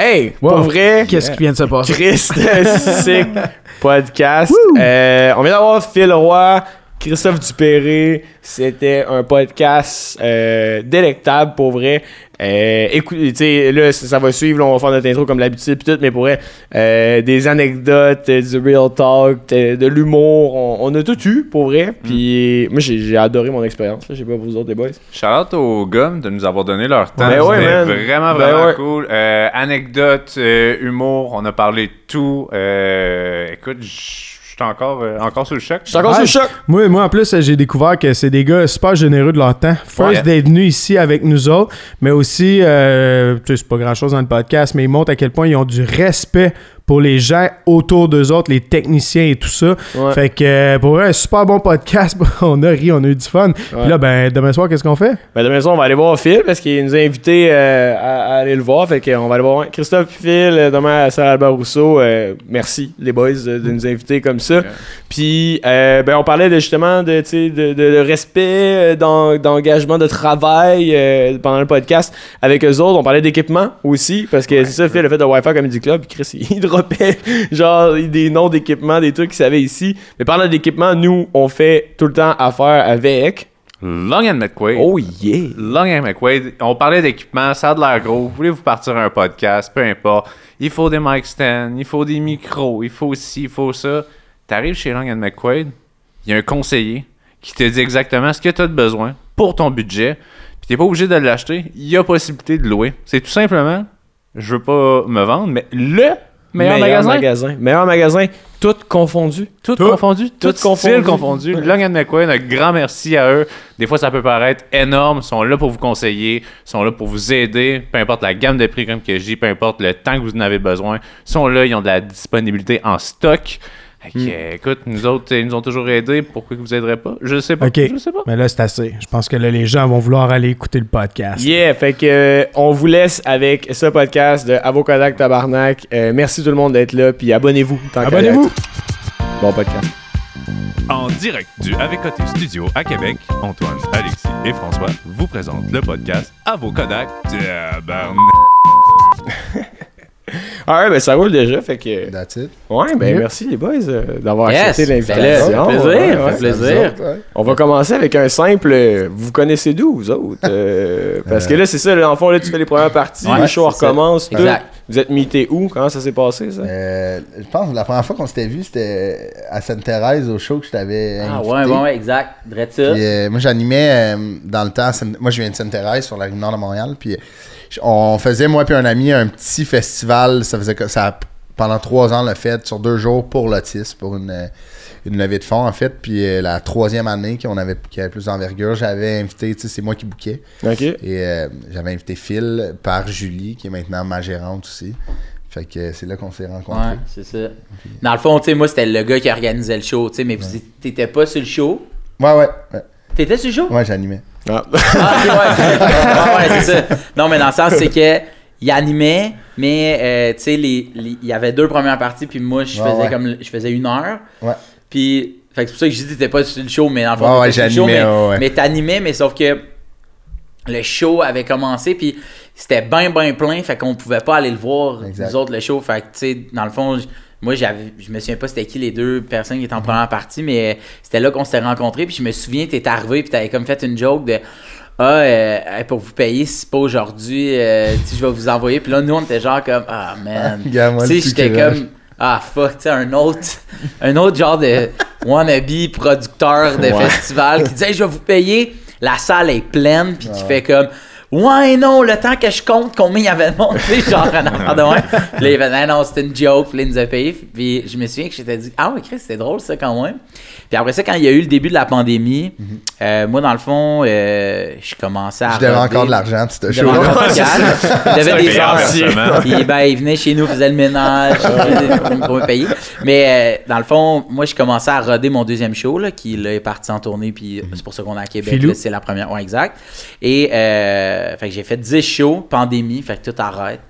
Hey, Wow. pour vrai, Qu'est-ce qui vient de se passer? Chris de Sick Podcast. Euh, on vient d'avoir Phil Roy, Christophe Dupéré. C'était un podcast euh, délectable pour vrai. Euh, sais, là, ça, va suivre, là, on va faire notre intro comme l'habitude, tout, mais pour vrai, euh, des anecdotes, euh, du real talk, de, de l'humour, on, on a tout eu, pour vrai. Puis moi, j'ai adoré mon expérience. Je sais pas vous autres, les boys. Shout-out aux gars de nous avoir donné leur temps. Ben ouais, vraiment, Ben vraiment ouais. cool. Euh, anecdotes, euh, humour, on a parlé de tout. Euh, écoute, je suis encore, euh, encore sur le choc. Je suis encore Ouais. sur le choc. Moi, moi, en plus, j'ai découvert que c'est des gars super généreux de leur temps. First, Ouais. d'être venus ici avec nous autres, mais aussi, euh, tu sais, c'est pas grand-chose dans le podcast, mais ils montrent à quel point ils ont du respect pour les gens autour d'eux autres, les techniciens et tout ça. Ouais. Fait que, euh, pour un super bon podcast. on a ri, on a eu du fun. Puis là, ben, demain soir, qu'est-ce qu'on fait? Ben, demain soir, on va aller voir Phil parce qu'il nous a invités euh, à, à aller le voir. Fait qu'on va aller voir Christophe et Phil euh, demain à Saint-Albert Rousseau. Euh, merci, les boys, de, de nous inviter comme ça. Puis, euh, ben, on parlait de, justement de, tu sais, de, de- de respect, d'en- d'engagement, de travail euh, pendant le podcast avec eux autres. On parlait d'équipement aussi parce que c'est ça, Phil a fait de Wi-Fi Comedy Club. Puis Chris, il dropait genre des noms d'équipements, des trucs qu'il savait ici. Mais parlant d'équipement, nous, on fait tout le temps affaire avec. Long and McQuaid. Oh yeah! Long and McQuaid, on parlait d'équipement, ça a de l'air gros. Voulez-vous partir un podcast, peu importe. Il faut des mic stands, il faut des micros, il faut ci, il faut ça. T'arrives chez Long and McQuaid, il y a un conseiller qui te dit exactement ce que tu as de besoin pour ton budget. Puis t'es pas obligé de l'acheter, il y a possibilité de louer. C'est tout simplement, je veux pas me vendre, mais le meilleur, magasin? Meilleur magasin, tout confondu. Tout, Tout. confondu, tout, Tout confondu. confondu. Long and McQuaid, un grand merci à eux. Des fois, ça peut paraître énorme. Ils sont là pour vous conseiller, ils sont là pour vous aider, peu importe la gamme de prix comme que je dis, peu importe le temps que vous en avez besoin. Ils sont là, ils ont de la disponibilité en stock. Fait que, euh, écoute, nous autres, ils nous ont toujours aidés. Pourquoi ils vous aideraient pas? Je sais pas. OK. Je sais pas. Mais là, c'est assez. Je pense que là, les gens vont vouloir aller écouter le podcast. Yeah, fait que euh, on vous laisse avec ce podcast de Avocadak Tabarnak. Euh, merci tout le monde d'être là, puis abonnez-vous. tant qu'à Abonnez-vous! Bon podcast. En direct du Avec Côté Studio à Québec, Antoine, Alexis et François vous présentent le podcast à vos Tabarnak. Alright, ben ça roule déjà, fait que. That's it. Ouais, ben Yeah. merci les boys euh, d'avoir Yes, accepté ben l'invitation. ça fait plaisir, Ouais, ça ouais. fait plaisir. On va commencer avec un simple. euh, Vous connaissez d'où, vous autres? Euh, Parce que là, c'est ça, là, dans le fond, là, tu fais les premières parties, Ouais, le show recommence. tout. Exact. Vous êtes meetés où? Comment ça s'est passé, ça? Euh, je pense que la première fois qu'on s'était vu, c'était à Sainte-Thérèse au show que je t'avais Ah invité. ouais, ouais, ouais, exact. Puis, euh, moi, j'animais euh, dans le temps. Moi, je viens de Sainte-Thérèse, sur la rive nord de Montréal. Puis, on faisait, moi puis un ami, un petit festival. Ça faisait que- ça a- pendant trois ans, le fait, sur deux jours pour l'autisme, pour une, euh, une levée de fonds, en fait. Puis, euh, la troisième année qu'on avait, qui avait plus d'envergure, j'avais invité, tu sais, c'est moi qui bouquais. Ok. Et euh, j'avais invité Phil par Julie, qui est maintenant ma gérante aussi. Fait que c'est là qu'on s'est rencontrés. Ouais, c'est ça. Dans le fond, tu sais, moi, c'était le gars qui organisait le show, tu sais, mais vous t'étais pas sur le show? Ouais, ouais. Ouais, T'étais sur le show? ouais j'animais. Ah. Ah, ouais, c'est ouais, ouais, c'est ça. Non, mais dans le sens, c'est que il animait, mais euh, tu sais, les- les- il y avait deux premières parties, puis moi, je Ouais, faisais ouais. comme je faisais une heure. Ouais. Puis, fait c'est pour ça que je dis que t'étais pas sur le show, mais dans le fond, Ouais, ouais, t'étais sur le show, j'animais, mais, ouais, ouais. mais t'animais, mais sauf que le show avait commencé, puis c'était bien, bien plein, fait qu'on pouvait pas aller le voir, Exact. nous autres, le show. Fait que, tu sais, dans le fond, moi, j'avais, je me souviens pas c'était qui les deux personnes qui étaient en première partie, mais c'était là qu'on s'était rencontrés, puis je me souviens, t'étais arrivé, puis t'avais comme fait une joke de ah, euh, pour vous payer, si c'est pas aujourd'hui, euh, tu sais, je vais vous envoyer. Puis là, nous, on était genre comme, ah, man. Tu sais, j'étais comme, ah, fuck, tu sais, un autre, un autre genre de wannabe producteur de Ouais. festival qui Hey, je vais vous payer. La salle est pleine, puis qui fait comme, ouais, non, le temps que je compte combien il y avait de monde, tu sais, genre, un affaire de même. Puis là, il fait, non, non, c'était une joke, puis là, il nous a payé. Puis je me souviens que j'étais dit, ah, ouais, Chris, c'était drôle, ça, quand même. Puis après ça, quand il y a eu le début de la pandémie, euh, moi, dans le fond, euh, je commençais à. Je devais encore de l'argent, tu te Je devais. Je des heures. Puis ben, il venait chez nous, faisait le ménage pour me- payer. Mais euh, dans le fond, moi, je commençais à roder mon deuxième show, là, qui là, est parti en tournée, puis c'est pour ça qu'on est à Québec. C'est la première. Ouais, exact. Et euh, fait que j'ai fait 10 shows, pandémie, fait que tout arrête.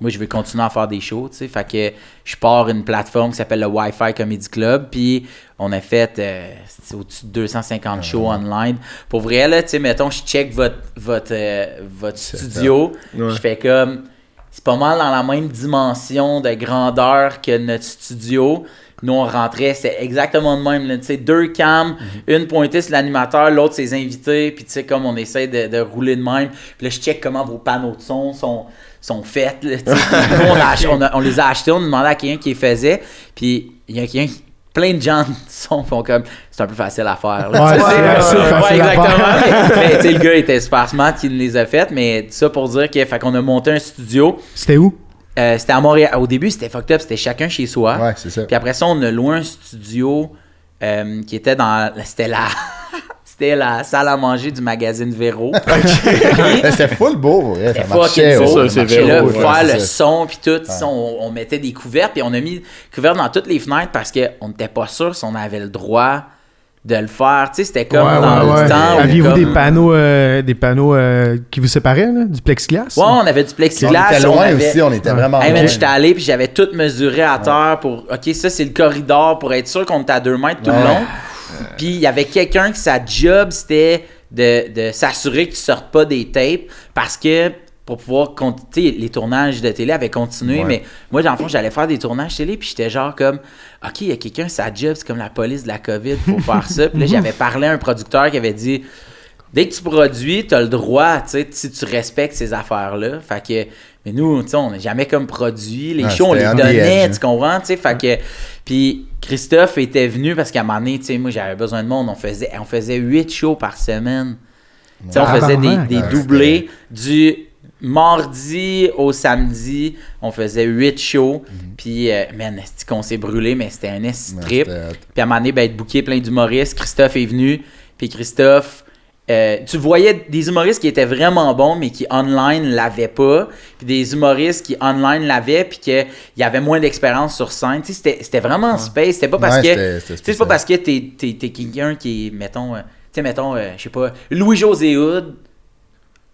Moi, je vais continuer à faire des shows, tu sais. Fait que je pars une plateforme qui s'appelle le Wi-Fi Comedy Club. Puis on a fait euh, au-dessus de 250 shows online. Pour vrai, là, tu sais, mettons, je check votre, votre, euh, votre studio. Je fais comme. c'est pas mal dans la même dimension de grandeur que notre studio. Nous, on rentrait, c'est exactement le même. là, deux cams, une pointée sur l'animateur, l'autre ses invités. Puis tu sais, comme on essaie de, de rouler de même. Puis là, je check comment vos panneaux de son sont, sont faits. là, on, a on a- on les a achetés, on demandait à quelqu'un qui les faisait. Puis il y a quelqu'un qui- Plein de gens de son font comme c'est un peu facile à faire. là. Ouais, c'est ouais, facile à exactement. faire. Mais, mais, le gars était super smart qui nous les a faites. Mais ça pour dire que fait qu'on a monté un studio. C'était où? Euh, c'était à Montréal. Au début, c'était fucked up. C'était chacun chez soi. Ouais, c'est ça. Puis après ça, on a loué un studio euh, qui était dans. C'était la. C'était la salle à manger du magazine Véro. C'était full beau, Ça marchait. ouais, beau. ça, c'est marchait, Puis là, Véro, ouais, faire c'est le ça. son, puis tout, on, on mettait des couvertes, puis on a mis des couvertes dans toutes les fenêtres parce qu'on n'était pas sûr si on avait le droit de le faire. Tu sais, c'était comme Ouais, dans ouais, le ouais. temps. Aviez-vous comme- des panneaux, euh, des panneaux euh, qui vous séparaient, là, du plexiglas? Ouais, on avait du On plexiglas. était loin on avait- aussi, on était vraiment Hey loin. j'étais allé puis j'avais tout mesuré à terre pour. Ok, ça c'est le corridor pour être sûr qu'on était à 2 mètres tout le long. Puis il y avait quelqu'un qui sa job c'était de, de s'assurer que tu sortes pas des tapes parce que pour pouvoir continuer, les tournages de télé avaient continué, Ouais. mais moi dans le fond j'allais faire des tournages télé puis j'étais genre comme ok il y a quelqu'un sa job c'est comme la police de la covid faut faire ça puis là j'avais parlé à un producteur qui avait dit dès que tu produis, tu as le droit, tu sais, si tu respectes ces affaires-là. Fait que, mais nous, tu sais, on n'a jamais comme produit. Les shows, on les donnait, tu comprends, tu sais? Fait que, puis Christophe était venu parce qu'à un moment donné, tu sais, moi, j'avais besoin de monde. On faisait, on faisait 8 shows par semaine. Tu sais, on faisait des, des doublés du mardi au samedi. On faisait 8 shows. Puis, euh, man, qu'on s'est brûlé, mais c'était un Ouais, trip. Puis à un moment donné, ben, être booké plein d'humoristes. Christophe est venu. Puis Christophe, euh, tu voyais des humoristes qui étaient vraiment bons, mais qui online l'avaient pas. Puis des humoristes qui online l'avaient, puis qu'il y avait moins d'expérience sur scène. C'était, c'était vraiment space. C'était pas parce que. c'était- pas parce que t'es, t'es, t'es quelqu'un qui est, mettons, euh, tu sais, mettons, euh, je sais pas, Louis-José Hood.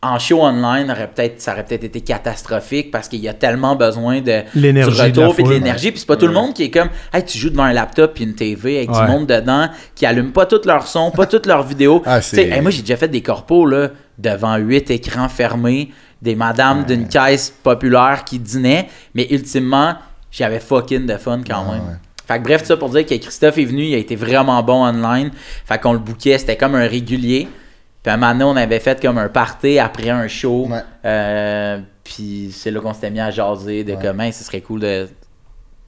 En show online, aurait peut-être, ça aurait peut-être été catastrophique parce qu'il y a tellement besoin de L'énergie retour puis de l'énergie. Puis c'est pas tout le monde qui est comme, hey, tu joues devant un laptop puis une TV avec Ouais. du monde dedans qui allume pas tout leur son, pas toutes leurs vidéos. Ah, hey, moi, j'ai déjà fait des corpos là, devant huit écrans fermés, des madames d'une caisse populaire qui dînaient, mais ultimement, j'avais fucking de fun quand Ah, même. ouais. Fait que bref, tout ça pour dire que Christophe est venu, il a été vraiment bon online. Fait qu'on le bouquait, c'était comme un régulier. Puis un moment donné, on avait fait comme un party après un show. Ouais. Euh, puis c'est là qu'on s'était mis à jaser de Ouais. comment ce serait cool de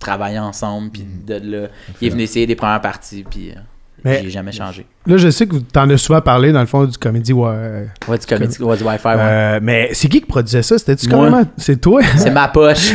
travailler ensemble. Puis Mm. de là, il est venu essayer des premières parties. Puis euh, j'ai jamais changé. Là, je sais que t'en as souvent parlé dans le fond du comédie. Ouais, Ouais, du comédie, ouais, du Wi-Fi, ouais. Euh, mais c'est qui qui produisait ça? C'était-tu Moi. carrément... C'est toi? C'est ma poche. c'est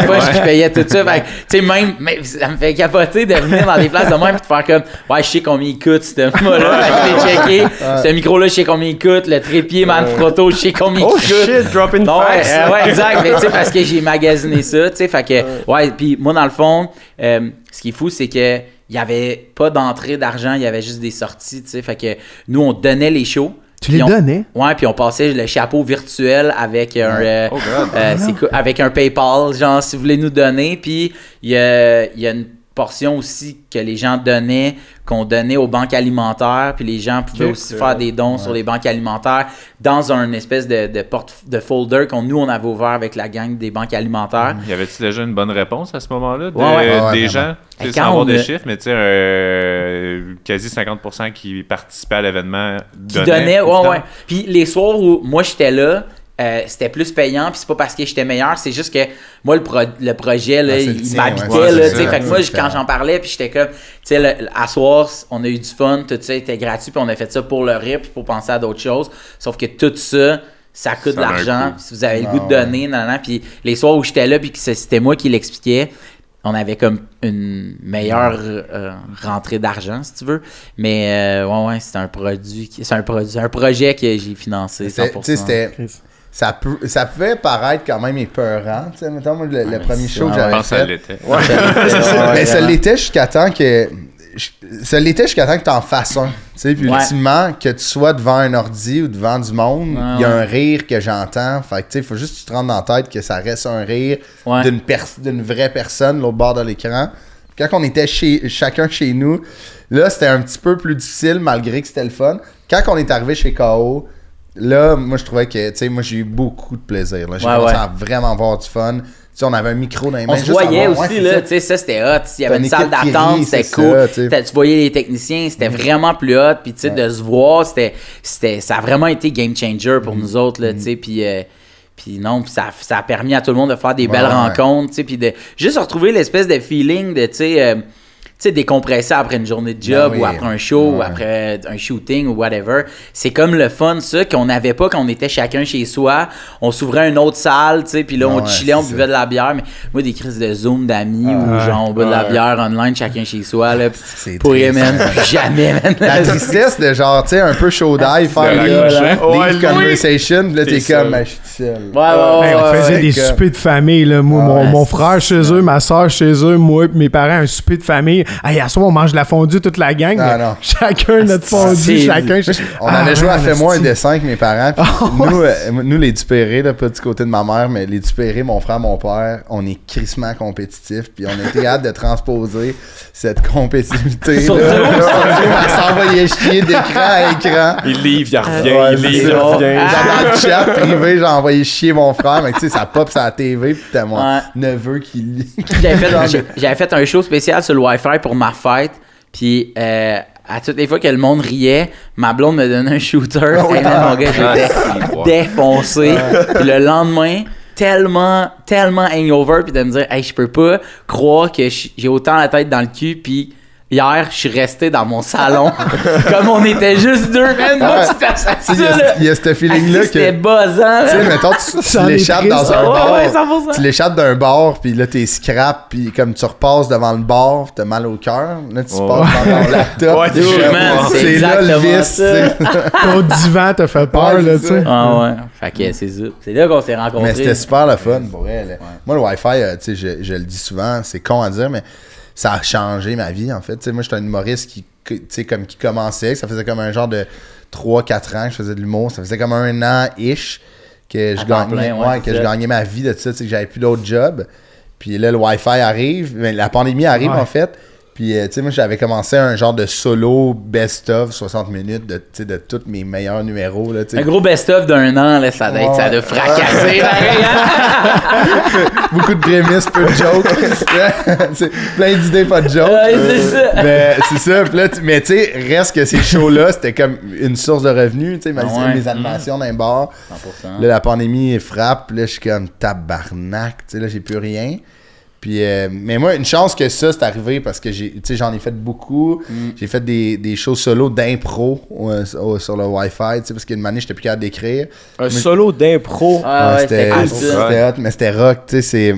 ma poche qui payait tout ça. Tu sais, même, mais ça me fait capoter de venir dans des places de même et de faire comme, ouais, je sais combien il coûte, ce mot-là. Je l'ai checké. Ce micro-là, je sais combien il coûte. Le trépied Manfrotto, je sais combien Oh il coûte. shit, dropping Non, ouais, facts. euh, ouais, exact. Mais tu sais, parce que j'ai magasiné ça, tu sais, fait que, ouais, puis moi, dans le fond, euh, ce qui est fou, c'est que il y avait pas d'entrée d'argent, il y avait juste des sorties, tu sais, fait que nous, on donnait les shows. Tu les on- donnais? Ouais, puis on passait le chapeau virtuel avec un, euh, Oh, God. euh, c'est co- avec un PayPal, genre si vous voulez nous donner. Puis il y a, il y a une portion aussi que les gens donnaient, qu'on donnait aux banques alimentaires, puis les gens pouvaient aussi faire vrai. des dons sur les banques alimentaires dans un espèce de, de porte de folder qu'on nous on avait ouvert avec la gang des banques alimentaires. Y avait-tu déjà une bonne réponse à ce moment-là de- Ouais, ouais. Ouais, ouais, des vraiment. gens? Quand sans avoir on de a- chiffres, mais tu sais, euh, quasi 50% qui participaient à l'événement qui donnaient, donnait, ouais, ouais. Puis les soirs où moi j'étais là, euh, c'était plus payant, puis c'est pas parce que j'étais meilleur, c'est juste que moi le, pro- le projet là, Ah, il m'habitait ouais, là, c'est tu sais, ça, fait que moi quand j'en parlais, puis j'étais comme, tu sais, à soir, on a eu du fun, tout ça était gratuit, puis on a fait ça pour le rire, puis pour penser à d'autres choses, sauf que tout ça ça coûte de Ça l'argent, si vous avez le Ah, goût de ouais. donner, nan, nan, puis les soirs où j'étais là, puis que c'était moi qui l'expliquais, on avait comme une meilleure euh, rentrée d'argent, si tu veux. Mais euh, ouais, ouais, c'est un produit, c'est un produit, un projet que j'ai financé C'était- 100%. tu sais, c'était. Ça, peut- ça pouvait paraître quand même épeurant. Tu sais, mettons, moi, le, le premier show que Je j'avais pense que ça fait. l'était. mais ça l'était jusqu'à temps que. Ça l'était jusqu'à temps que t'en fasses un. Tu sais, puis Ouais. ultimement, que tu sois devant un ordi ou devant du monde, il Ouais, y a ouais. un rire que j'entends. Fait que tu sais, il faut juste que tu te rendes dans la tête que ça reste un rire Ouais. d'une pers- d'une vraie personne, l'autre bord de l'écran. Quand on était chez chacun chez nous, là, c'était un petit peu plus difficile malgré que c'était le fun. Quand on est arrivé chez KO, là, moi, je trouvais que, tu sais, moi, j'ai eu beaucoup de plaisir. J'ai Ouais, commencé ouais. à vraiment avoir du fun. Tu sais, on avait un micro dans les mains. On se voyait avoir- aussi, ouais, là, tu sais, ça c'était hot. Il y avait une une salle d'attente, c'était cool. ça, tu voyais les techniciens, c'était vraiment plus hot. Puis, tu sais, de se voir, c'était, c'était, ça a vraiment été game changer Mm. pour nous autres, là, tu sais. Puis, euh, puis non, puis ça, ça a permis à tout le monde de faire des belles rencontres, tu sais. Puis de juste retrouver l'espèce de feeling de, tu sais, euh, sais, décompresser après une journée de job Ben oui. ou après un show ou Ouais. après un shooting ou whatever. C'est comme le fun, ça, qu'on n'avait pas quand on était chacun chez soi. On s'ouvrait une autre salle, tu sais, puis là, on Ouais, chillait, on buvait de la bière. Mais moi, des crises de Zoom d'amis ou ouais. genre, on boit de la Ouais. bière online, chacun chez soi, là. C'est Pour. Plus jamais, man. La tristesse de genre, tu sais, un peu show die, faire de des raccrocher. Ouais, deep oui. conversation, puis là, T'es comme, ben, je suis seul. Ouais, ouais, on ouais, faisait ouais. des soupers de famille, là. Moi, mon, ouais, frère chez eux, ma soeur chez eux, moi mes parents, un souper de famille. Hey, à soir, on mange de la fondue toute la gang. Non, mais non. Chacun notre fondue, chacun. On Ah, avait joué à man, Fais-moi un dessin avec mes parents. puis nous, euh, nous, les Dupéré, là, pas du côté de ma mère, mais les Dupéré, mon frère, mon père, on est crissement compétitifs. Puis on était hâte de transposer cette compétitivité. Sur s'envoyer chier d'écran à écran. Il livre, il revient, Ouais, il livre, il revient. Dans le chat privé, j'ai envoyé chier mon frère, mais tu sais, ça pop sur la TV, puis t'as mon Ouais. neveu qui lit. J'avais j'avais fait un show spécial sur le Wi-Fi pour ma fête. Puis euh, à toutes les fois que le monde riait, ma blonde me donnait un shooter. Hey, man, mon gars, j'étais défoncé. Puis le lendemain, tellement, tellement hangover, puis de me dire, hey, je peux pas croire que j'ai autant la tête dans le cul, puis hier, je suis resté dans mon salon, comme on était juste deux, man. Moi, c'était il y a- là. il y, a ce feeling-là Asti, C'était que. buzzant, Tu sais, mettons, tu, l'échappes dans un bar. ouais, 100%. Tu l'échappes d'un bar, puis là, t'es scrap, puis comme tu repasses devant le bar, t'as mal au cœur. Là, tu Ouais. passes dans ton laptop. Ouais, c'est là le vice. Ton divan t'a fait peur, Ouais, là, tu sais. Ah ouais. Fait que c'est ça. C'est là qu'on s'est rencontrés. Mais c'était super le fun, pour elle. Moi, le Wi-Fi, euh, tu sais, je, je le dis souvent, c'est con à dire, mais ça a changé ma vie, en fait. Tu sais, moi, j'étais un humoriste qui, comme qui commençait, ça faisait comme un genre de 3-4 ans que je faisais de l'humour. Ça faisait comme un an-ish que je gagnais, plein, ouais, ouais, c'est que je gagnais ma vie de ça, que j'avais plus d'autres jobs. Puis là, le Wi-Fi arrive, mais la pandémie arrive, Ouais. en fait. Puis, euh, tu sais, moi, j'avais commencé un genre de solo best-of 60 minutes de, de tous mes meilleurs numéros, là. Un gros best-of d'un an, là, ça doit être, ça doit fracasser. hein? Beaucoup de prémices, peu de jokes. plein d'idées, pas de jokes. Ouais, c'est ça. Mais c'est ça. Là, mais tu sais, reste que ces shows-là, c'était comme une source de revenus. Tu sais, si Ouais. mes animations d'un bar. 100%. Là, la pandémie frappe. Là, je suis comme tabarnak. Tu sais, là, j'ai plus rien. Puis, euh, mais moi, une chance que ça, c'est arrivé parce que j'ai, tu sais, j'en ai fait beaucoup. J'ai fait des, des shows solo d'impro euh, sur le Wi-Fi, tu sais, parce qu'une année, j'étais plus capable d'écrire. Un solo d'impro? Ah Ouais, c'était c'était cool, c'était ça. hot, mais c'était rock, tu sais, c'est...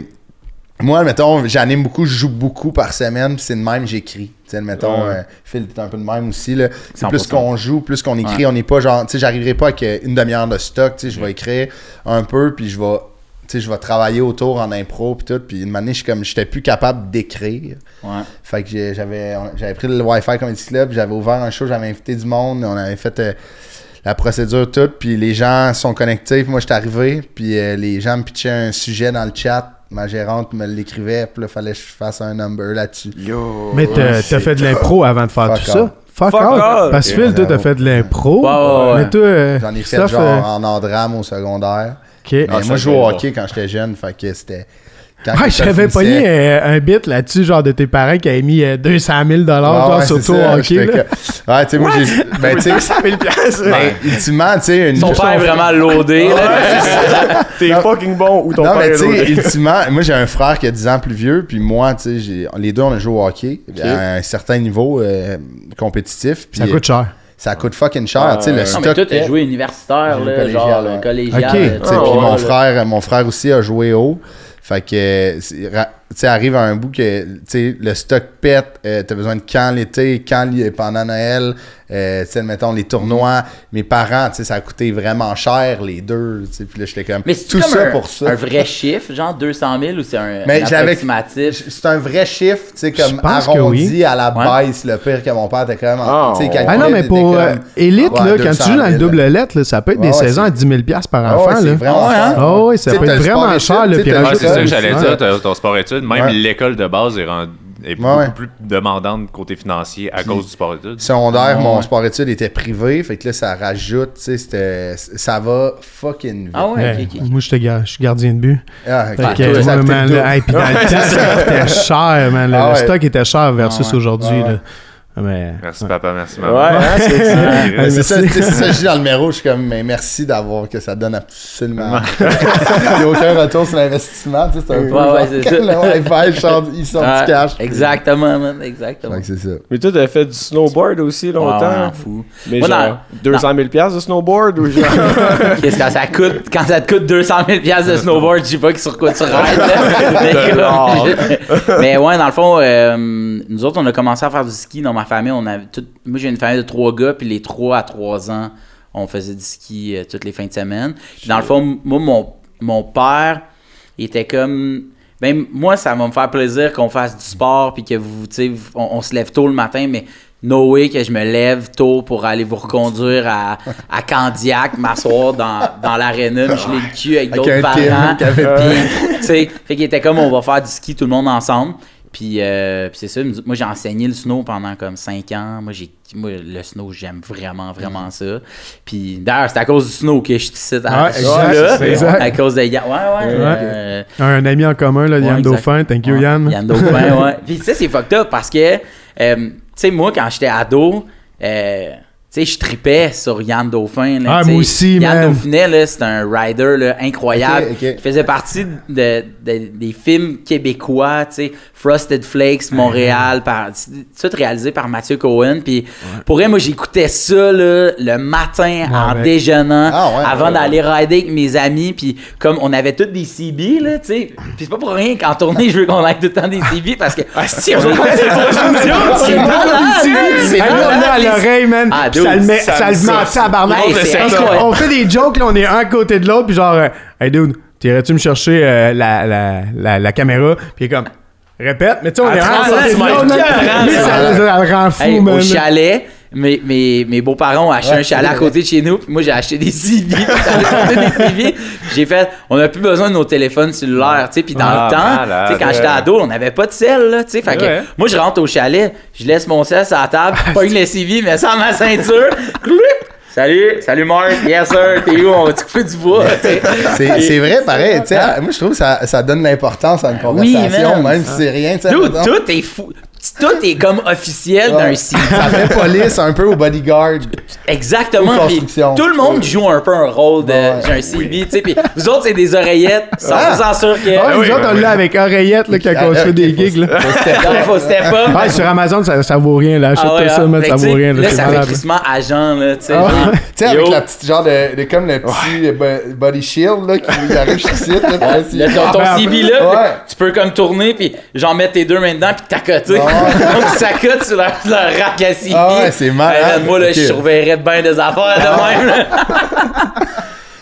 Moi, mettons, j'anime beaucoup, je joue beaucoup par semaine, puis c'est de même, j'écris. Tu sais, mettons, Ouais. euh, Phil, t'es un peu de même aussi, là. C'est 100%. plus qu'on joue, plus qu'on écrit, on n'est pas genre... Tu sais, j'arriverai pas avec une demi-heure de stock, tu sais, je vais écrire un peu, puis je vais... Sais, je vais travailler autour en impro, puis tout, puis une année, je suis comme... J'étais plus capable d'écrire. Ouais. Fait que j'avais j'avais pris le Wi-Fi Comedy Club, j'avais ouvert un show, j'avais invité du monde, on avait fait euh, la procédure toute, puis les gens sont connectés, puis moi j'étais arrivé, puis euh, les gens me pitchaient un sujet dans le chat, ma gérante me l'écrivait, puis là fallait que je fasse un number là-dessus. Yo. Mais t'as t'as fait de l'impro avant de faire Fuck tout ça? Fuck, Fuck all. all. Parce que. Phil, toi, t'as fait de l'impro. Ouais, ouais, ouais. Mais toi, euh, J'en ai fait Christophe, genre euh, en andrame au secondaire. Ok. Mais Ah, moi je jouais au hockey quand j'étais jeune, fait que c'était... quand Ouais, ça j'avais pogné euh, un bit là-dessus, genre de tes parents qui avaient mis euh, 200 000 Ouais, genre ouais, sur toi au hockey. là. que- Ouais, tu sais, moi j'ai... Ben, tu sais... 100 000 piastres. Ben, ultimement, tu sais, une... Son père est vraiment loadé. là. T'es fucking bon ou ton non, père mais est tu sais, loadé? ultimement, moi j'ai un frère qui a 10 ans plus vieux, puis moi, tu sais, j'ai- les deux on a joué au hockey à un certain niveau euh, compétitif. Puis Ça coûte cher. Ça coûte fucking cher. Tu sais, le. Non, stock. mais toi, t'as est- joué universitaire, là, genre collégial, euh, ouais. collégial. Ok. euh, Tu sais, Ah, puis ouais, mon frère, mon frère aussi a joué haut. Fait que, tu sais, arrive à un bout que, tu sais, le stock pète, euh, t'as besoin de quand l'été, quand li- pendant Noël, euh, tu sais, mettons, les tournois. Mes parents, tu sais, ça a coûté vraiment cher, les deux, tu sais, puis là, j'étais comme, Mais c'est tout comme ça un, pour ça. un vrai chiffre, genre 200 000 ou c'est un, Mais un j'avais- approximatif? C'est un vrai chiffre, tu sais, comme arrondi oui. à la Ouais. baisse, le pire que mon père était quand même. Ah, tu Ah non, mais pour comme- euh, Elite, Ouais, là, quand 200 tu joues dans le 000. double lettre, là, ça peut être des Ouais, saisons à 10 000 piastres par enfant. ouais, c'est là. vraiment ouais, hein? cher. Ah oui, ça Tu peut être vraiment cher. tu c'est ça que j'allais dire, t'as ton sport études, même Ouais. l'école de base est rendue est Ouais, beaucoup ouais. plus demandante côté financier à cause du sport-études. Secondaire, Ouais. mon sport-études était privé. Fait que là, ça rajoute, tu sais, ça va fucking vite. Ah ouais. Moi, gar- je suis gardien de but. Ah, Fait que, man, le là, double. hey, puis dans le temps, ça coûtait cher, man. Le, Ah le ouais. stock était cher versus Ah ouais. aujourd'hui. Ah. Mais, Merci ouais. papa, merci Ouais, maman. hein, c'est ça. C'est ça, que je dis dans le numéro, je suis comme, mais merci d'avoir que ça donne absolument. Il n'y a aucun retour sur l'investissement, tu sais, c'est un peu. Ouais, c'est ça. le Wi-Fi, sortent Ouais, du cash. Exactement, man, exactement. C'est ça. Mais toi, t'as fait du snowboard aussi longtemps? fou. Mais Moi, genre, dans- 200 000 piastres de snowboard ou genre... Qu'est-ce que ça coûte? Quand ça te coûte 200 000 piastres de snowboard, je sais pas sur quoi tu rides. mais ouais, dans le fond, euh, nous autres, on a commencé à faire du ski dans ma famille. On avait tout- moi, j'ai une famille de trois gars, puis les trois à trois ans, on faisait du ski euh, toutes les fins de semaine. Puis dans le fond, moi, mon, mon père, il était comme. Ben, moi, ça va me faire plaisir qu'on fasse du sport, puis que vous, tu sais, on, on se lève tôt le matin, mais no way que je me lève tôt pour aller vous reconduire à, à Candiac, m'asseoir dans, dans l'aréna, me geler le cul avec Avec d'autres parents. Puis, tu sais, fait qu'il était comme, on va faire du ski tout le monde ensemble. Puis, euh, puis c'est ça, moi j'ai enseigné le snow pendant comme 5 ans. Moi, j'ai, moi le snow, j'aime vraiment, vraiment ça. Puis d'ailleurs, c'est à cause du snow que je suis ici suis exact, là. c'est ça. À cause de Yann. Ouais, ouais. Ouais. euh, Un ami en commun, là, Yann exact. Dauphin. Thank you, Ouais, Yann. Yann Dauphin, ouais. Puis tu sais, c'est fucked up parce que, euh, tu sais, moi, quand j'étais ado, euh, sais, je tripais sur Yann Dauphin. là, Ah, moi aussi, Yann man. Dauphinet, c'est un rider là, incroyable. Il faisait partie de, de- des films québécois, tu sais, Frosted Flakes, Montréal, par, tout réalisé par Mathieu Cohen. Puis pour vrai, moi, j'écoutais ça là, le matin en déjeunant, Ah, ouais, avant d'aller rider avec mes amis. Puis comme on avait tous des CB, là, tu sais. Puis c'est pas pour rien qu'en tournée, je veux qu'on ait tout le temps des CB parce que. Ah, si, on C'est! C'est à l'oreille, man. Ça le met, ça- ça le met en tabarnak. On fait des jokes, là, on est un à côté de l'autre, puis genre, euh, hey dude, t'irais-tu me chercher euh, la, la, la, la caméra? Puis comme, répète, mais tu sais, on est 30 côté de ça, le rend fou, Hey, man. au chalet, mes, mes, mes beaux-parents ont acheté Ouais, un chalet à côté de chez nous, puis moi j'ai acheté des CB. J'ai fait, on n'a plus besoin de nos téléphones cellulaires, tu sais. Puis dans Ah, le temps, malade. tu sais, quand j'étais ado, on n'avait pas de sel, là, tu sais. Fait que Ouais. moi je rentre au chalet, je laisse mon sel sur la table, pogne le CB, mets ça à ma ceinture. Salut, salut Marc, yes sir, t'es où? On va te couper du bois. C'est c'est vrai, pareil. tu sais, Moi, je trouve que ça, ça donne l'importance à une Oui, conversation, man. même si c'est rien. mettons. tout est fou. Tout est comme officiel Ouais. d'un CB. Ça fait police un peu au bodyguard. Exactement. Puis tout le monde joue un peu un rôle de Ouais. j'ai un CB, tu sais. Puis vous autres, c'est des oreillettes. 100% sûr que. Ah, nous oui, autres, on oui. l'a avec oreillette, là, Ah, on se fait ok, des gigs, là. Il faut step up. Ah, sur Amazon, ça, ça vaut rien, là. Achète Ah ouais, ça, hein. ça vaut sais, rien, là. Là, c'est ça fait crissement agent, là, tu sais. Ah. Tu sais, avec Yo. la petite genre de, de comme le petit bo- body shield là, qui arrive ici. Ton, ben, CB là, tu peux comme tourner puis genre mettre tes deux mains dedans puis t'accoter. Donc ça cote sur leur, leur rack à. Ah ouais, c'est malade. Hey, man, moi là, Ok. je surveillerais bien des affaires de même.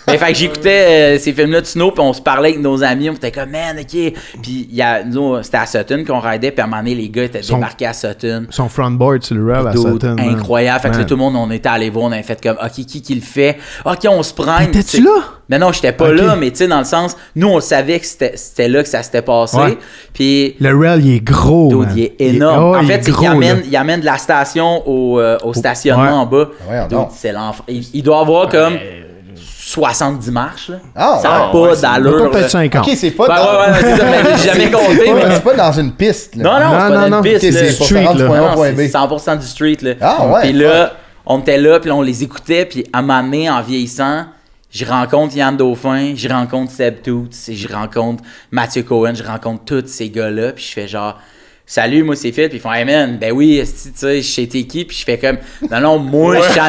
Mais fait que j'écoutais euh, ces films-là de snow, puis on se parlait avec nos amis, on était comme, man, ok. Puis il y a, nous, c'était à Sutton qu'on raidait, puis à un moment donné, les gars étaient Sont- débarqués à Sutton. Son frontboard sur le rail à Sutton. man. incroyable. Fait que là, tout le monde, on était allé voir, on avait fait comme, OK, qui qui le fait? OK, on se prend. T'étais-tu là? Mais non, j'étais pas là, mais tu sais, dans le sens, nous, on savait que c'était c'était là que ça s'était passé. Ouais. Puis, Le rail, il est gros, dude, il est énorme. oh, en il fait, qu'il gros, amène, il amène de la station au, euh, au stationnement Ouais. en bas. Ouais, Dude, non. c'est. Il, il doit avoir comme 70 marches, là. Ah, ça n'a ouais, pas d'allure. Peut-être là. 50. Ok, c'est pas Ouais, dans. ouais, ouais, c'est ça, mais j'ai jamais compté, mais- C'est pas dans une piste. là. Non, non, Non, c'est pas non, dans une piste. C'est street, c'est B. 100% du street. Là. Ah, ouais, Puis là, on était là, puis là, on les écoutait, puis à un moment donné, en vieillissant, je rencontre Yann Dauphin, je rencontre Seb Toots, je rencontre Mathieu Cohen, je rencontre tous ces gars-là, puis je fais genre. Salut, moi c'est Phil, puis ils font Hey man, ben oui, tu sais, je sais t'es qui, puis je fais comme Non, non, moi je suis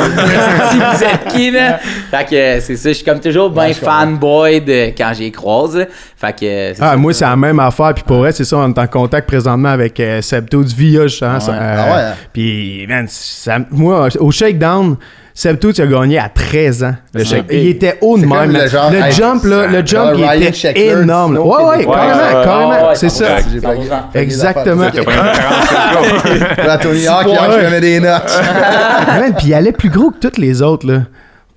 vous êtes qui, là? Fait que c'est ça, je suis comme toujours ben Ouais, fanboy de quand j'ai croise. Fait que Ah, ça. moi, c'est la même affaire. Puis pour vrai, c'est ça, on est en contact présentement avec euh, Seb Toots via, justement. ça, Ouais. euh, Ah ouais, hein? Puis, man, ça- moi, au Shakedown, Seb Toots a gagné à 13 ans. Le. Il était haut de C'est même. le genre, le hey, jump, là, le jump, il Ryan était Sheckler, énorme. Snow Ouais, ouais, carrément, carrément. ouais, c'est ça. ouais. J'ai 100%. fait des Exactement. Tony Hawk, il en connaît des notes. Puis il allait plus gros que tous les autres, là.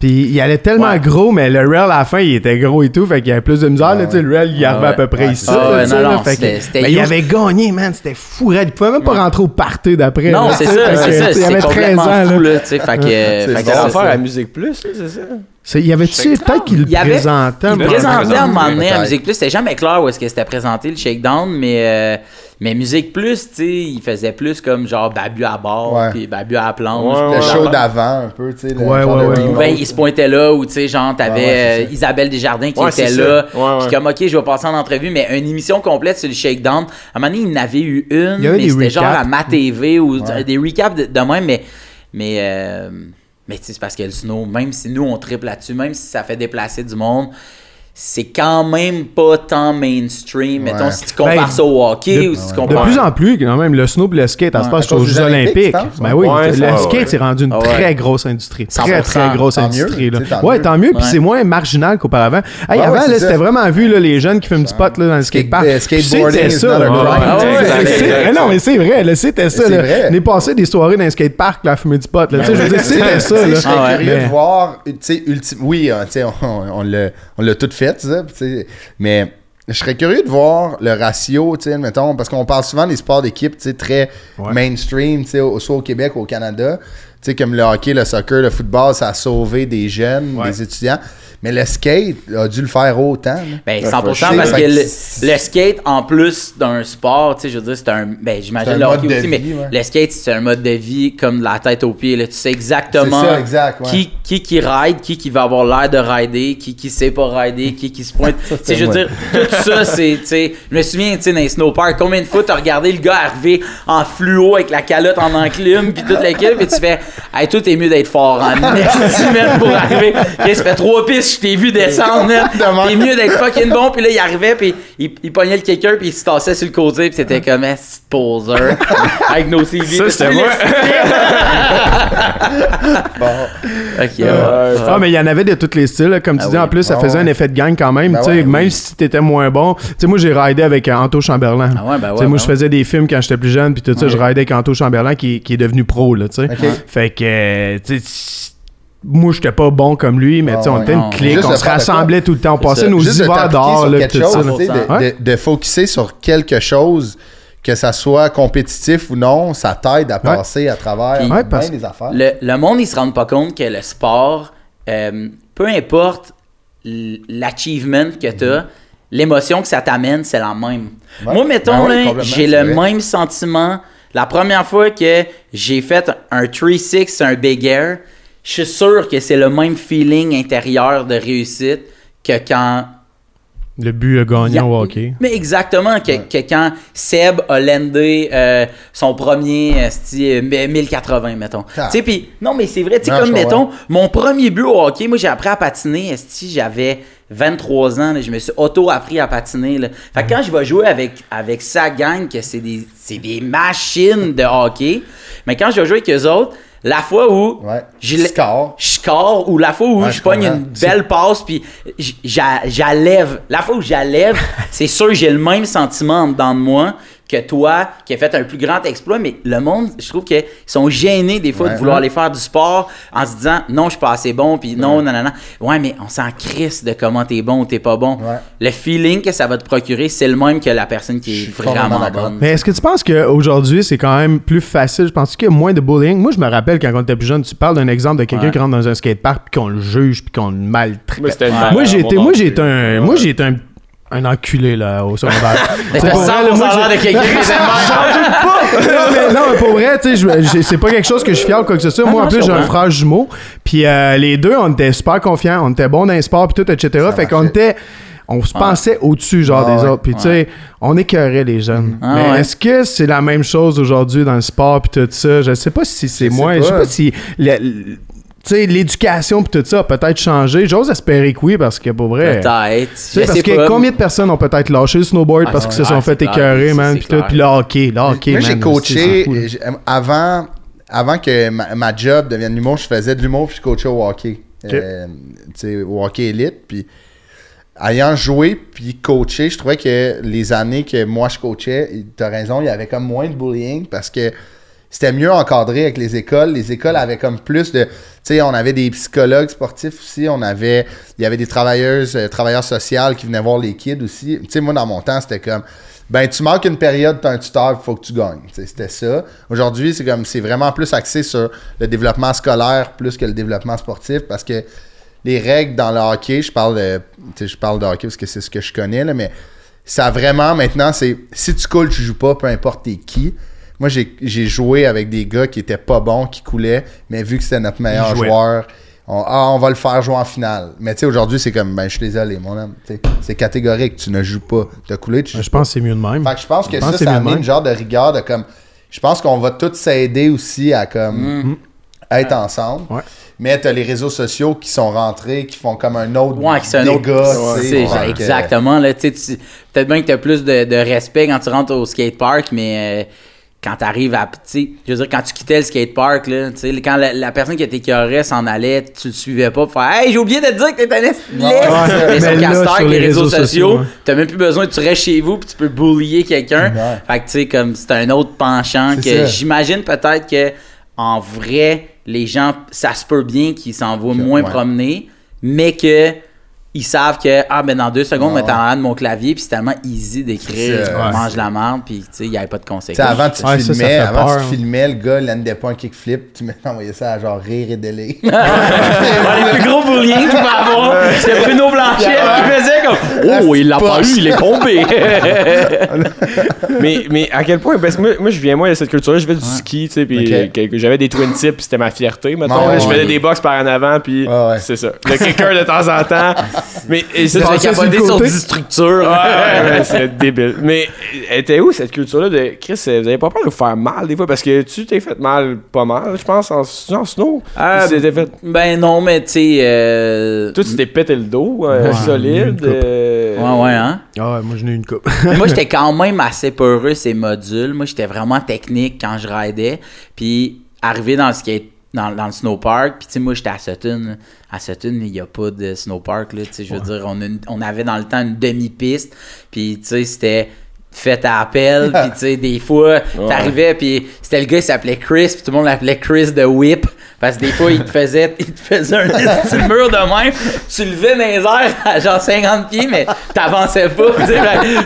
Puis il allait tellement Ouais. gros, mais le rail à la fin, il était gros et tout. Fait qu'il y avait plus de misère. là, tu sais, le rail, il arrivait à peu près Ouais, ici. là, non, là, non, fait que- c'était- c'était mais il avait gagné, man. C'était fou, raide. Il pouvait même pas rentrer au party d'après. Non, c'est ça, c'est que, ça. Il C'est avait 13 complètement ans. fou, là. là, tu sais. Fait que. Fait que l'affaire à Musique Plus, là, c'est ça? C'est- Y avait-tu peut-être qu'il le Il y avait- présentait? Il présentait à un moment donné à. Musique Plus. C'était jamais clair où est-ce que c'était présenté le shakedown, mais, euh, mais Musique Plus, tu sais, il faisait plus comme genre Babu à bord, Ouais. puis Babu à la planche. Ouais, puis Le ouais. show d'avant, un peu, tu sais. Ouais, ouais, ouais. ben, il se pointait là, ou tu sais, genre, t'avais Ouais, ouais, euh. Isabelle Desjardins qui Ouais, était là. Ouais, ouais. Puis comme, ok, je vais passer en entrevue, mais une émission complète sur le shakedown. À un moment donné, il en avait eu une, Il mais c'était genre à Ma TV ou Ouais. des recaps de, de même, mais. Mais, euh, mais c'est parce que le snow, même si nous on triple là-dessus, même si ça fait déplacer du monde, c'est quand même pas tant mainstream. Ouais. Mettons, si tu compares Ben, ça au hockey de- ou si tu De compares. plus en plus, quand même, le snow et le skate, à ce Ouais, aux Jeux Olympiques? Ben oui, Ouais, le ça, skate, ouais. c'est rendu une Ah ouais. très grosse industrie. Très, 100%. très grosse Tant industrie. mieux, là. tant Ouais, mieux. tant mieux. Puis c'est moins marginal qu'auparavant. Hey, Ouais, avant, c'était vraiment vu, là, les jeunes qui fument du pot là, dans le skatepark. euh, skateboarding C'était ça. Non, mais c'est vrai. là, C'était ça. c'est là. vrai. On est passé des soirées dans un skatepark là, à fumer du pot. C'était ça. Je serais Ah curieux de voir, oui, on l'a tout fait, ça, sais, mais je serais curieux de voir le ratio, mettons, parce qu'on parle souvent des sports d'équipe, très Ouais. mainstream, soit au Québec ou au Canada, sais, comme le hockey, le soccer, le football, ça a sauvé des jeunes, Ouais. des étudiants, mais le skate a dû le faire autant. là. Ben, Ouais, 100% faut- parce que que le, skate, en plus d'un sport, tu sais, je veux dire, c'est un. Ben, j'imagine C'est un le mode hockey de aussi, vie, mais ouais. le skate, c'est un mode de vie comme de la tête aux pieds. Là. Tu sais exactement C'est ça, exact, ouais. qui, qui qui ride, qui qui va avoir l'air de rider, qui qui sait pas rider, qui qui se pointe. tu sais, je veux dire, tout ça, c'est. tu sais, Je me souviens, tu sais, dans les snowparks, combien de fois t'as regardé le gars arriver en fluo avec la calotte en enclume, puis toute l'équipe, et tu fais, hey, toi, t'es mieux d'être fort en man, pour arriver. Chris, ça fait trois pistes, je t'ai vu descendre. T'es mieux d'être fucking bon, puis là, il arrivait, puis il, il pognait le quelqu'un, puis il se tassait sur le côté, puis c'était comme un petit poser avec nos CV. Ça, c'était moi. Ok, ouais. Ah, mais il y en avait de tous les styles. Comme tu Ah dis, oui. en plus, ça Ah faisait ouais. un effet de gang quand même. Ben ouais, même oui. si t'étais moins bon. Tu sais, moi, j'ai ridé avec euh, Anto Chamberlain. Ah ouais, ben ouais, Tu sais, moi, ben je ouais. faisais des films quand j'étais plus jeune, puis tout ça, je ridais avec Anto Chamberlain qui, qui est devenu pro, là, tu sais. Ok. Fait que, tu moi, j'étais pas bon comme lui, mais Ah tu sais, on ouais. était une clique, on se rassemblait tout le temps, on passait nos Juste de hivers là, quelque chose, sais, de, de, de focuser sur quelque chose, que ça soit compétitif ou non, ça t'aide à passer à travers Puis- bien Ouais, parce- des affaires. Le, le monde, ils se rendent pas compte que le sport, euh, peu importe l'achievement que tu as, l'émotion que ça t'amène, c'est la même. Ouais. Moi, mettons, Ben j'ai le vrai. même sentiment. La première fois que j'ai fait un 3-6, un big air, je suis sûr que c'est le même feeling intérieur de réussite que quand Le but a gagné au hockey. Mais exactement, que, que quand Seb a landé euh, son premier euh, 1080, mettons. Ah. Tu sais, puis non, mais c'est vrai, tu sais, comme mettons, mon premier but au hockey, moi j'ai appris à patiner, j'avais 23 ans, là, je me suis auto-appris à patiner. Là. Fait que quand je vais jouer avec, avec sa gang, que c'est des, c'est des machines de hockey, mais quand je vais jouer avec eux autres, la fois où Ouais. je score ou la fois où Ouais, je pogne une belle passe puis j'allève. La fois où j'allève, c'est sûr que j'ai le même sentiment en dedans de moi que toi qui as fait un plus grand exploit, mais le monde, je trouve qu'ils sont gênés des fois de Ouais. vouloir aller faire du sport en se disant non, je suis pas assez bon, puis non, non, non, non. Ouais, mais on s'en crisse de comment t'es bon ou t'es pas bon. Ouais. Le feeling que ça va te procurer, c'est le même que la personne qui est vraiment bonne. Mais est-ce que tu penses qu'aujourd'hui, c'est quand même plus facile? Je pense qu'il y a moins de bullying. Moi, je me rappelle quand on était plus jeune, tu parles d'un exemple de quelqu'un Ouais. qui rentre dans un skatepark puis qu'on le juge puis qu'on le maltraite. Moi, Ouais. j'ai été, moi, j'ai été un, moi, j'ai été un, un enculé, là, au secondaire. Mais C'est pour vrai, là, 100% moi, de quelqu'un qui est non, mais, non, mais pour vrai, tu sais, c'est pas quelque chose que je suis fier ou quoi que ce soit. Ah Moi, non, en plus, j'ai un comprends. frère jumeau. Puis euh, les deux, on était super confiants. On était bons dans les sports, puis tout, etc. fait qu'on était. On se pensait au-dessus, genre, Ah des ouais. autres. Puis, tu sais, on écœurait les jeunes. Ah mais ouais. est-ce que c'est la même chose aujourd'hui dans le sport, puis tout ça? Je sais pas si c'est moins. Je sais pas. pas si. le- le- tu sais, l'éducation puis tout ça a peut-être changé. J'ose espérer que oui, parce que pour vrai. Peut-être. Tu sais, Je parce que pas. combien de personnes ont peut-être lâché le snowboard Ah, parce qu'ils se sont fait écœurer, C'est- man, puis tout. Puis le hockey, le hockey, Moi, j'ai coaché, avant, avant que ma, ma job devienne l'humour, je faisais de l'humour puis je coachais au hockey. Euh, tu sais, au hockey élite. Puis ayant joué puis coaché, je trouvais que les années que moi je coachais, t'as raison, il y avait comme moins de bullying parce que c'était mieux encadré avec les écoles. Les écoles avaient comme plus de. Tu sais, on avait des psychologues sportifs aussi. On avait. Il y avait des travailleuses, euh, travailleurs sociaux qui venaient voir les kids aussi. Tu sais, moi, dans mon temps, c'était comme. Ben, tu manques une période, t'as un tuteur, il faut que tu gagnes. Tu sais, C'était ça. Aujourd'hui, c'est comme c'est vraiment plus axé sur le développement scolaire plus que le développement sportif parce que les règles dans le hockey, je parle de, je parle de hockey parce que c'est ce que je connais, mais ça vraiment maintenant, c'est si tu coules, tu joues pas, peu importe t'es qui. Moi, j'ai joué avec des gars qui étaient pas bons, qui coulaient, mais vu que c'était notre meilleur joueur, on, ah, on va le faire jouer en finale. Mais tu sais, aujourd'hui, c'est comme, ben, je suis désolé, mon homme. C'est catégorique, tu ne joues pas. T'as coulé, tu joues Je pense que c'est mieux de même. fait que je pense que Je pense ça, ça mieux a de mis même. une genre de rigueur de comme. Je pense qu'on va tous s'aider aussi à comme être ensemble. Ouais. Mais t'as les réseaux sociaux qui sont rentrés, qui font comme un autre Ouais, que c'est un autre. dégât, que- exactement. Là, tu sais, tu- Peut-être bien que tu as plus de, de respect quand tu rentres au skatepark, mais euh, quand tu arrives à. Je veux dire, quand tu quittais le skatepark, là, quand la, la personne qui t'écœurait s'en allait, tu le suivais pas pour faire Hey, j'ai oublié de te dire que t'es un esti de Ouais, laid. ouais, Mais sur sur les réseaux réseaux sociaux, ouais. t'as même plus besoin, tu restes chez vous puis tu peux bullier quelqu'un. Ouais. Fait que tu sais, comme c'est un autre penchant que j'imagine peut-être que en vrai, les gens, ça se peut bien qu'ils s'en vont Que- moins ouais. promener, mais que ils savent que ah ben dans deux secondes, mais t'es en de mon clavier puis c'est tellement easy d'écrire C'est ça, euh, ouais. mange la merde puis tu sais il y avait pas de Tu conséquences. avant, tu Ouais, ça, ça filmais, fait avant, peur, tu hein. filmais, le gars, landait pas un kickflip, tu m'envoyais ça à genre rire et délai. Ouais, les plus gros bullying qu'il va avoir, c'était Bruno Blanchet qui faisait comme oh il l'a pas eu, il est tombé. mais, mais à quel point, parce que moi, moi, je viens moi de cette culture-là, je fais du ski, tu sais, puis j'avais des twin tips, puis c'était ma fierté, mettons. Je faisais ouais. des box par en avant, puis Ouais, ouais. c'est ça. Le kicker de temps en temps. Mais c'est Tu vas capoter sur côté. 10 structures. Ouais, ouais, ouais, c'est débile. Mais elle était où cette culture-là de Chris, vous avez pas peur de vous faire mal des fois? Parce que tu t'es fait mal pas mal, je pense, en, en snow. Euh, Tu t'es fait. Ben non, mais tu sais. euh, Toi, tu t'es pété le dos, euh, Ouais, solide. euh, Ouais, ouais, hein? Ah ouais, moi j'en ai eu une coupe. Moi, j'étais quand même assez peureux ces modules. Moi, j'étais vraiment technique quand je ridais. Puis, arrivé dans le skate, dans, dans le snowpark, puis tu sais, moi, j'étais à Sutton. À Sutton, il n'y a pas de snowpark, là. Tu sais, je veux dire, on, a une- on avait dans le temps une demi-piste. Puis, tu sais, c'était fait à appel. Puis, tu sais, des fois, t'arrivais, puis c'était le gars qui s'appelait Chris, puis tout le monde l'appelait Chris de Whip. Parce que des fois, il te faisait, il te faisait un petit mur de même. Tu levais dans les airs à genre 50 pieds, mais t'avançais pas. Fait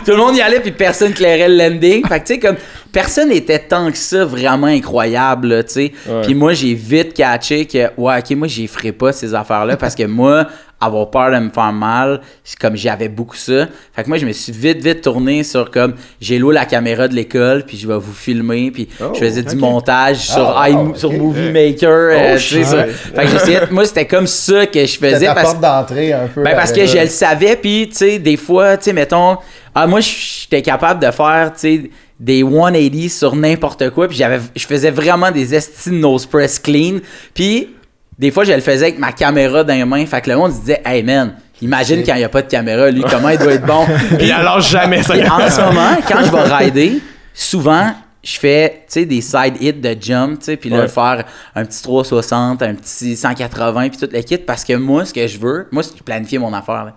Tout le monde y allait, puis personne clairait le landing. Fait que, tu sais, comme personne n'était tant que ça vraiment incroyable, là, tu sais. Puis moi, j'ai vite catché que, ouais, ok, moi, j'y ferai pas ces affaires-là parce que moi, avoir peur de me faire mal, c'est comme j'avais beaucoup ça. Fait que moi, je me suis vite, vite tourné sur comme, j'ai loué la caméra de l'école, puis je vais vous filmer, puis je faisais du montage sur, Ah, i- sur ok. Movie Maker, euh, tu sais, ça. Fait que j'essayais, moi, c'était comme ça que je faisais parce porte d'entrée un peu. ben parce que je le savais, puis tu sais, des fois, tu sais, mettons, ah, moi, j'étais capable de faire, tu sais, des 180 sur n'importe quoi, puis j'avais, je faisais vraiment des esti nose press clean, puis des fois, je le faisais avec ma caméra dans les mains, fait que le monde se disait, hey man, imagine quand il n'y a pas de caméra, lui, comment il doit être bon. Il alors jamais ça. Puis en ce moment, quand je vais rider, souvent, je fais, des side hits de jump, puis là, Ouais. faire un petit 360, un petit 180, puis tout le kit, parce que moi, ce que je veux, moi, c'est planifier mon affaire, là.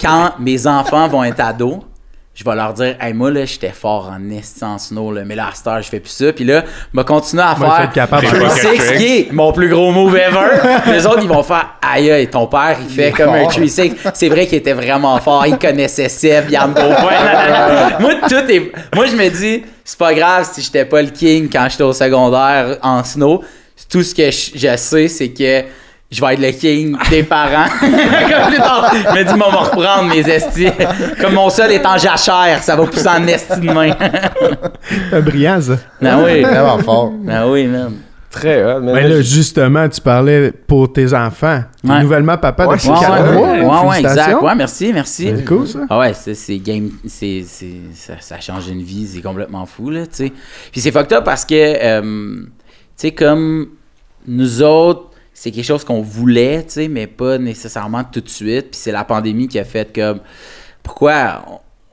Quand mes enfants vont être ados, je vais leur dire, hey, moi, là, j'étais fort en en snow, là, mais là, à cette heure, je fais plus ça. Puis là, vais continuer à Moi, faire capable qui est mon plus gros move ever. Les autres, ils vont faire, aïe, aïe, ton père, il fait comme un fort. 360. C'est vrai qu'il était vraiment fort. Il connaissait Seb, Yann Beaupoint. moi, tout est. Moi, je me dis, c'est pas grave si j'étais pas le king quand j'étais au secondaire en snow. Tout ce que je, je sais, c'est que je vais être le king des parents. Comme plus tard, je me dis, on va reprendre mes estis. Comme mon sol est en jachère, ça va pousser en esti de main. C'est brillant ça. ben oui. Vraiment fort. Ben oui, man. Très hot. mais Ben là, justement, tu parlais pour tes enfants. Ouais. Nouvellement papa Ouais, depuis c'est 4 ça. mois. ouais, ouais, exact. Ouais, merci, merci. C'est cool ça. Ah ouais, c'est, c'est game, c'est, c'est, ça, ça change une vie, c'est complètement fou, là, tu sais. Puis c'est fucked up parce que, euh, tu sais, comme nous autres, c'est quelque chose qu'on voulait, tu sais, mais pas nécessairement tout de suite. Puis c'est la pandémie qui a fait comme, pourquoi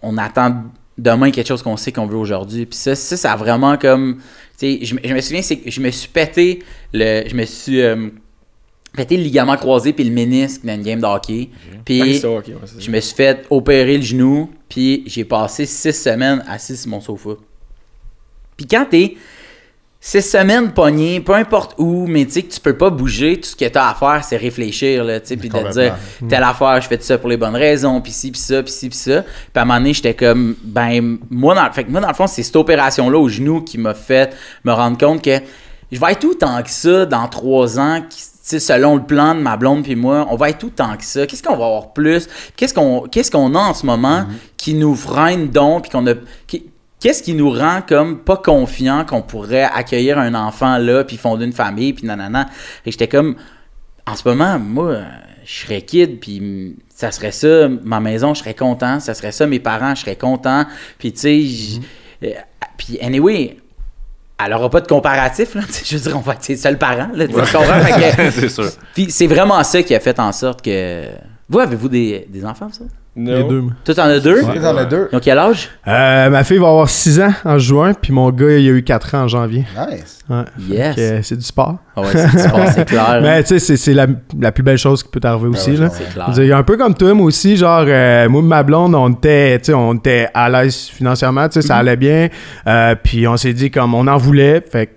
on, on attend demain quelque chose qu'on sait qu'on veut aujourd'hui? Puis ça, ça, ça a vraiment comme, tu sais, je, me- je me souviens, c'est que je me suis pété le, je me suis euh, pété le ligament croisé puis le ménisque dans une game de hockey. Puis ça, ouais, je me suis fait opérer le genou, puis j'ai passé six semaines assis sur mon sofa. Puis quand t'es six semaines pognées, peu importe où, mais tu sais que tu peux pas bouger, tout ce que tu as à faire, c'est réfléchir, là, tu sais, puis de te dire, telle affaire, je fais ça pour les bonnes raisons, puis ci, puis ça, puis ci, puis ça. Puis à un moment donné, j'étais comme, ben, moi, dans, fait que moi, dans le fond, c'est cette opération-là au genou qui m'a fait me rendre compte que je vais être tout tant que ça dans trois ans, qui- tu sais, selon le plan de ma blonde puis moi, on va être tout tant que ça. Qu'est-ce qu'on va avoir plus? Qu'est-ce qu'on qu'est-ce qu'on a en ce moment qui nous freine donc puis qu'on a qui- Qu'est-ce qui nous rend comme pas confiants qu'on pourrait accueillir un enfant là puis fonder une famille puis nanana? Et j'étais comme en ce moment, moi, je serais kid, puis ça serait ça, ma maison, je serais content. Ça serait ça, mes parents, je serais content. Puis, tu sais, j- euh, puis, anyway, elle aura pas de comparatif, là. Tu sais, Je veux dire, on va être ses seuls parents, là. C'est sûr. puis c'est vraiment ça qui a fait en sorte que. Vous, avez-vous des, des enfants, ça? Les deux. Toi, t'en as deux? Tu en as deux. Ils ont quel âge? Euh, ma fille va avoir 6 ans en juin, puis mon gars, il a eu 4 ans en janvier. Nice. Ouais. Yes. Euh, c'est du sport. Ah ouais, c'est du sport, c'est clair. Mais tu sais, c'est- c'est la, la plus belle chose qui peut t'arriver aussi. ouais, là. c'est Je clair. dire, un peu comme toi, moi aussi, genre, euh, moi et ma blonde, on était, tu sais, on était à l'aise financièrement, tu sais, ça Mhm. allait bien. Euh, puis on s'est dit, comme, on en voulait. Fait que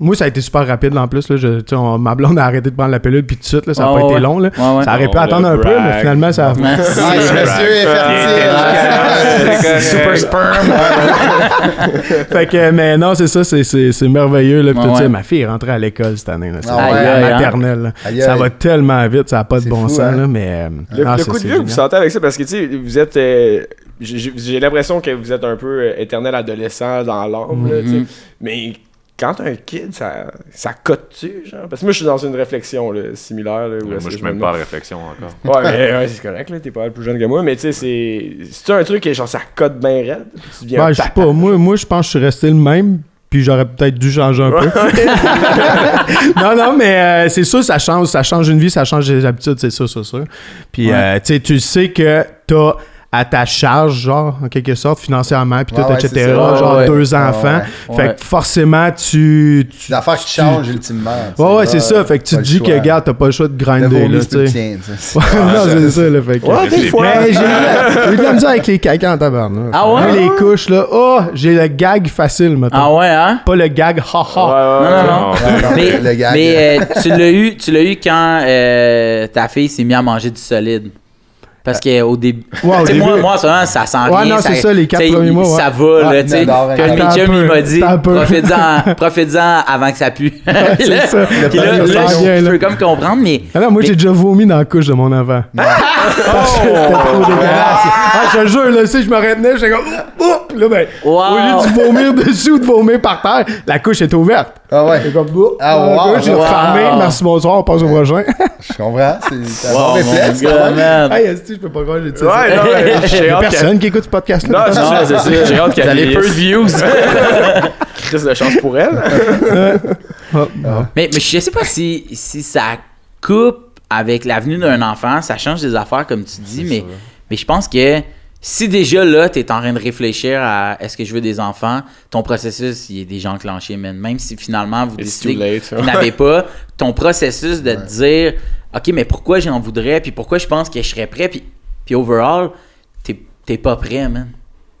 moi, ça a été super rapide en plus. Là, je, tu sais, on- ma blonde a arrêté de prendre la pilule, puis tout de suite, là, ça n'a pas ouais, été long. Là. Ouais, ouais. Ça aurait pu Oh, attendre un peu, mais finalement, ça a. Merci. Monsieur est fertile. Super sperm. fait que, mais non, c'est ça, c'est- c'est c'est merveilleux. Là, tout, tu sais, ouais. ma fille est rentrée à l'école cette année. Là, c'est Ah hein? maternelle. Ça va tellement vite, ça n'a pas de C'est bon fou, sens. hein? Là, mais, euh, Le, non, le c'est- coup de vieux que vous sentez avec ça, parce que tu sais, vous êtes. euh, j'ai l'impression que vous êtes un peu euh, éternel adolescent dans l'âme, là, tu sais. Mhm. Mais quand t'as un kid, ça, ça cote-tu, genre? Parce que moi, je suis dans une réflexion là, similaire. Là, où Moi, je suis me même pas à la réflexion encore. Ouais, mais ouais, c'est correct, là, t'es pas plus jeune que moi, mais tu sais, c'est. C'est un truc que genre ça cote bien raide. Tu un je sais pas. Moi, moi, je pense que je suis resté le même. Puis j'aurais peut-être dû changer un peu. non, non, mais euh, c'est sûr, ça change. Ça change une vie, ça change des habitudes, c'est sûr, c'est sûr. Puis, Ouais. euh, tu sais, tu sais que t'as à ta charge, genre, en quelque sorte, financièrement, puis tout, Ouais, ouais, etc. Genre, Ouais, deux ouais. enfants. Ouais. Fait Ouais. que forcément, tu. tu l'affaire qui tu- change ultimement. Ouais, ouais, c'est ça. Fait que tu te le dis que, regarde, t'as pas le choix de Le grinder, là, c'est tu le sais. Ouais, non, c'est ça, là. Fait que. Ouais, des fois. Mais j'ai eu de la misère avec les caca en tabarnak. Ah ouais? Les couches, là, oh, j'ai le gag facile, maintenant. Ah ouais, hein? Pas le gag, ha Ouais, ha. ouais, Non, non, ouais. Mais, le gag. mais, euh, tu l'as eu, tu l'as eu quand euh, ta fille s'est mise à manger du solide. Parce qu'au début. Ouais, au sais, moi, début- moi, en ce moment, ça sent Ouais, rien. non, c'est ça, les quatre premiers mois, ouais. Ça va, Ah, là, tu sais. peu, il m'a dit, profite-en profite-en avant que ça pue. Puis là, ça. puis là, là, temps je peux comme comprendre, mais. Ah non, moi, Mais- j'ai déjà vomi dans la couche de mon. Parce que c'était trop dégueulasse. Ah, je te jure, là, tu sais, je me retenais, j'étais comme, puis là, ben, Wow. au lieu de vomir dessus ou de vomir par terre, la couche était ouverte. Ah ouais, C'est comme, oh, Ah, dans la wow. couche, j'ai Wow. refermé, merci, bonsoir, on passe au prochain. je comprends. C'est c'est un Wow, bon réflexe. quand même. Je peux pas croire dit ça. Ouais, non, mais j'ai Il y a hâte qu'elle- personne qui écoute ce podcast-là. Non, c'est Non, ça, c'est ça. J'ai hâte qu'elle avez peu de views. Chris de chance pour elle. Bon. mais, mais je sais pas si, si ça coupe avec l'avenue d'un enfant, ça change des affaires, comme tu dis, mais, mais je pense que si déjà là, tu es en train de réfléchir à est-ce que je veux des enfants, ton processus, il est déjà enclenché, man. Même si finalement vous It's décidez que vous n'avez pas, ton processus de te dire, OK, mais pourquoi j'en voudrais, puis pourquoi je pense que je serais prêt, puis, puis overall, t'es pas prêt, man.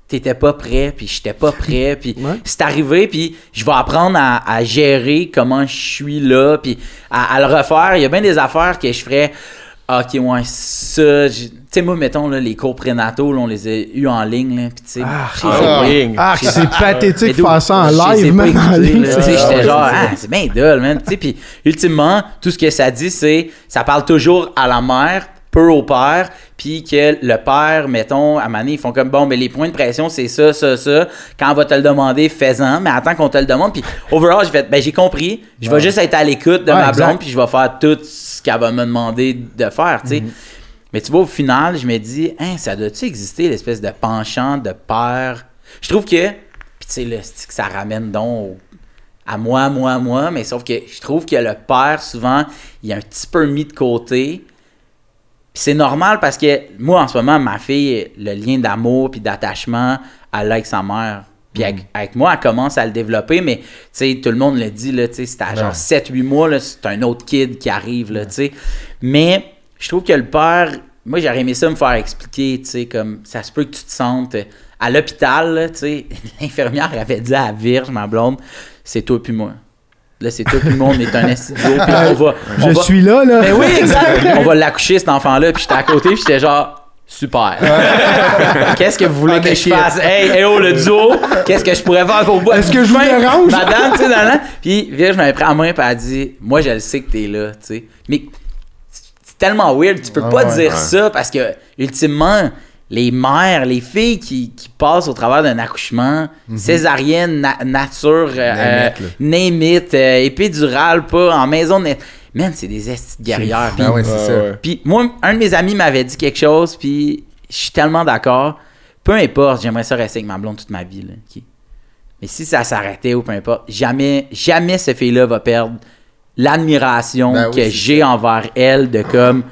T'étais pas prêt, puis j'étais pas prêt, puis Ouais. c'est arrivé, puis je vais apprendre à, à gérer comment je suis là, puis à, à le refaire. Il y a bien des affaires que je ferais. Ok, ouais, ça. Tu sais, moi, mettons, là, les cours prénataux, là, on les a eus en ligne, là, puis tu sais. ah, oui. Ah, c'est pathétique de mais faire ça en live, même en ligne. là. Tu sais, Ah, J'étais ouais, genre, c'est ah, c'est bien dull, man. Tu sais, Puis, ultimement, tout ce que ça dit, c'est ça parle toujours à la mère, peu au père, puis que le père, mettons, à Mané, ils font comme bon, mais les points de pression, c'est ça, ça, ça. Quand on va te le demander, fais-en, mais attends qu'on te le demande. Puis, overall, j'ai fait, ben, j'ai compris. Je vais juste être à l'écoute de Ouais, ma blonde, puis je vais faire tout ce qu'elle va me demander de faire, tu sais. Mhm. Mais tu vois, au final, je me dis, hein, ça doit-tu exister, l'espèce de penchant de père? Je trouve que, puis tu sais, que ça ramène donc au- à moi, moi, moi, mais sauf que je trouve que le père, souvent, il est un petit peu mis de côté. Puis c'est normal parce que moi, en ce moment, ma fille, le lien d'amour puis d'attachement, elle l'a avec sa mère. Puis avec, avec moi, elle commence à le développer, mais tu sais, tout le monde le dit, là, tu sais, c'est à genre 7-8 mois, là, c'est un autre kid qui arrive, là, tu sais. Mais je trouve que le père, moi, j'aurais aimé ça me faire expliquer, tu sais, comme ça se peut que tu te sentes à l'hôpital, tu sais, l'infirmière avait dit à la Virge, ma blonde, c'est toi puis moi. Là, c'est puis moi, on est un studio, puis on va. on Je va- suis là, là. Ben oui, exact. on va l'accoucher, cet enfant-là, puis j'étais à côté, puis j'étais genre. Super. Qu'est-ce que vous voulez Ah, que mais je fasse? Hey, hey, oh, le duo, qu'est-ce que je pourrais faire pour vous? Est-ce que je vous dérange? Madame, tu sais, dans la- Puis, Virge m'avait pris en main, puis elle a dit, moi, je le sais que t'es là, tu sais. Mais c'est tellement weird, tu peux Ah pas ouais. dire Ouais. ça parce que, ultimement, les mères, les filles qui, qui passent au travers d'un accouchement, césarienne, na- nature, euh, Mhm. It, euh, épidurale, pas en maison de... Man, c'est des estis de guerrières. Puis- Ah ouais, c'est ça. ouais. puis moi, un de mes amis m'avait dit quelque chose, puis je suis tellement d'accord. Peu importe, j'aimerais ça rester avec ma blonde toute ma vie. Là? Mais si ça s'arrêtait ou peu importe, jamais, jamais ce fille-là va perdre l'admiration Ben oui, que j'ai envers elle de comme.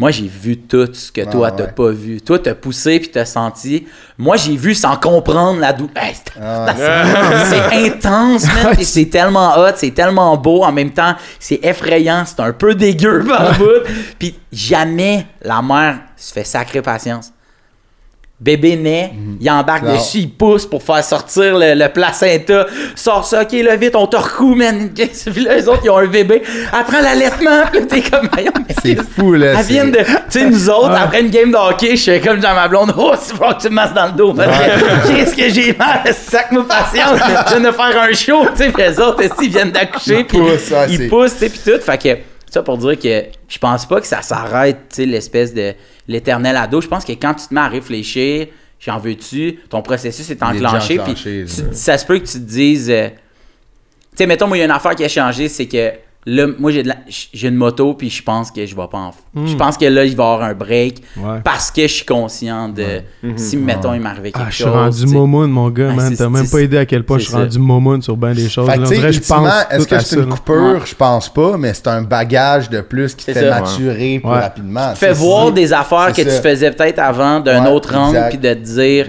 Moi, j'ai vu tout ce que toi, Ah, t'as ouais. pas vu. Toi, t'as poussé puis t'as senti. Moi, j'ai vu sans comprendre la douleur. Hey, c'est- Ah, c'est intense, man. c'est tellement hot, c'est tellement beau. En même temps, c'est effrayant, c'est un peu dégueu par bout. Puis jamais la mère se fait sacrer patience. Bébé naît, il embarque dessus, il pousse pour faire sortir le, le placenta. Sors ça, ok, là, vite, on te recoue, man. Puis là, les autres, ils ont un bébé. Après l'allaitement, puis t'es comme, C'est fou, là. elles c'est- viennent de. Tu sais, nous autres, après une game de hockey, je fais comme dans ma blonde, oh, c'est faut que tu me masses dans le dos. Parce que qu'est-ce que j'ai mal, sac-moi patience. Je viens de faire un show, tu sais, puis les autres, ils viennent d'accoucher, Ils puis ouais, ils poussent, tu sais, puis tout. Fait que, ça pour dire que je pense pas que ça s'arrête, tu sais, l'espèce de l'éternel ado. Je pense que quand tu te mets à réfléchir, j'en veux-tu, ton processus est enclenché, puis tu- ça se peut que tu te dises. euh, tu sais, mettons, moi, il y a une affaire qui a changé, c'est que là, moi, j'ai de la- j'ai une moto, puis je pense que je vais pas en. Je pense que là, il va y avoir un break Ouais. parce que je suis conscient de si, mettons, il m'arrivait quelque Ah, je suis chose. rendu momoun, mon gars, Ah, man. T'as même pas aidé à quel point je suis rendu momoun sur bien des choses. Fait là. je pense est-ce que c'est une coupure? Ouais. Je pense pas, mais c'est un bagage de plus qui te fait maturer plus rapidement. Tu fais voir des affaires que tu faisais peut-être avant d'un autre angle, puis de te dire.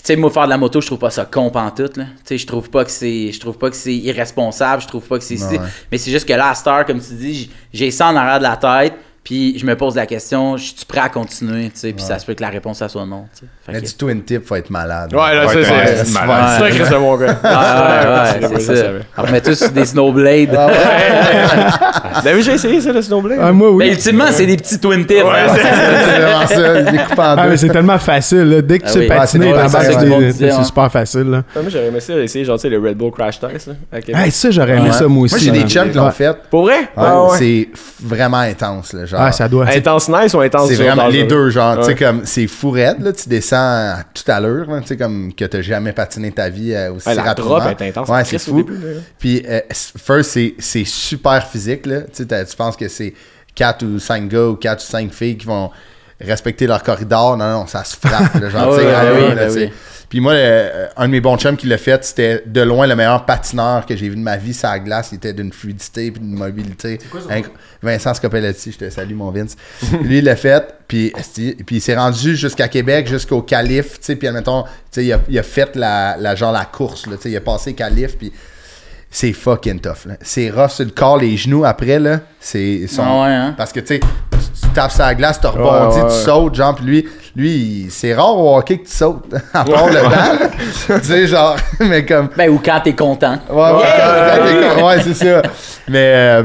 Puis tu sais, moi, faire de la moto, je trouve pas ça con pantoute, là. Tu sais, je trouve pas que c'est... Je trouve pas que c'est irresponsable, je trouve pas que c'est... Ouais. Mais c'est juste que là, à cette heure, comme tu dis, j'ai ça en arrière de la tête, puis je me pose la question, je suis prêt à continuer, tu sais, puis ça se peut que la réponse, ça soit non, Mais du twin tip, faut être malade. Ouais, là, Ouais, ça, c'est. c'est un Chris de mon gars. Ouais, ouais, c'est ça. On remet tous des snowblades. Ah ouais. T'as vu, j'ai essayé ça, le snowblade? Ah, moi, oui. Mais ultimement, c'est des petits twin tips. Ouais, hein. c'est vraiment ça, il découpe en Ah, deux. mais c'est tellement facile, là. Dès que tu Ah sais patiner, c'est des- ça, ça. super facile, là. Ah, moi, j'aurais aimé ça, essayer, genre, tu sais, le Red Bull Crash Test, là. ça, j'aurais aimé ça, moi aussi. Moi, j'ai des chums qui l'ont fait. Pour vrai? Ah, ouais. C'est vraiment intense, là, genre. Ah, ça doit. Intense nice ou intense C'est vraiment les deux, genre, tu sais, comme, c'est fou raide, là, tu descends à toute allure, tu sais, comme que t'as jamais patiné ta vie euh, aussi Ouais, la rapidement. drop est intense. Ouais, c'est fou. début. Puis, euh, first, c'est- super physique, là, tu tu penses que c'est 4 ou 5 gars ou 4 ou 5 filles qui vont respecter leur corridor. Non, non, ça se frappe, genre, Ah tu ouais, ben oui, là, tu oui. Puis moi, euh, un de mes bons chums qui l'a fait, c'était de loin le meilleur patineur que j'ai vu de ma vie sur la glace. Il était d'une fluidité et d'une mobilité. Inc- Vincent Scopelletti, je te salue, mon Vince. Lui, il l'a fait, puis, puis il s'est rendu jusqu'à Québec, jusqu'au calife, puis admettons, il a, il a fait la, la, genre la course, là, il a passé calife, puis c'est fucking tough. C'est rough sur le corps, les genoux après, là, c'est... sont- Ah ouais, hein? Parce que, tu sais, tu tu tapes sur la glace, tu rebondis, Ouais, ouais, tu ouais. sautes, genre, puis lui, lui, c'est rare au hockey que tu sautes, à part le là. tu sais, genre, mais comme... Ben, ou quand t'es content. Ouais, ouais, quand- quand t'es con- ouais, c'est ça. Mais euh,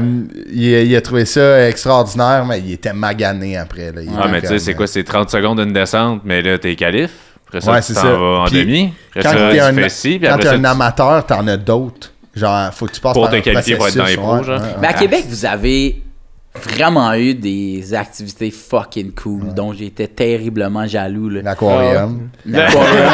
il, a- il a trouvé ça extraordinaire, mais il était magané après. Là. Il Ah, mais tu sais, c'est quoi? C'est 30 secondes d'une descente, mais là, t'es qualif. Après ça, Ouais, tu c'est t'en ça. vas en Puis, demi. Après Quand ça, t'es tu un, fais ci, puis quand après t'es ça, un tu- amateur, t'en as d'autres. Genre, faut que tu passes Pour par te qualifier pour être dans les processus, pros, ouais, genre. ouais, Mais à ouais. Québec, vous avez vraiment eu des activités fucking cool dont j'étais terriblement jaloux. L'aquarium. L'aquarium,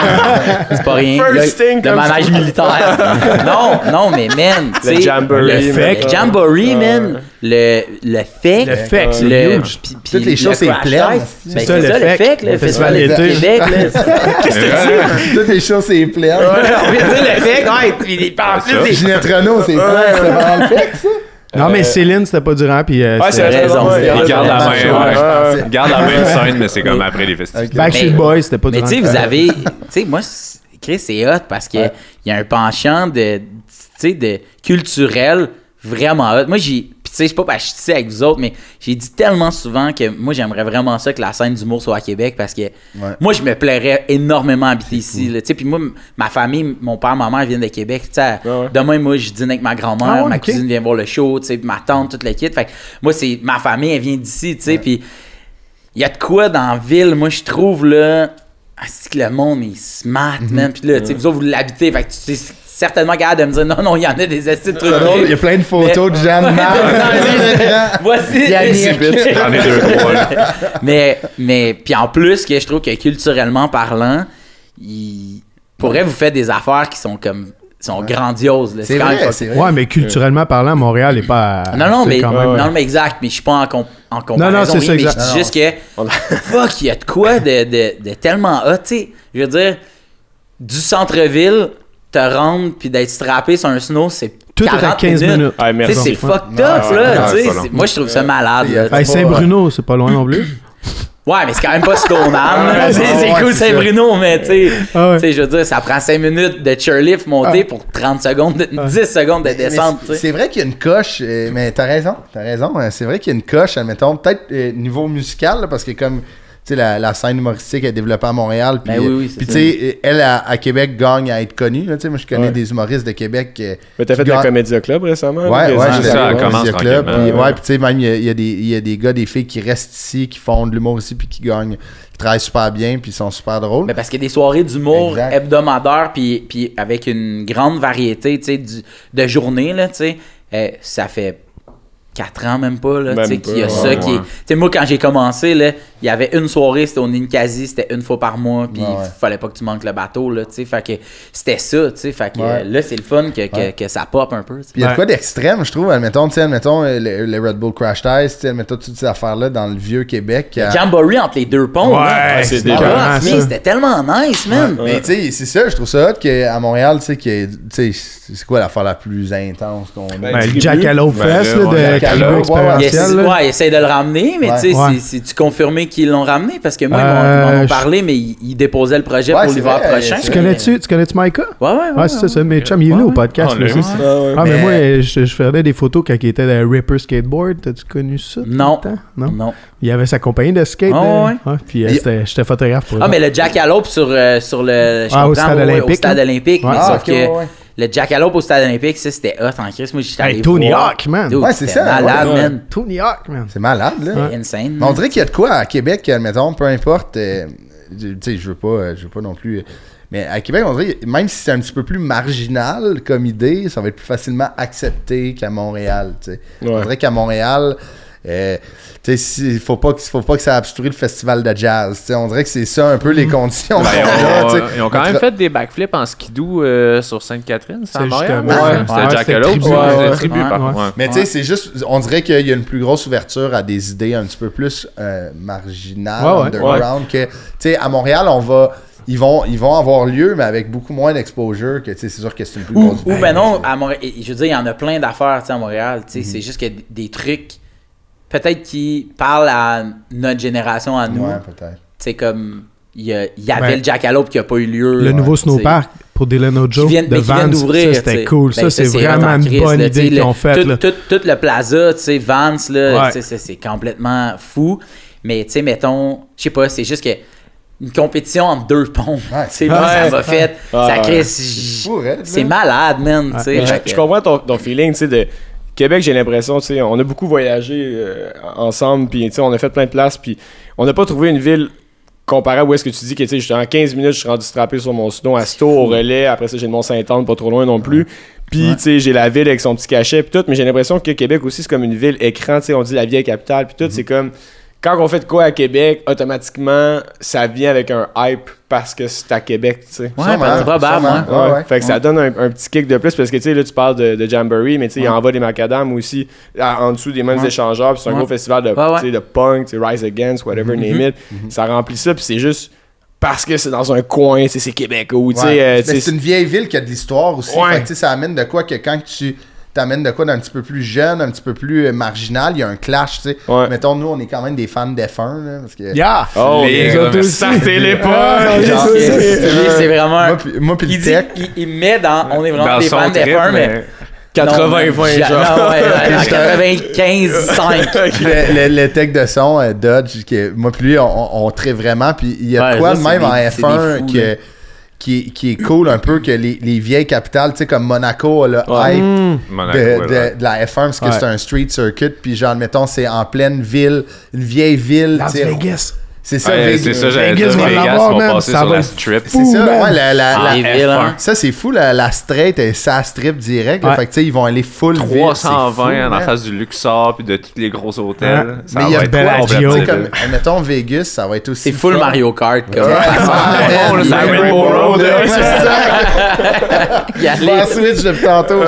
c'est pas rien. First le, thing le manège militaire. non, non, mais man, tu Le jamboree, le, man. le jamboree, man, le, le FEC, Le FEC, c'est le, huge. puis- puis Toutes les le choses, c'est plein. test. C'est ça, le ça, le Festival d'été. Québec. là. Toutes les choses, c'est plein. On vient de dire le FEC, ouais, puis en plus Ginette Renault, c'est plein. C'est vraiment le fait, ça. Non, mais Céline, c'était pas durant, puis euh, Ouais, c'est raison, raison. c'est Il garde la main, Ouais, la même scène, mais c'est comme après les festivals. Ok. Backstreet Mais- Boys, c'était pas Mais durant. tu sais, vous avez. Tu sais, moi, Chris, c'est hot parce qu'il Ouais. y a un penchant de, tu sais, de culturel vraiment hot. Moi, j'ai. Tu sais, c'est pas parce que je suis ici avec vous autres, mais j'ai dit tellement souvent que moi, j'aimerais vraiment ça que la scène d'humour soit à Québec parce que moi, je me plairais énormément à habiter ici. Tu sais, puis moi, ma famille, mon père, ma mère viennent de Québec. Tu sais, ouais. demain, moi, je dîne avec ma grand-mère, Ah ma cousine vient voir le show, tu sais, ma tante, toute kit. Fait que moi, c'est ma famille, elle vient d'ici, tu sais, puis il y a de quoi dans la ville, moi, je trouve, là, c'est que le monde est smart, Mhm. man. Puis là, tu sais, vous autres, vous l'habitez, fait que tu es certainement capable de me dire, non, non, il y en a des astuces de trucs. Il y a plein de photos de Voici. J'en ai deux, trois. là. mais, mais, puis en plus, que je trouve que culturellement parlant, il pourrait vous faire des affaires qui sont comme, sont grandioses. là. C'est vrai, vrai. Ouais, mais culturellement parlant, Montréal est pas. Non, non, mais, quand même. ouais. non, mais exact, mais je suis pas en, com- en comparaison. Non, non, c'est oui, ça, mais exact. Je dis juste que, fuck, il y a de quoi de, de, de tellement hot, tu sais. Je veux dire, du centre-ville, te rendre puis d'être strappé sur un snow, c'est Tout est à 40 15 minutes. Ah, merci. c'est fucked up, ouais, là, ouais, Moi, je trouve ça malade. Hey, Saint-Bruno, c'est pas loin non plus. Ouais, mais c'est quand même pas. Ouais, C'est cool Saint-Bruno, mais tu sais, Ah tu sais, je veux dire, ça prend 5 minutes de chairlift monter pour 30 secondes, de- 10 secondes de Mais descente, c'est- tu sais. C'est vrai qu'il y a une coche, euh, mais t'as raison, t'as raison. euh, C'est vrai qu'il y a une coche, admettons, peut-être euh, niveau musical, là, parce que comme sais, la, la scène humoristique est développée à Montréal. Puis, Ben oui, oui, c'est puis ça. tu sais, elle à, à Québec gagne à être connue. là, tu sais, moi, je connais Ouais. des humoristes de Québec. euh, Mais t'as fait le gagnent- Comédia Club récemment? Ouais, là, ouais, au commence Media Club. Puis, ouais. ouais, puis tu sais, même, il y y, a des- il y a des gars, des filles qui restent ici, qui font de l'humour ici, puis qui gagnent, qui travaillent super bien, puis sont super drôles. Mais parce qu'il y a des soirées d'humour hebdomadaires, puis, puis avec une grande variété, tu sais, de journées, là, tu sais. Euh, ça fait 4 ans même pas, là, Même tu sais, qu'il y a ça ouais, qui est... ouais. Tu sais, moi, quand j'ai commencé, là, il y avait une soirée, c'était au Ninkasi, c'était une fois par mois, puis Ouais, ouais. il fallait pas que tu manques le bateau, là, tu sais. Fait que c'était ça, tu sais. Fait que Ouais. là, c'est le fun que, que, Ouais. que ça pop un peu, il y a quoi d'extrême, je trouve. Admettons, tu sais, admettons euh, le, le Red Bull Crash Test, tu sais, admettons toutes ces affaires-là dans le vieux Québec. euh, Jamboree entre les deux ponts, là. Ouais, c'est Ah, c'était tellement nice, man. Mais tu sais, c'est ça, je trouve ça hot qu'à Montréal, tu sais, que, tu sais, c'est quoi l'affaire la plus intense qu'on a? Ben, Ben. Jackalope Ben, Fest, là, là, ouais, de Jackalope, tribu ouais, ouais. Il expérientiel. ouais, il essaie de le ramener, mais Ouais. tu sais, c'est-tu confirmé qu'ils l'ont ramené? Parce que moi, ils m'en ont je- parlé, mais ils, ils déposaient le projet Ouais, pour l'hiver prochain. Tu connais-tu, tu connais-tu Micah? Ouais, ouais, ouais. Ouais, c'est ça, c'est mes chums, il est venu au podcast. Ah. Ah, mais, moi, je, faisais des photos quand il était à Ripper Skateboard. T'as-tu connu ça? tout Non. le temps? Non? Non. Il y avait sa compagnie de skate. Ah, là. ouais. Ouais, puis euh, j'étais photographe pour Ah, mais le Jackalope sur, euh, sur le. Ah, au stade ouais, olympique, Au stade olympique. Mais Ah, sauf que ouais, ouais. Le Jackalope au stade olympique, ça, c'était hot en crise. Moi, j'étais allé Hey, Tony voir. Hawk, man. Dude, Ouais, c'est ça, malade, ouais, man. Tony Hawk, man. C'est malade, là. C'était insane. Mais on dirait qu'il y a de quoi à Québec, admettons, peu importe. euh, tu sais, je veux pas, euh, je veux pas non plus. euh, mais à Québec, on dirait, même si c'est un petit peu plus marginal comme idée, ça va être plus facilement accepté qu'à Montréal. tu sais. On Ouais. dirait qu'à Montréal, euh, tu sais, si- faut pas, que- faut pas que ça obstrue le festival de jazz. On dirait que c'est ça un peu les conditions. Ben, ils, ont, ils quand même fait des backflips en skidoo euh, sur Sainte-Catherine, c'est à Montréal? C'était ouais, Jackalope, c'était ouais, tribu, c'était ouais. tribu, Ouais. par Ouais. contre. ouais. Mais tu sais, c'est juste, on dirait qu'il y a une plus grosse ouverture à des idées un petit peu plus euh, marginales, Ouais, ouais. underground, que, tu sais, à Montréal, on va, ils vont, ils vont avoir lieu, mais avec beaucoup moins d'exposure, que, c'est sûr que c'est une plus Ou, grosse ou vague. ben non, à Montréal, je veux dire, il y en a plein d'affaires à Montréal. Mhm. C'est juste que des trucs, peut-être qui parlent à notre génération, à nous. Ouais, peut-être. C'est comme, il y, a- il y avait le Jackalope qui a pas eu lieu. Le nouveau snowpark pour Delano Joe Qui viennent, de d'ouvrir. ça, c'était cool. Ben, ça, c'est vraiment en une bonne là, idée qu'ils ont faite. Tout, là. tout, tout le plaza, tu sais, Vance, là, Ouais. c'est c'est complètement fou. Mais, tu sais, mettons, je sais pas, c'est juste que une compétition entre deux ponts, sais, moi, ça m'a fait, ça crée, c'est malade, man, je, comprends ton, ton feeling, tu sais, de Québec, j'ai l'impression, tu sais, on a beaucoup voyagé euh, ensemble, puis tu sais, on a fait plein de places, puis on n'a pas trouvé une ville comparable où est-ce que tu dis que, tu sais, j'étais en 15 minutes, je suis rendu strappé sur mon snow à Sto, au relais, après ça, j'ai le Mont-Saint-Anne, pas trop loin non plus. Puis, tu sais, j'ai la ville avec son petit cachet, puis tout, mais j'ai l'impression que Québec aussi, c'est comme une ville écran, tu sais, on dit la vieille capitale, puis tout, c'est comme, quand on fait de quoi à Québec, automatiquement, ça vient avec un hype parce que c'est à Québec, tu sais. Ouais, ben, probable, hein. Ouais, Ouais, ouais. Fait que ça donne un, un petit kick de plus parce que tu sais là tu parles de, de Jamboree mais tu sais il en va des macadam aussi à- en dessous des mêmes Ouais. échangeurs puis c'est un Ouais. gros festival de, de punk, Rise Against, whatever name it. Ça remplit ça puis c'est juste parce que c'est dans un coin, c'est Québec ou tu sais euh, c'est une vieille ville qui a de l'histoire aussi. Ouais. Fait que, tu sais, ça amène de quoi que quand tu t'amènes de quoi d'un petit peu plus jeune, un petit peu plus euh, marginal, il y a un clash, tu sais. Ouais. Mettons, nous, on est quand même des fans d'F1, là, parce que... Yeah! Oh, Les gars, autres mais aussi. Sortez les Ah, pas! c'est- vraiment. Moi, puis- moi, puis il, le dit, tech. il, il met dans. On est vraiment Dans des fans trip, d'F1, mais. mais- 80-20, Non, ja- genre. non, ouais, ouais, 95-5. le, le, le tech de son euh, Dodge, qui, est- moi puis lui, on, on, on tripe vraiment. Puis il y a Ouais, quoi de même en des- c'est F1 des fous, qui, est- qui, cool un peu que les, les vieilles capitales, tu sais, comme Monaco, a le Ouais. hype Monaco, de, ouais. de- de la F1 parce que Ouais. c'est un street circuit. Puis genre, mettons, c'est en pleine ville, une vieille ville. Las Vegas. C'est ça, Ouais, Vegas. c'est ça, Vegas va l'avoir, passer Ça sur va la être strip. C'est ça, man. ouais, la, la, Ah, la- les villes, hein. Ça, c'est fou, la, la straight et sa strip direct. là. Ouais. Fait que, tu sais, ils vont aller full ville, c'est 320 fou, en face du Luxor puis de tous les gros hôtels. Ouais. Ça Mais il y va a être Bellagio. comme, mettons, Vegas, ça va être aussi. C'est full fun. Mario Kart. Comme ça c'est ça. switch depuis tantôt, je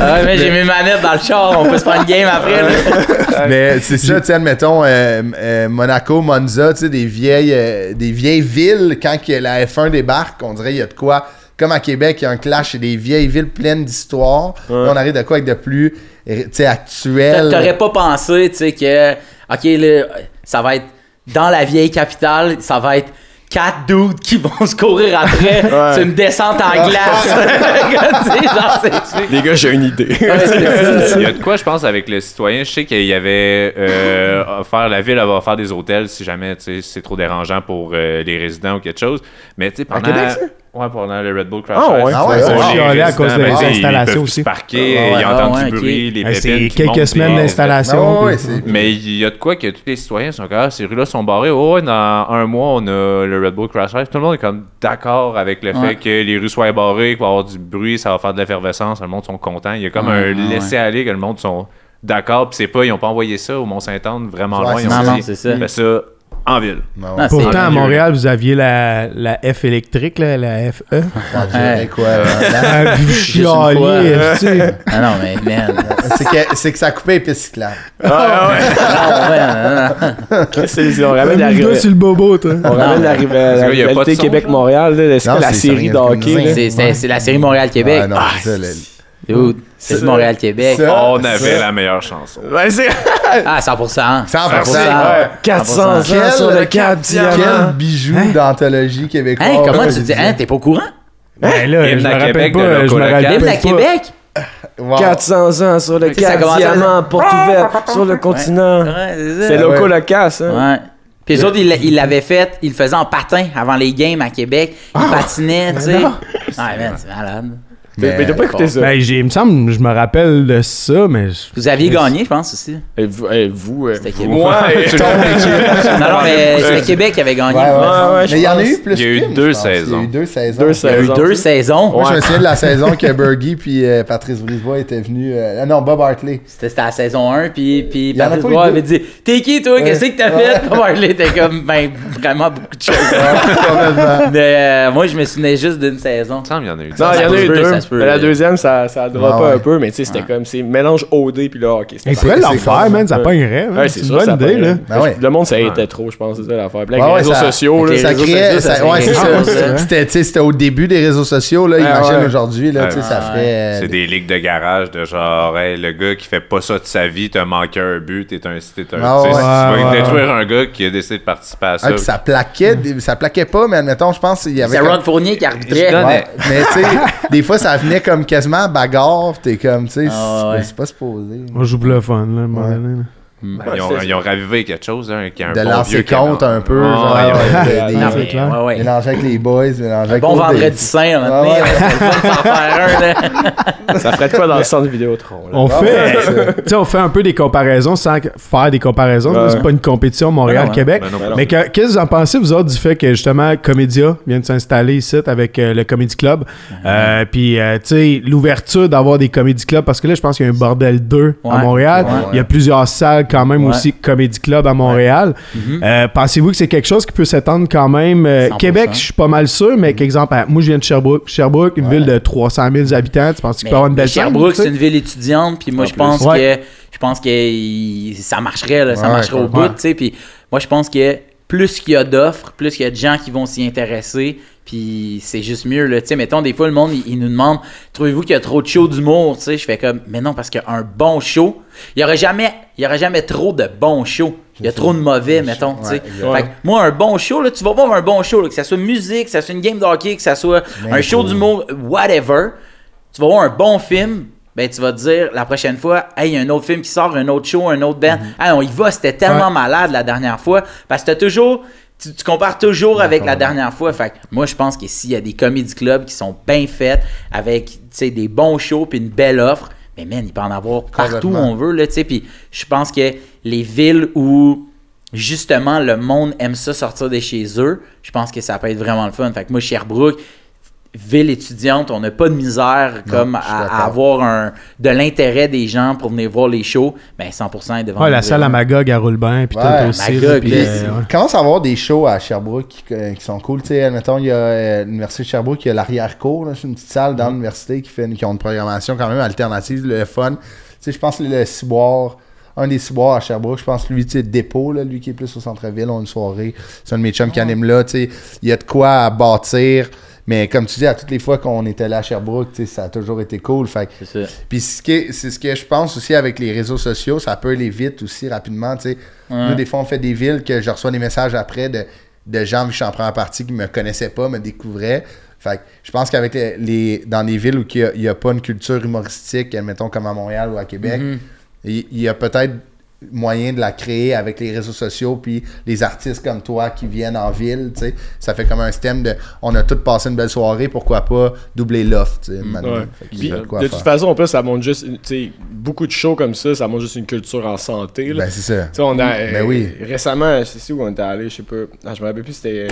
Ah ouais, mais j'ai mes manettes dans le char, on peut se faire une game après. là. Mais c'est ça, tu sais, admettons, euh, euh, Monaco, Monza, tu sais, des vieilles, euh, des vieilles villes, quand que la F1 débarque, on dirait il y a de quoi. Comme à Québec, il y a un clash, et des vieilles villes pleines d'histoire. On arrive de quoi avec de plus, euh, actuel. T'aurais pas pensé, tu sais, que, ok, là, ça va être dans la vieille capitale, ça va être quatre dudes qui vont se courir après. C'est une descente en glace. Genre, Les gars, j'ai une idée. Ouais. Il y a de quoi, je pense, avec le citoyen. Je sais qu'il y avait euh, offert, la ville va faire des hôtels si jamais c'est trop dérangeant pour euh, les résidents ou quelque chose. Mais tu sais, pendant. Québec, ça? Ouais, pendant le Red Bull Crash Ah, Race. ouais. Ah ouais, Chialé à cause de ben, ils peuvent aussi. se parquer, Ah ils ah entendent ouais, du bruit, les pépines C'est quelques semaines d'installation. Mais il y a de quoi que tous les citoyens sont comme ah, ces rues-là sont barrées. Oh, ouais, dans un mois, on a le Red Bull Crash Race. Tout le monde est comme d'accord avec le fait que les rues soient barrées, qu'il va y avoir du bruit, ça va faire de l'effervescence, le monde sont contents. Il y a comme un laisser-aller que le monde sont d'accord. Puis c'est pas, ils ont pas envoyé ça au Mont-Saint-Anne vraiment loin. c'est Ils ont ça. dit, Non, non, c'est ça. En ville. Non, Ah, c'est- Pourtant, à Montréal, vous aviez la, la F électrique, là, la FE. dirait Ouais. quoi, là, là? Ah. Ah non, mais man. C'est que, c'est que ça coupait les pistes cyclables. Ah ouais, non, non, non. C'est- on ramène la rivalité. sur le bobo, toi. On ramène la, la Parce qu'il y a pas de rivalité Québec-Montréal, là, que la c'est série rien de comme hockey, ça. là? C'est- C'est c'est la série Montréal-Québec. Ah, non, Ah, c'est. Montréal-Québec. On avait la meilleure chanson. C'est Ah, 100%. 100%. Ouais. 400 ans sur le cap Quel bijou d'anthologie québécoise? Hein, comment tu dis? Hein, t'es pas au courant? Ben là, je me rappelle Québec de pas. Je me rappelle à. Québec? Wow. 400 ans sur le cap commence à- diamant, porte ouverte sur le continent. C'est loco le casse, hein? Ouais. Puis les autres, ils ils l'avaient fait, ils le faisaient en patin avant les games à Québec. Ils patinaient, tu sais. Ouais, man, c'est malade. Mais mais t'as pas écouté ça? Ben, j'ai- il me semble, je me rappelle de ça, mais. je- Vous aviez gagné, je pense, aussi. Et vous, vous, euh, C'était Québec. moi, et- Tu non, non, mais c'était Québec qui avait gagné. Ouais, ouais. Ouais, ouais, je Mais il y en a pense. eu plus Il y a eu qu'une, deux je pense. Il y a saisons. eu deux saisons. Deux Il y a eu saisons. deux saisons. Moi, je me souviens de la saison que Bergie puis euh, Patrice Brisebois étaient venus. euh, ah non, Bob Hartley. C'était c'était la saison 1, puis, puis Il y en a Patrice pas eu Bois deux. avait dit T'es qui, toi? Qu'est-ce que t'as fait Bob Hartley était comme, ben, vraiment beaucoup de choses. Mais euh, moi, je me souvenais juste d'une saison. Il me semble qu'il y en a eu. Non, il y en a eu deux. Mais la deuxième, ça, ça a droppé Ouais, ouais. un peu, mais tu sais, c'était comme, c'est mélange OD puis là, ok. Ils pourraient c'est leur faire, man. Ça ouais. pognerait. man. Ouais, C'est c'est une sûr, ça bonne idée, paraît. là. Ben ouais. Le monde, ça était trop, je pense, c'est ça l'affaire. Puis là, les réseaux sociaux, là, Ça créait. ouais, c'est ça. Ah. C'était, tu sais, c'était au début des réseaux sociaux, là. Ah, imagine aujourd'hui, là, tu sais, Ah, ça ouais. ferait. euh, C'est des ligues de garage de genre, hey, le gars qui fait pas ça de sa vie, t'as manqué un but, t'es un. Ah tu vas détruire un gars qui a décidé de participer à ça. Ah, ça plaquait, ça plaquait pas, mais admettons, je pense qu'il y avait. C'est Ron Fournier qui arbitrait. Mais tu sais, des fois ça venait comme quasiment bagarre, t'es comme, tu sais, Ah, c'est- ouais. c'est pas supposé. On joue pour le fun, là, à un moment donné, là. Ils, ont, ils ont ravivé quelque chose, hein, qui est un De bon lancer vieux compte un peu, Ouais, genre, ouais, ouais. de- des- Non, clair. ouais, ouais. mélanger avec les boys, mélanger avec Bon vendredi des- saint, maintenant. là. Ça ferait de quoi dans le centre Vidéotron, là? On Ouais, fait, ça. on fait un peu des comparaisons sans faire des comparaisons. Ouais. C'est pas une compétition Montréal-Québec. Ben non, ben non. Mais que- qu'est-ce que vous en pensez, vous autres, du fait que justement Comédia vient de s'installer ici avec euh, le Comedy Club? Euh, Puis, euh, tu sais, l'ouverture d'avoir des Comedy Clubs, parce que là, je pense qu'il y a un bordel 2 à. Montréal. Il y a plusieurs salles quand même Ouais. aussi Comedy Club à Montréal. Euh, Pensez-vous que c'est quelque chose qui peut s'étendre quand même? euh, 100%. Québec, je suis pas mal sûr, mais qu'exemple, à- moi, je viens de Sherbrooke. Sherbrooke, une ville de 300 000 habitants. Tu penses qu'il peut avoir une belle Sherbrooke, c'est une ville étudiante, puis moi, je pense que je pense que ça marcherait, là, ça marcherait au bout, tu sais. Puis moi, je pense que plus qu'il y a d'offres, plus qu'il y a de gens qui vont s'y intéresser, puis c'est juste mieux, là. Tu sais, mettons, des fois, le monde, il, il nous demande Trouvez-vous qu'il y a trop de shows d'humour? Tu sais, je fais comme Mais non, parce qu'un bon show, il n'y aurait, jamais- il y aurait jamais trop de bons shows. Il y a trop de mauvais, mettons. Ouais. Fait que moi, un bon show, là, tu vas voir un bon show, là, que ça soit musique, que ça soit une game de hockey, que ça soit un show d'humour, whatever. Tu vas voir un bon film, ben tu vas te dire la prochaine fois, hey, il y a un autre film qui sort, un autre show, un autre band. Mm-hmm. Hey, on y va, c'était tellement Ouais. malade la dernière fois. Parce que toujours. Tu, tu compares toujours avec la dernière fois. Fait que moi, je pense que s'il y a des comédie clubs qui sont bien faits, avec des bons shows puis une belle offre, mais man, il peut en avoir partout où on veut. Là, puis je pense que les villes où justement le monde aime ça sortir de chez eux, je pense que ça peut être vraiment le fun. Fait que moi, Sherbrooke, ville étudiante, on n'a pas de misère comme à, avoir un, de l'intérêt des gens pour venir voir les shows. Ben 100% est devant Ouais, la salle là. à Magog, à Roule-Bain, puis Ouais, tout aussi. Magog, puis, euh, ouais. Commence à avoir des shows à Sherbrooke qui, euh, qui sont cool. Tu sais, admettons, il y a euh, l'Université de Sherbrooke, il y a l'arrière-cour. là, C'est une petite salle dans l'université qui, fait, qui ont une programmation quand même alternative, le fun. Tu sais, je pense que le ciboire, un des ciboires à Sherbrooke, je pense que lui, tu sais, Dépôt, là, lui qui est plus au centre-ville, on a une soirée. C'est un de mes chums qui anime là. Tu sais, il y a de quoi à bâtir. Mais comme tu dis, à toutes les fois qu'on était là à Sherbrooke, ça a toujours été cool. Fait que C'est ça. puis ce ce que je pense aussi avec les réseaux sociaux, ça peut aller vite aussi rapidement. Nous, des fois, on fait des villes que je reçois des messages après de, de gens, que je suis en première partie, qui me connaissaient pas, me découvraient. Fait que je pense qu'avec les, les- dans des villes où il n'y a, pas une culture humoristique, mettons comme à Montréal ou à Québec, il il y, a peut-être moyen de la créer avec les réseaux sociaux puis les artistes comme toi qui viennent en ville, tu sais. Ça fait comme un système de on a tous passé une belle soirée, pourquoi pas doubler l'offre, tu sais. Ouais. Puis, de faire. toute façon, en plus, ça montre juste, tu sais, beaucoup de shows comme ça, ça montre juste une culture en santé. Là. Ben, c'est ça. Tu sais, on a, Ben euh, oui. Récemment, sais où on était allé, je sais pas. Ah, je me rappelle plus, c'était.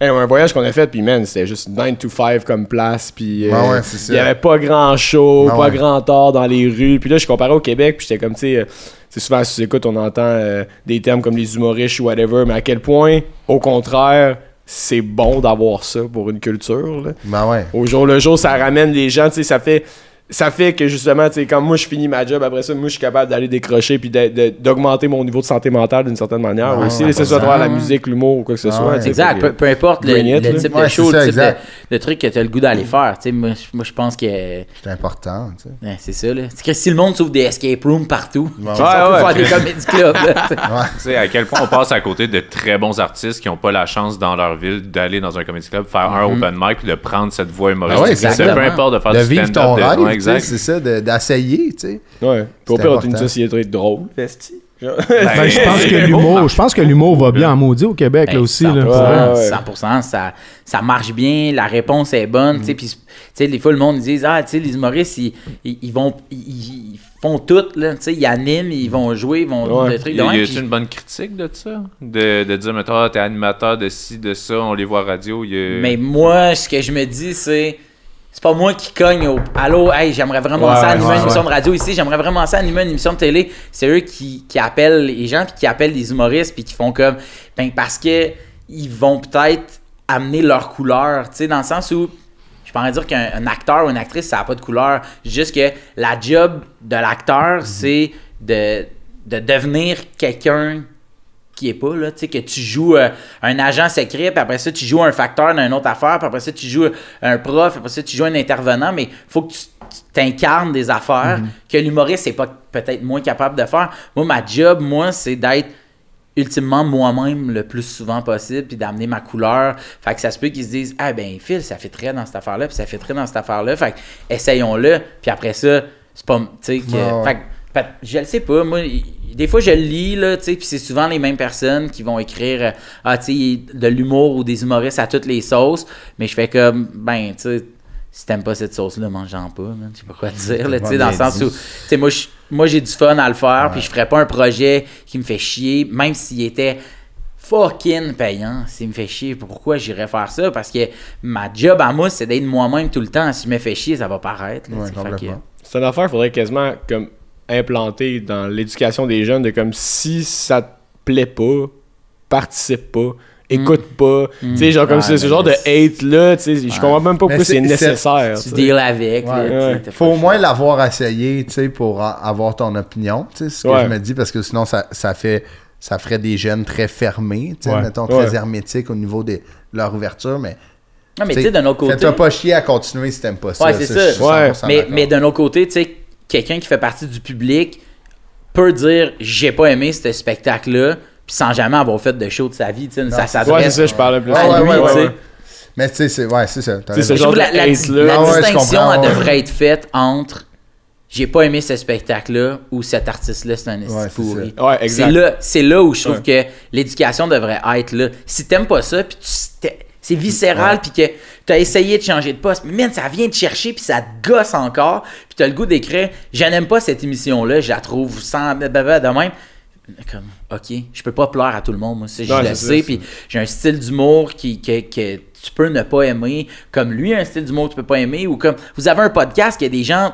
hey, un voyage qu'on a fait, puis man, c'était juste 9 to 5 comme place, puis. euh, Ouais, ouais, c'est. Il y avait pas grand show, pas grand tort dans les rues. Puis là, je comparais au Québec, puis j'étais comme, tu sais. C'est souvent, si tu écoutes, on entend euh, des termes comme les humoristes ou whatever, mais à quel point, au contraire, c'est bon d'avoir ça pour une culture. Là Ben ouais. au jour le jour, ça ramène les gens, tu sais, ça fait ça fait que justement, tu sais, quand moi je finis ma job, après ça, moi je suis capable d'aller décrocher puis d'augmenter mon niveau de santé mentale d'une certaine manière Ouais, aussi, que ce soit à travers la musique, l'humour ou quoi que ce Ouais, soit. Exact, peu, importe le, it, type Ouais, de show, ça, le type de, truc que tu as le goût d'aller faire. Tu sais, moi, je- moi, je pense que C'est important, tu sais. c'est ça. Là. C'est que si le monde trouve des escape rooms partout, on peut faire des comédie clubs. tu sais. À quel point on passe à côté de très bons artistes qui n'ont pas la chance dans leur ville d'aller dans un comedy club, faire un open mic puis de prendre cette voie humoristique. Ah ouais, C'est exactement. peu importe de faire de du stand-up. De- exact. c'est ça, de- d'essayer, tu sais. Ouais. Puis au pire, on une société drôle. Esti. Genre. Ben, je pense que l'humour, je pense que l'humour va bien en maudit au Québec là Ben, aussi. 100%, Là. Ouais, ouais. 100%, ça, ça marche bien, la réponse est bonne. tu sais, Puis, tu sais, des fois, le monde ils dit Ah, tu sais, les humoristes, ils, ils, ils vont, ils, ils font tout, là, tu sais, ils animent, ils vont jouer, ils vont Ouais. des trucs Y de y a une bonne critique de ça? De, de dire, mettons, ah, t'es animateur de ci, de ça, on les voit à radio. y a- Mais moi, ce que je me dis, c'est. C'est pas moi qui cogne au. Allô, hey, j'aimerais vraiment Ouais, ça animer ouais, une émission de radio ici, j'aimerais vraiment ça animer une émission de télé. C'est eux qui, qui appellent les gens, puis qui appellent les humoristes, puis qui font comme. Ben, parce que ils vont peut-être amener leur couleur, tu sais, dans le sens où. Je pourrais dire qu'un un acteur ou une actrice, ça n'a pas de couleur. Juste que la job de l'acteur, c'est de, de devenir quelqu'un pas là, tu sais que tu joues euh, un agent secret, puis après ça tu joues un facteur dans une autre affaire, puis après ça tu joues un prof, puis après ça tu joues un intervenant, mais faut que tu t'incarnes des affaires que l'humoriste c'est pas peut-être moins capable de faire. Moi ma job moi c'est d'être ultimement moi-même le plus souvent possible puis d'amener ma couleur. Fait que ça se peut qu'ils se disent "Ah ben Phil, ça fait très dans cette affaire-là, puis ça fait très dans cette affaire-là." Fait que essayons-le, puis après ça, c'est pas tu sais que Ouais, ouais. fait que fait- je le sais pas, moi, des fois je le lis, là, tu sais, puis c'est souvent les mêmes personnes qui vont écrire, euh, ah, tu sais, de l'humour ou des humoristes à toutes les sauces, mais je fais comme, ben, tu sais, si t'aimes pas cette sauce-là, mange-en pas, man. je sais pas quoi te dire, là, tu sais, dans le sens dit. où, tu sais, moi, je- moi, j'ai du fun à le faire, puis je ferais pas un projet qui me fait chier, même s'il était fucking payant, s'il me fait chier, pourquoi j'irais faire ça? Parce que ma job à moi, c'est d'être moi-même tout le temps. Si je me fais chier, ça va paraître. Ouais. C'est une affaire, faudrait quasiment comme implanter dans l'éducation des jeunes de comme si ça te plaît pas, participe pas, écoute pas. Tu sais, genre comme Ouais, ce, ce genre de c'est- hate là, tu sais, je comprends même pas Mais pourquoi c'est nécessaire. tu deals avec. Ouais. Faut au moins l'avoir essayé, tu sais, pour avoir ton opinion, tu sais, c'est ce que Ouais. je me dis, parce que sinon, ça, ça fait ça ferait des jeunes très fermés, tu sais, Ouais. mettons, très Ouais. hermétiques au niveau de leur ouverture, mais... Non, mais tu sais, d'un autre côté. Fais-toi pas chier à continuer si t'aimes pas ça. Ouais, c'est ça. Ouais. 100% Mais, mais d'un autre côté, tu sais, quelqu'un qui fait partie du public peut dire j'ai pas aimé ce spectacle-là, puis sans jamais avoir fait de show de sa vie. tu sais, Ça Ouais, c'est s'adresse ça, je parlais plus. Ouais, ouais, ouais. Mais tu sais, c'est ouais, c'est ça. C'est ce Je genre de la, la, hate-là. la Ah distinction, elle devrait être faite entre j'ai pas aimé ce spectacle-là ou cet artiste-là, c'est un esti Ouais, c'est pourri. C'est là, c'est là où je trouve que l'éducation devrait être là. Si t'aimes pas ça, puis tu- c'est viscéral, puis que t'as essayé de changer de poste, mais man, ça vient te chercher, puis ça te gosse encore, puis t'as le goût d'écrire « Je n'aime pas cette émission-là, je la trouve sans... blablabla de même. » Comme, OK, je peux pas plaire à tout le monde, moi, ça, je le sais, puis j'ai un style d'humour qui, que, que tu peux ne pas aimer, comme lui, un style d'humour que tu peux pas aimer, ou comme vous avez un podcast que des gens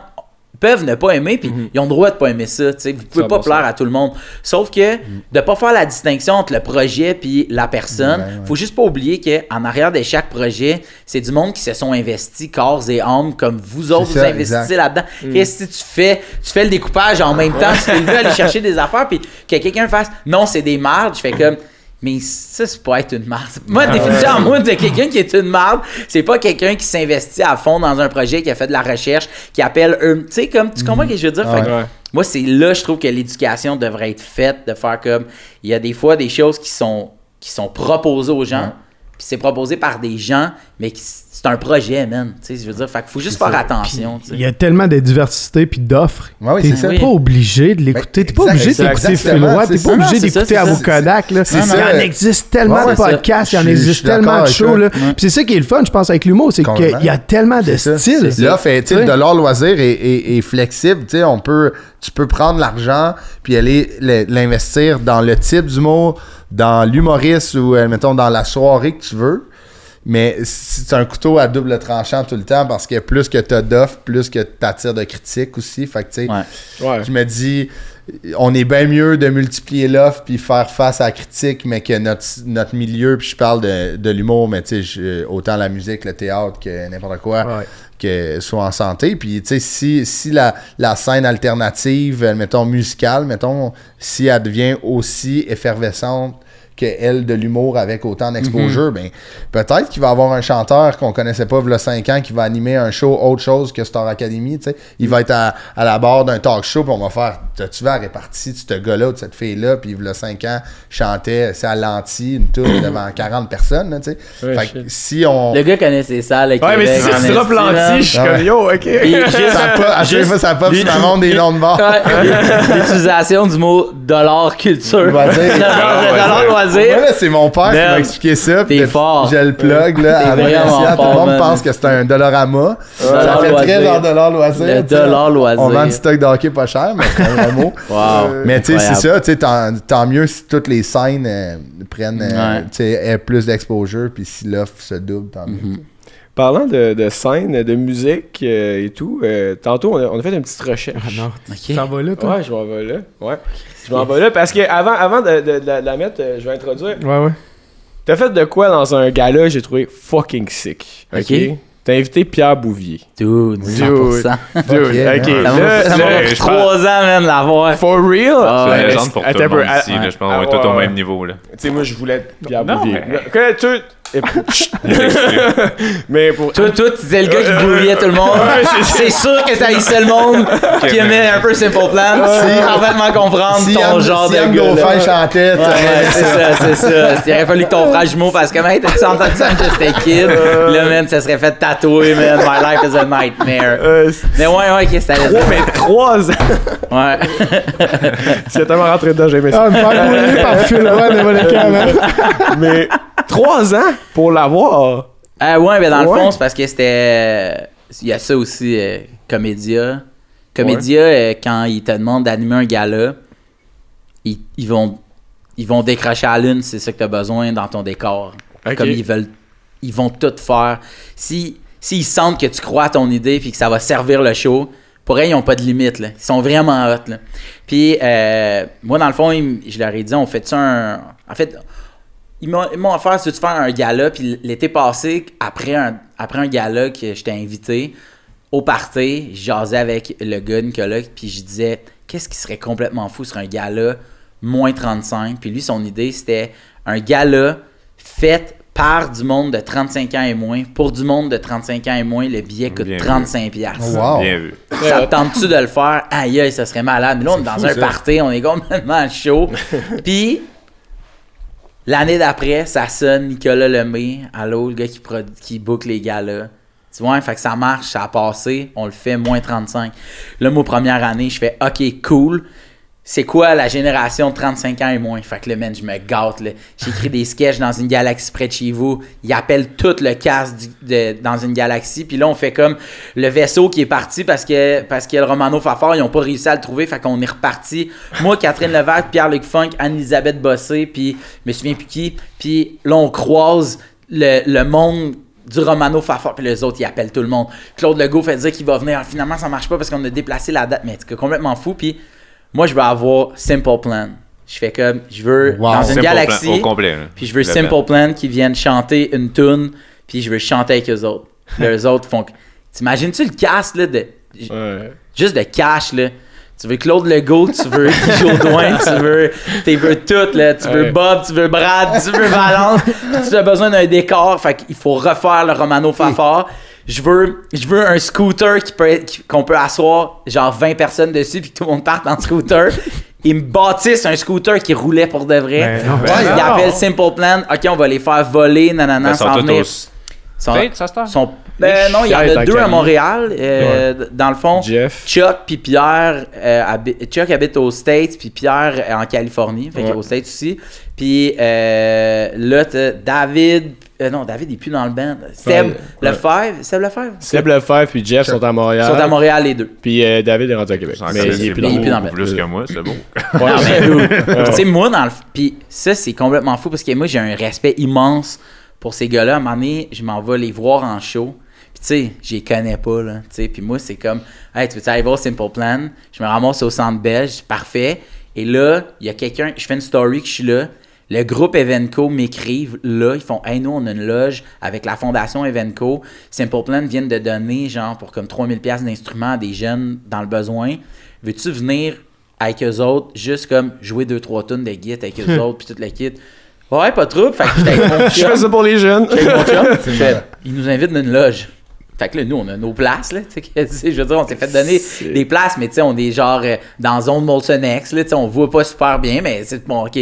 peuvent ne pas aimer, puis ils ont le droit de pas aimer ça. tu sais. Vous pouvez pas 100%. plaire à tout le monde. Sauf que de pas faire la distinction entre le projet puis la personne, Ouais, ouais. faut juste pas oublier que en arrière de chaque projet, c'est du monde qui se sont investis corps et âme comme vous autres vous investissez là-dedans. Qu'est-ce que tu fais? Tu fais le découpage en même temps, tu veux aller chercher des affaires puis que quelqu'un fasse non, c'est des mardes, je fais comme mais ça, c'est pas être une marde. Moi, la définition en moi de quelqu'un qui est une marde, c'est pas quelqu'un qui s'investit à fond dans un projet, qui a fait de la recherche, qui appelle eux. Tu sais, comme, tu comprends ce que je veux dire? Fait que Ouais. moi, c'est là, je trouve que l'éducation devrait être faite, de faire comme. Il y a des fois des choses qui sont, qui sont proposées aux gens, puis c'est proposé par des gens, mais qui- c'est un projet, man. Tu sais, je veux dire, fait faut juste faire attention. Il y a tellement de diversité puis d'offres. Ouais, oui, T'es pas obligé de l'écouter. T'es pas obligé d'écouter exactement, Phil Roy. c'est T'es pas obligé d'écouter Il en existe tellement de podcasts, il en suis- je existe tellement de shows. c'est ça qui est le fun, je pense, avec l'humour, c'est qu'il y a tellement de styles. L'offre le dollar loisir est, flexible. Tu sais, on peut, tu peux prendre l'argent puis aller le- l'investir dans le type d'humour, dans l'humoriste ou, mettons, dans la soirée que tu veux. Mais c'est un couteau à double tranchant tout le temps parce que plus que tu as d'offres, plus que tu attires de critiques aussi. Fait que, tu sais, Ouais. Ouais. je me dis, on est bien mieux de multiplier l'offre puis faire face à la critique, mais que notre, notre milieu, puis je parle de, de l'humour, mais tu sais, autant la musique, le théâtre que n'importe quoi, Ouais. que soit en santé. Puis, tu sais, si, si la, la scène alternative, mettons musicale, mettons, si elle devient aussi effervescente que elle de l'humour avec autant d'exposure, ben peut-être qu'il va y avoir un chanteur qu'on connaissait pas il y a 5 ans qui va animer un show autre chose que Star Academy, tu sais. Il va être à, à la barre d'un talk show puis on va faire tu vas répartir de ce gars-là ou de cette fille-là puis il y a 5 ans chantait c'est à l'anti une tour devant 40 personnes, là, tu sais. Ouais, fait que shit. si on Le gars connaît ses salles. Ouais, mais si ça se drop l'anti, je suis comme yo, ok. Puis juste- ça pas, à chaque fois ça pop sur ma montre des noms de. Ouais, L'utilisation du mot dollar culture. Dollar, C'est mon père qui m'a expliqué ça. t'es fort. Je le plug là, à escient. Tout le monde man. pense que c'est un dollarama. ça Dollar fait très loisir. dans dollar loisir. Le dollar loisir. On vend du stock de hockey pas cher, mais c'est un mot. Wow. Mais tu sais, c'est ça, tu sais, tant, tant mieux si toutes les scènes euh, prennent euh, Ouais. plus d'exposure, puis si l'offre se double, tant mieux. Mhm. Parlant de, de scène, de musique euh, et tout, euh, tantôt on a, on a fait une petite recherche. Ah non. Ok. T'en vas là, toi? Ouais, je m'en vais là. Ouais. Je m'en vais là parce que avant, avant de, de- de la- de la mettre, euh, je vais introduire. Ouais, ouais. T'as fait de quoi dans un gala, j'ai trouvé fucking sick. Ok? T'as invité Pierre Bouvier. Dude, 100%. Dude, Ok. Ça m'a pris je trois ans, man, de l'avoir. For real? Ah, C'est la légende pour tout le monde ah, ici. là, je pense qu'on est tous au même niveau. Là. Tu sais, moi, je voulais être Pierre Non, Bouvier. tu- et- Mais pour. Toi, toi, tu disais le gars qui brouillait tout le monde. Ouais, c'est- C'est sûr que t'haïssais le monde qui aimait un peu Simple Plan. Si- parfaitement comprendre Si ton genre si de gars. Ouais, tu ouais, c'est ça, c'est ça. Il aurait fallu que ton frère jumeau fasse comme, hey, t'as-tu entendu ça quand j'étais kid? Là, man, ça serait fait tatouer, man. My life is a nightmare. Euh, Mais ouais, ouais, qu'est-ce que t'allais trois, dire? mais trois ans. Ouais. C'est tellement rentré dedans, j'ai aimé ça. Ah, me faire par de Monaco, man. Mais trois ans pour l'avoir. Euh, ouais, mais dans Ouais. le fond, c'est parce que c'était. Il y a ça aussi, euh, Comédia. Comédia, euh, quand ils te demandent d'animer un gala, ils, ils vont ils vont décrocher à l'une, c'est ça que tu as besoin dans ton décor. Comme ils veulent. Ils vont tout faire. Si S'ils sentent que tu crois à ton idée puis que ça va servir le show, pour eux, ils n'ont pas de limite. Là. Ils sont vraiment hot. Là. Puis, euh, moi, dans le fond, ils je leur ai dit, on fait ça un. En fait, ils m'ont offert si tu veux faire un gala. Puis l'été passé, après un, après un gala que j'étais invité, au party, je jasais avec le gars Nicolas. Puis je disais, qu'est-ce qui serait complètement fou sur un gala moins 35. Puis lui, son idée, c'était un gala fait par du monde de 35 ans et moins. Pour du monde de 35 ans et moins, le billet coûte Bien vu. 35$. piastres. Wow. Bien vu. Ça te tente-tu de le faire? Aïe, aïe, ça serait malade. Mais là, on est dans fou, un ça. party, on est complètement chaud. Puis, l'année d'après, ça sonne Nicolas Lemay, allô, le gars qui, qui book les gars-là. Tu vois, fait que ça marche, ça a passé, on le fait moins 35. Là, moi, première année, je fais OK, cool. C'est quoi la génération de 35 ans et moins? Fait que le man, je me gâte. J'écris des sketchs dans une galaxie près de chez vous. Ils appellent tout le cast dans une galaxie. Puis là, on fait comme le vaisseau qui est parti parce que parce a le Romano Fafard. Ils n'ont pas réussi à le trouver. Fait qu'on est reparti. Moi, Catherine Levac, Pierre-Luc Funk, Anne-Elisabeth Bossé, puis je me souviens plus qui. Puis là, on croise le, le monde du Romano Fafard, puis les autres, ils appellent tout le monde. Claude Legault fait dire qu'il va venir. Finalement, ça marche pas parce qu'on a déplacé la date. Mais c'est complètement fou. Puis moi, je veux avoir Simple Plan. Je fais comme, je veux, Wow. dans une Simple galaxie, Plan, au complet, là. puis je veux Le Simple. Plan qui viennent chanter une tune, puis je veux chanter avec eux autres. Eux autres font... T'imagines-tu le cast, là, de... Ouais. Juste de cash, là? Tu veux Claude Legault, tu veux Guy tu veux, tu veux tout, là. Tu veux Ouais. Bob, tu veux Brad, tu veux Valence. tu as besoin d'un décor, fait qu'il faut refaire le Romano Fafard. Je veux, je veux un scooter qui peut qu'on peut asseoir genre 20 personnes dessus puis que tout le monde parte en scooter. Ils me bâtissent un scooter qui roulait pour de vrai. Ben ben ils appellent Simple Plan. OK, on va les faire voler, nanana, Ils sont s'en tous venir. Sont- sont- ben, non, il y en a deux à. Montréal. euh, Dans le fond, Jeff. Chuck puis Pierre, euh, habi- Chuck habite aux States, puis Pierre est en Californie, fait Ouais. aux States aussi. Puis euh, là, David, euh, non, David est plus dans le band. Seb Ouais. Lefebvre, Seb Lefebvre? Seb Lefebvre puis Jeff sont à Ils Montréal. sont à Montréal les deux. Puis euh, David est rendu à Québec. Mais il est plus dans plus dans le- plus que moi, c'est beau. Non, mais tu sais, moi, dans le. Puis ça, c'est complètement fou parce que moi, j'ai un respect immense pour ces gars-là. À un moment donné, je m'en vais les voir en show. Puis tu sais, je les connais pas, là. Tu sais, puis moi, c'est comme, hey, tu veux aller voir Simple Plan? Je me ramasse au centre belge, parfait. Et là, il y a quelqu'un, je fais une story que je suis là. Le groupe Evenco m'écrivent là, ils font Hey, nous, on a une loge avec la fondation Evenco. Simple Plan viennent de donner, genre, pour comme 3000$ piastres d'instruments à des jeunes dans le besoin. Veux-tu venir avec eux autres, juste comme jouer 2-3 tonnes de git avec eux autres, puis toute la kit? Ouais, pas trop. Fait que j'étais avec mon Je fais ça pour les jeunes. J'étais avec mon chum. C'est Je fais, malade. il nous invite dans une loge. Fait que là, nous, on a nos places, là. Je veux dire, on s'est fait donner des places, mais tu sais, on est genre euh, dans zone Molson X, là. tu sais, On voit pas super bien, mais c'est bon, OK.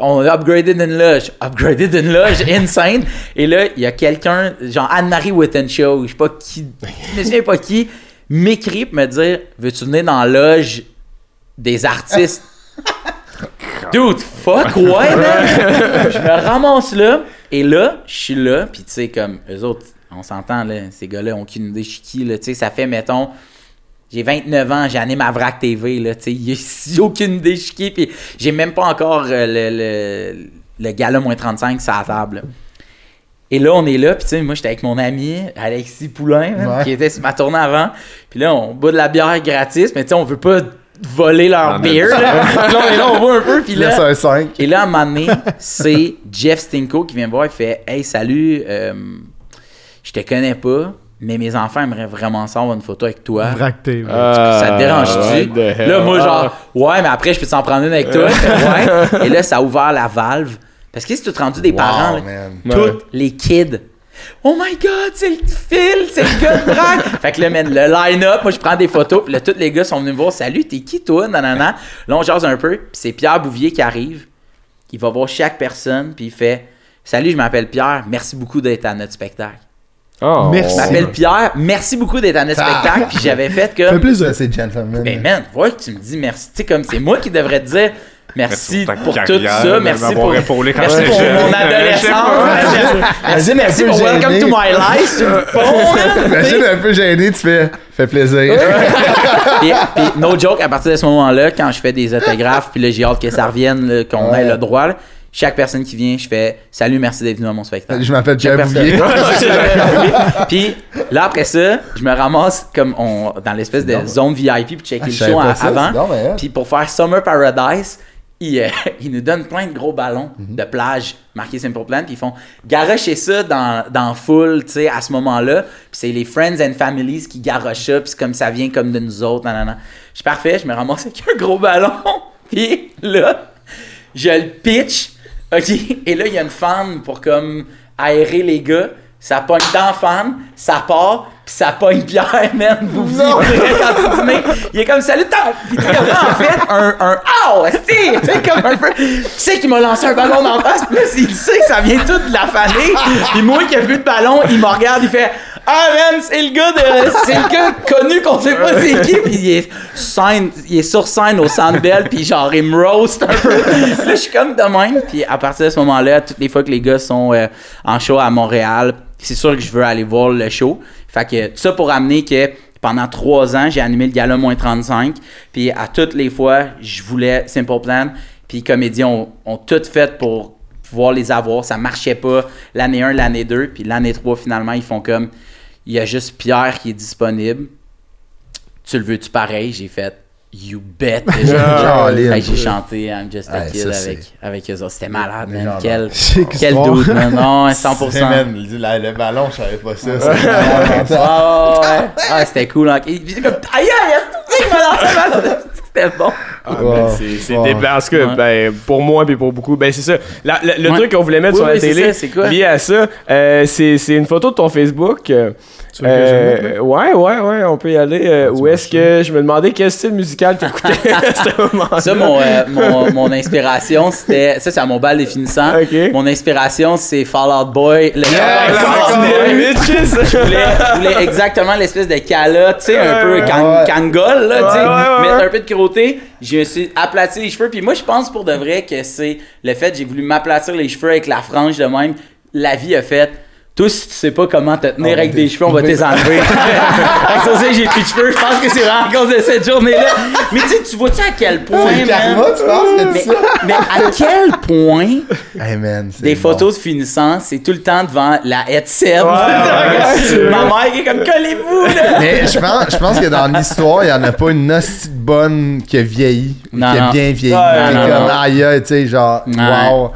On a upgraded une loge. Upgraded une loge insane. Et là, il y a quelqu'un, genre Anne-Marie Wittenshaw, je sais pas qui, je souviens pas qui, m'écrit pour me dire Veux-tu venir dans la loge des artistes? Dude, fuck, ouais, man! je me ramasse là, et là, je suis là, puis tu sais, comme, eux autres, on s'entend, là, ces gars-là ont aucune idée je suis qui, là, tu sais, ça fait, mettons, j'ai 29 ans, j'anime à Vrac TV, là, tu sais, aucune idée qui, puis j'ai même pas encore euh, le, le, le gala moins 35 sur la table, là. Et là, on est là, puis tu sais, moi, j'étais avec mon ami, Alexis Poulain, Ouais. qui était sur ma tournée avant. Puis là, on boit de la bière gratis, mais tu sais, on veut pas voler leur On beer, là. Là, on là, boit un peu, puis là... un 5. Et là, à un moment donné, c'est Jeff Stinko qui vient me voir, il fait « Hey, salut, euh, je te connais pas, mais mes enfants aimeraient vraiment ça avoir une photo avec toi. Ah, Ça te dérange-tu? the hell? Là, moi, Ah. genre, ouais, mais après, je peux t'en prendre une avec toi. Ouais. Et là, ça a ouvert la valve. Parce que si tu te rendu des parents, là, man. Ouais. tous les kids. Oh my god, c'est le Phil, c'est le gars de Braque. fait que là, man, le line-up, moi je prends des photos, puis là, tous les gars sont venus me voir. Salut, t'es qui toi? Nanana. Là, on jase un peu, puis c'est Pierre Bouvier qui arrive. Il va voir chaque personne, puis il fait Salut, je m'appelle Pierre, merci beaucoup d'être à notre spectacle. Oh. Merci. Je m'appelle Pierre, merci beaucoup d'être notre Ah. spectacle, puis j'avais fait Ça fait comme. plaisir. Ça, c'est gentleman. Ben man, vois que tu me dis merci. Tu sais, comme c'est moi qui devrais te dire merci ta pour tout carrière, ça, de merci pour, épaulé quand merci j'étais pour jeune. mon adolescence. merci, merci pour Welcome gêné. to my life. C'est bon, man. Imagine un peu gêné, tu fais, fait plaisir. Puis, puis, no joke, à partir de ce moment-là, quand je fais des autographes, puis là, j'ai hâte que ça revienne, qu'on Ouais. ait le droit, là, chaque personne qui vient, je fais Salut, merci d'être venu à mon spectacle. Je m'appelle. Bouvier. puis là, après ça, je me ramasse comme on, dans l'espèce de zone VIP pour checker Ah, le show ça, avant. hot. Puis pour faire Summer Paradise, ils, euh, ils nous donnent plein de gros ballons Mhm. de plage marqués Simple Plan. Puis ils font garocher ça dans, dans full, tu sais, à ce moment-là. Puis c'est les Friends and Families qui garochent ça. Puis comme ça vient comme de nous autres. nanana. Je suis parfait, je me ramasse avec un gros ballon. Puis là, je le pitch. OK? Et là, il y a une fan pour comme aérer les gars. Ça pogne dans fan, ça part, puis ça pogne Pierre, man. Vous vivrez quand tu. Il est comme salut, tant. Puis comme en fait, un, un esti! tu sais, comme un peu. Tu sais qu'il m'a lancé un ballon d'en face, là, il sait que ça vient tout de la famille. Puis moi qui ai plus de ballon, il me regarde, il fait Ah man, c'est le gars de. C'est le gars connu qu'on sait pas c'est qui. Puis il est, il est sur scène au Centre Bell. Puis genre, il me roast un peu. Là, je suis comme de même. Puis à partir de ce moment-là, toutes les fois que les gars sont euh, en show à Montréal, c'est sûr que je veux aller voir le show. Fait que tout ça pour amener que pendant trois ans, j'ai animé le gala moins 35. Puis à toutes les fois, je voulais Simple Plan. Puis comédiens ont, ont tout fait pour pouvoir les avoir. Ça marchait pas l'année 1, l'année 2. Puis l'année 3, finalement, ils font comme il y a juste Pierre qui est disponible. Tu le veux-tu pareil? J'ai fait You bet. que j'ai- chanté I'm Just a Kid avec, avec eux autres. C'était malade, man. Quel, quel doute, man. Non, 100%. C'est, man, le, la- le ballon, je savais pas ça. Ah. Ah, c'était cool. hein. Il dit comme Aïe, aïe? C'était bon. Ah, Wow. ben, c'est c'est Wow. cas, Ouais. ben, pour moi et pour beaucoup, ben c'est ça. La- la- le Ouais. truc qu'on voulait mettre Oui, sur la télé, ça, c'est quoi? lié à ça, euh, c'est c'est une photo de ton Facebook. euh, Tu veux que je le mette, euh, ouais, ouais, ouais, on peut y aller. euh, où est-ce que je me demandais quel style musical t'écoutais à ce moment-là? Ça, mon, euh, mon, mon inspiration, c'était. Ça, c'est à mon bal définissant. Mon inspiration, c'est Fall Out Boy. Le Ah. Je voulais, je voulais exactement l'espèce de calotte, tu sais, un peu Ouais, can, ouais. kangol, là, tu sais, Ouais, ouais, ouais. mettre un peu de crotté. Je me suis aplati les cheveux, puis moi, je pense pour de vrai que c'est le fait, j'ai voulu m'aplatir les cheveux avec la frange de même. La vie a fait. Toi, si tu sais pas comment te tenir va avec des t'es- cheveux, on va t'es enlever. Avec ça, aussi, j'ai plus de cheveux. Je pense que c'est vraiment à cause de cette journée-là. Mais tu sais, tu vois-tu à quel point. C'est le karma, tu penses que Mais, c'est ça? mais à quel point Hey, man, c'est des bon. photos de finissant, c'est tout le temps devant la headset. ouais, ouais. Ma mère qui est comme collez-vous là. Mais je pense, je pense que dans l'histoire, il n'y en a pas une hostie de bonne qui a vieilli. Non, qui a bien vieilli. Ouais, Qui est non, comme, non. tu sais, genre, Ouais. wow.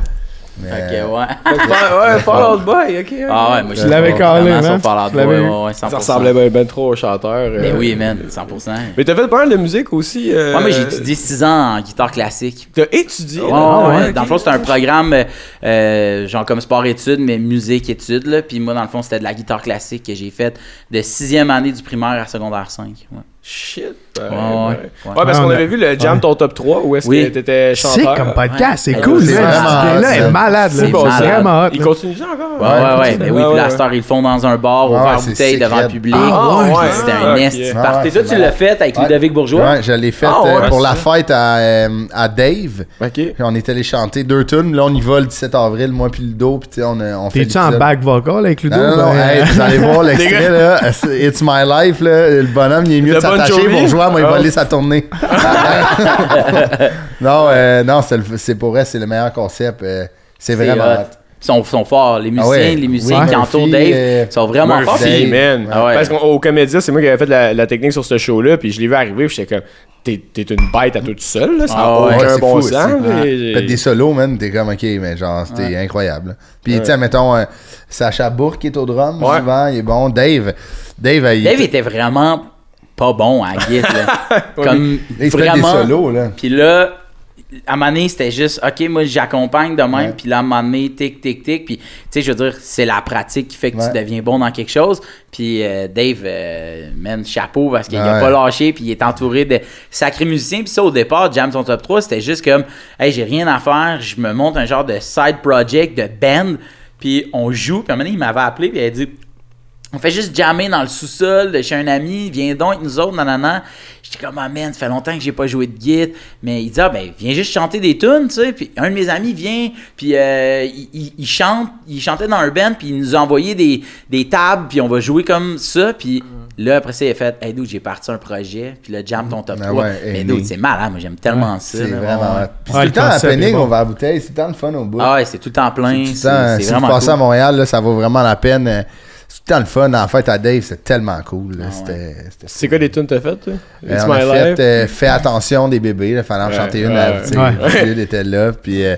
Mais- Fait que, ouais. Ouais, Fall Out Boy, ok. ok. Ah ouais, moi Je l'avais calé, man. Boy, eu. ouais, ouais, 100%. Ça ressemblait ben, ben trop au chanteur. euh. Mais oui, man, 100%. Mais t'as fait pas mal de musique aussi. euh, Ouais, moi j'ai étudié 6 ans en guitare classique. T'as étudié. Ouais, là? ouais, Ah, ouais. ok. Dans le fond, c'était un programme euh, euh, genre comme sport-études, mais musique-études. là. Puis moi, dans le fond, c'était de la guitare classique que j'ai faite de sixième année du primaire à secondaire 5. Ouais. Shit. Ouais, Ouais, ouais. ouais. Ouais, Ouais. parce qu'on avait vu le Jam ouais. ton top 3 où est-ce Oui. que t'étais C'est chanteur. comme podcast, c'est Ouais. cool. C'est Cette est malade. C'est là. malade. C'est vraiment hot. Il là. continue ça encore? Ouais, ouais, ouais. Ben oui, puis ouais. la star, ils le font dans un bar, ouvert c'est bouteille devant le public. Ah. C'était un Ouais, party. Toi, c'est tu l'as fait avec. Ludovic Bourgeois? Ouais, je l'ai fait Ah, euh, pour la fête à, euh, à Dave. Ok. Puis on est allé chanter deux tunes. Là, on y va le 17 avril, moi puis le dos. Puis tu sais, on, fait T'es-tu en back vocal avec Ludo? Non, non, vous allez voir l'extrait, là. It's my life, là. Le bonhomme, il est mieux Pour jouer, moi, il Ah. va aller sa tournée. non, euh, non, c'est pour vrai, c'est le meilleur concept. euh, c'est vraiment hot. Ils sont, sont forts. Les musiciens, Ah ouais. les musiciens Oui, qui entourent Murphy, Dave euh, sont vraiment forts. Murphy, Puis- man. Ah ouais. Parce qu'au Comédia, c'est moi qui avais fait la, la technique sur ce show-là, puis je l'ai vu arriver, puis j'étais comme, t'es t'es une bête à toute seule, là, ça n'a Ah ouais. aucun Ouais, c'est bon fou, sens. ouais. Faites des solos, man, t'es comme, ok, mais genre, c'était incroyable. Puis, tu sais, mettons, euh, Sacha Bourque qui est au drum, Ouais. souvent, il est bon. Dave, Dave, il, Dave était vraiment pas bon à Git. Là. Comme il fait des vraiment. solos, là. Puis là, à un moment donné, c'était juste, OK, moi, j'accompagne de même. Ouais. Puis là, à un moment donné, tic, tic, tic. Puis, tu sais, je veux dire, c'est la pratique qui fait que Ouais. tu deviens bon dans quelque chose. Puis euh, Dave, euh, man, chapeau, parce qu'il a Ouais. pas lâché. Puis il est entouré de sacrés musiciens. Puis ça, au départ, Jam son top 3, c'était juste comme, hey, j'ai rien à faire. Je me monte un genre de side project, de band. Puis on joue. Puis à un moment donné, il m'avait appelé. Puis il a dit, on fait juste jammer dans le sous-sol de chez un ami, viens donc avec nous autres, nanana. J'étais comme, ah man, ça fait longtemps que j'ai pas joué de guitare. Mais il dit, ah ben, viens juste chanter des tunes, tu sais. Puis un de mes amis vient, puis euh, il, il- il chante, il chantait dans un band, puis il nous a envoyé des, des tables, puis on va jouer comme ça. Puis là, après ça, il a fait, hey dude, j'ai parti un projet, puis le jam ton top Ah 3. ouais, Mais hey, dude, c'est malade, moi j'aime tellement ça. C'est là. vraiment Ouais. Puis c'est le tout le temps à bon. on va à bouteille, c'est tout le temps le fun au bout. Ah ouais, c'est tout le temps plein. Tout le C'est temps, si vous passez cool. à Montréal, là, ça vaut vraiment la peine. C'est tout le temps le fun. En fait, à Dave, c'est tellement cool. Ah C'était c'était C'est quoi des tunes t'as faites, toi? Euh, It's on a fait Life? euh, Fais attention des bébés. Il fallait en Ouais, chanter une. ouais, là, ouais. tu sais, Ouais. Lud était là. Puis euh,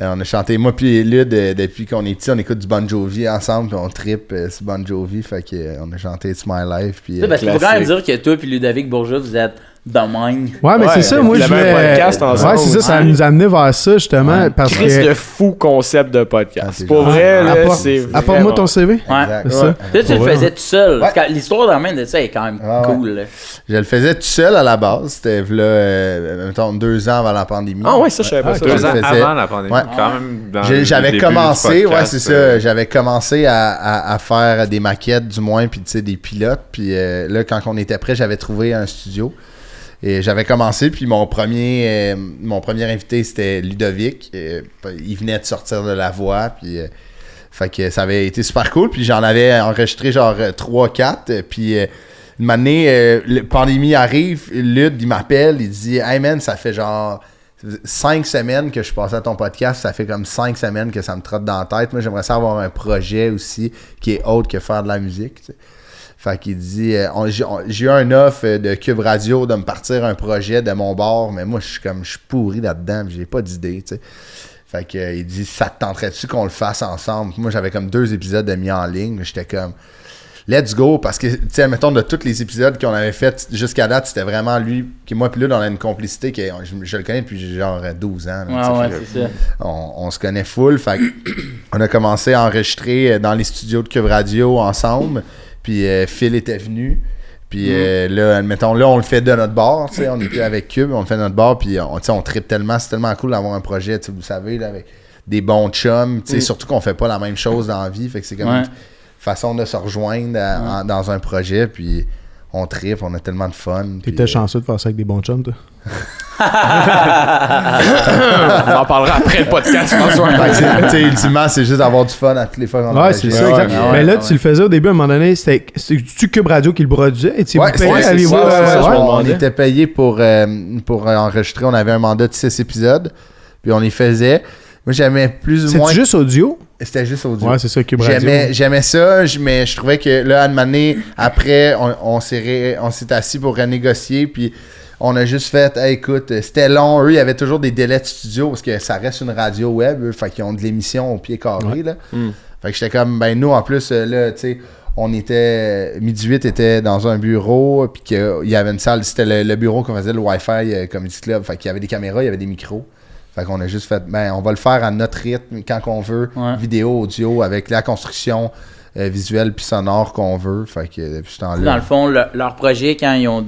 euh, on a chanté, moi puis Lud, euh, depuis qu'on est petit, on écoute du Bon Jovi ensemble. Puis on trippe euh, sur Bon Jovi. Fait que, euh, on a chanté It's My Life. Puis, euh, parce qu'il faut quand même dire que toi et Ludovic Bourgeois, vous êtes de même. Ouais, mais Ouais, c'est ça, moi, je voulais- podcast ensemble. Ouais, c'est ça, ça Ouais. nous a amené vers ça, justement, parce Chris, que... le fou concept de Ah, podcast. c'est Pour vrai, là, Apporte- c'est. Apporte-moi ton CV. Ouais. Ça. Là, tu le Ouais. faisais tout seul. Ouais. Parce que l'histoire dans même de ça est quand même Ah, ouais. cool. là. Je le faisais tout seul à la base. C'était là, euh, mettons, deux ans avant la pandémie. Ah ouais, ça, je savais pas Ah, ça. Deux ans avant la pandémie. Ouais. Quand même J'avais commencé, ouais, c'est euh, ça. J'avais commencé à, à- à faire des maquettes, du moins, puis tu sais, des pilotes. Puis euh, là, quand on était prêt, j'avais trouvé un studio. Et j'avais commencé, puis mon premier, euh, mon premier invité, c'était Ludovic. Euh, il venait de sortir de la voix, puis... euh, fait que ça avait été super cool. Puis j'en avais enregistré genre 3-4. Puis euh, une année, la pandémie arrive. Lud, il m'appelle. Il dit Hey man, ça fait genre 5 semaines que je passé à ton podcast. Ça fait comme 5 semaines que ça me trotte dans la tête. Moi, j'aimerais ça avoir un projet aussi qui est autre que faire de la musique. Fait qu'il dit euh, j'ai eu un offre de Cube Radio de me partir un projet de mon bord, mais moi je suis comme je suis pourri là-dedans, j'ai pas d'idée, tu sais. Fait que euh, il dit ça te tenterait-tu qu'on le fasse ensemble? Moi j'avais comme deux épisodes de mis en ligne, j'étais comme Let's go, parce que, tu sais, mettons, de tous les épisodes qu'on avait fait jusqu'à date, c'était vraiment lui, qui moi, puis là, on a une complicité, que je, je le connais depuis genre 12 ans. là, Ouais, ouais, que- ça. on, on se connaît full. Fait on a commencé à enregistrer euh, dans les studios de Cube Radio ensemble. Puis euh, Phil était venu. Puis euh, là, admettons, là, on le fait de notre bord. tu sais, On plus avec Cube, on le fait de notre bord. Puis on, on tripe tellement. C'est tellement cool d'avoir un projet, tu sais, vous savez, là, avec des bons chums. tu sais, Surtout qu'on fait pas la même chose dans la vie. Fait que c'est comme Ouais. une façon de se rejoindre à- en- dans un projet. Puis on tripe, on a tellement de fun. T'étais euh, chanceux de faire ça avec des bons chums, toi. On en parlera après le podcast, François. c'est- tu sais, ultimement, c'est juste d'avoir du fun à toutes les fois qu'on Ouais, c'est ça, ouais, exact. ouais, mais là, ouais. tu le faisais au début, à un moment donné, c'était c'est-tu Cube Radio qui le produisait? Et tu Ouais, payé, c'est- c'est ça, c'est on, était payé pour, euh, pour enregistrer. On avait un mandat de 6 épisodes. Puis on les faisait. Moi, j'aimais plus ou C'est moins. juste audio? C'était juste audio. Ouais, c'est ça, Cube Radio. J'aimais, j'aimais ça, mais je trouvais que là, à une année, après, on, on s'est, ré- on s'est assis pour renégocier, puis on a juste fait, Hey, écoute, c'était long. Eux, il y avait toujours des délais de studio parce que ça reste une radio web, eux, fait qu'ils ont de l'émission au pied carré, là. Fait que j'étais comme, ben nous, en plus, euh, là, tu sais, on était, Midi 8 était dans un bureau, puis qu'il y avait une salle, c'était le, le bureau qu'on faisait le Wi-Fi euh, Comedy Club, fait qu'il y avait des caméras, il y avait des micros. Fait qu'on a juste fait, ben, on va le faire à notre rythme, quand qu'on veut, Ouais. vidéo, audio, avec la construction euh, visuelle puis sonore qu'on veut. Fait que depuis ce Dans temps-là. le fond, le- leur projet, quand ils ont.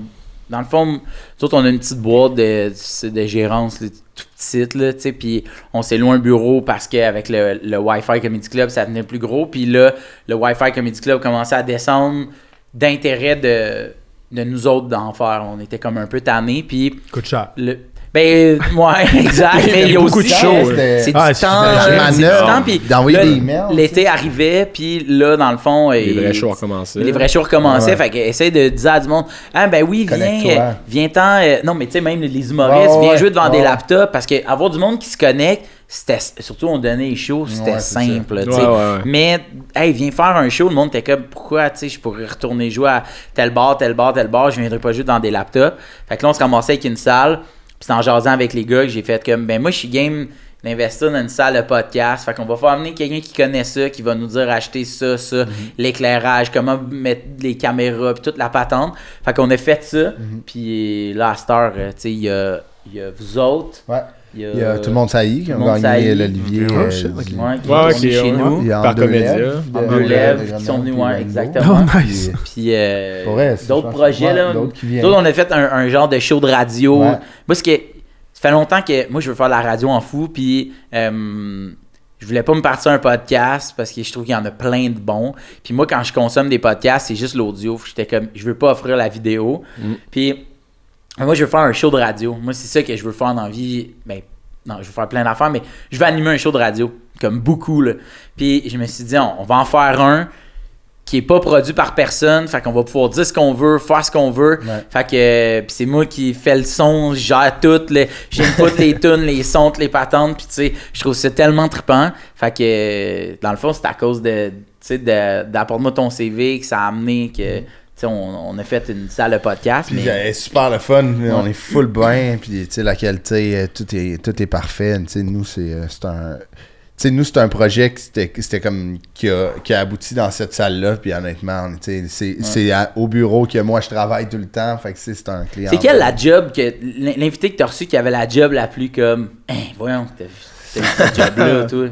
Dans le fond, nous autres, on a une petite boîte de, de gérance, là, tout petite, là, tu sais, puis on s'est loin un bureau parce qu'avec le, le Wi-Fi Comedy Club, ça devenait plus gros, puis là, le Wi-Fi Comedy Club commençait à descendre d'intérêt de, de nous autres d'en faire. On était comme un peu tannés, puis Coûte cher. le... Ben, ouais, exact. Il y a mais il y a beaucoup aussi de shows, c'est- du Ah, temps. c'est la c'est du manœuvre, temps, puis d'envoyer là, des emails, L'été arrivait, puis là, dans le fond... Les vrais shows commencé. les vrais shows recommençaient, Ouais. fait que essaye de dire à du monde Ah ben oui, viens, euh, viens-t'en. euh, non, mais tu sais, même les humoristes, viens ouais, jouer devant des laptops parce que avoir du monde qui se connecte, c'était surtout on donnait les shows, c'était Ouais, simple. tu sais. Ouais, ouais, ouais. Mais hey, viens faire un show, le monde était comme pourquoi tu sais, je pourrais retourner jouer à tel bar, tel bar, tel bar, je viendrai pas jouer dans des laptops. Fait que là on se ramassait avec une salle, c'est en jasant avec les gars que j'ai fait comme ben moi je suis game d'investir dans une salle de podcast. Fait qu'on va faire amener quelqu'un qui connaît ça, qui va nous dire acheter ça, ça, l'éclairage, comment mettre les caméras, puis toute la patente. Fait qu'on a fait ça. Puis là, à cette heure, euh, tu sais, il y a, il y a vous autres. Ouais. Il y a, Il y a tout le monde sailli qui a gagné saillit. l'Olivier. Euh, shit, du- ok. Ouais, qui Ouais, est tourné ok, chez ouais. nous. Il y a Par Comédia. lèvres, En de- deux de- lèvres, de qui sont venus, puis ouais, exactement. Oh, nice. Puis euh, vrai, c'est- d'autres projets, ouais, là. d'autres on a fait un, un genre de show de radio. Ouais. Moi, ce que ça fait longtemps que moi, je veux faire de la radio en fou, puis euh, je voulais pas me partir un podcast parce que je trouve qu'il y en a plein de bons. Puis moi, quand je consomme des podcasts, c'est juste l'audio. J'étais comme, je veux pas offrir la vidéo. Puis moi, je veux faire un show de radio. Moi, c'est ça que je veux faire dans la vie. Ben, non, je veux faire plein d'affaires, mais je veux animer un show de radio, comme beaucoup. Là. Puis je me suis dit, on, on va en faire un qui est pas produit par personne, fait qu'on va pouvoir dire ce qu'on veut, faire ce qu'on veut. Ouais. Fait que euh, c'est moi qui fais le son, je gère tout, les, j'input les tunes, les sons, les patentes, puis tu sais, je trouve ça tellement trippant. Fait que euh, dans le fond, c'est à cause de tu sais d'apporte-moi ton CV que ça a amené que tu on, on a fait une salle de podcast Puis mais super le fun, on est full bien, puis tu la qualité, euh, tout est tout est parfait. Tu nous c'est euh, c'est un nous, c'était un projet qui c'était, comme qui a, qui a abouti dans cette salle-là. Puis honnêtement, tu c'est, c'est au bureau que moi je travaille tout le temps. Fait que c'est, c'est un client. C'est quelle la job que l'invité que t'as reçu qui avait la job la plus comme hein, voyons t'as t'as eu cette job là toi?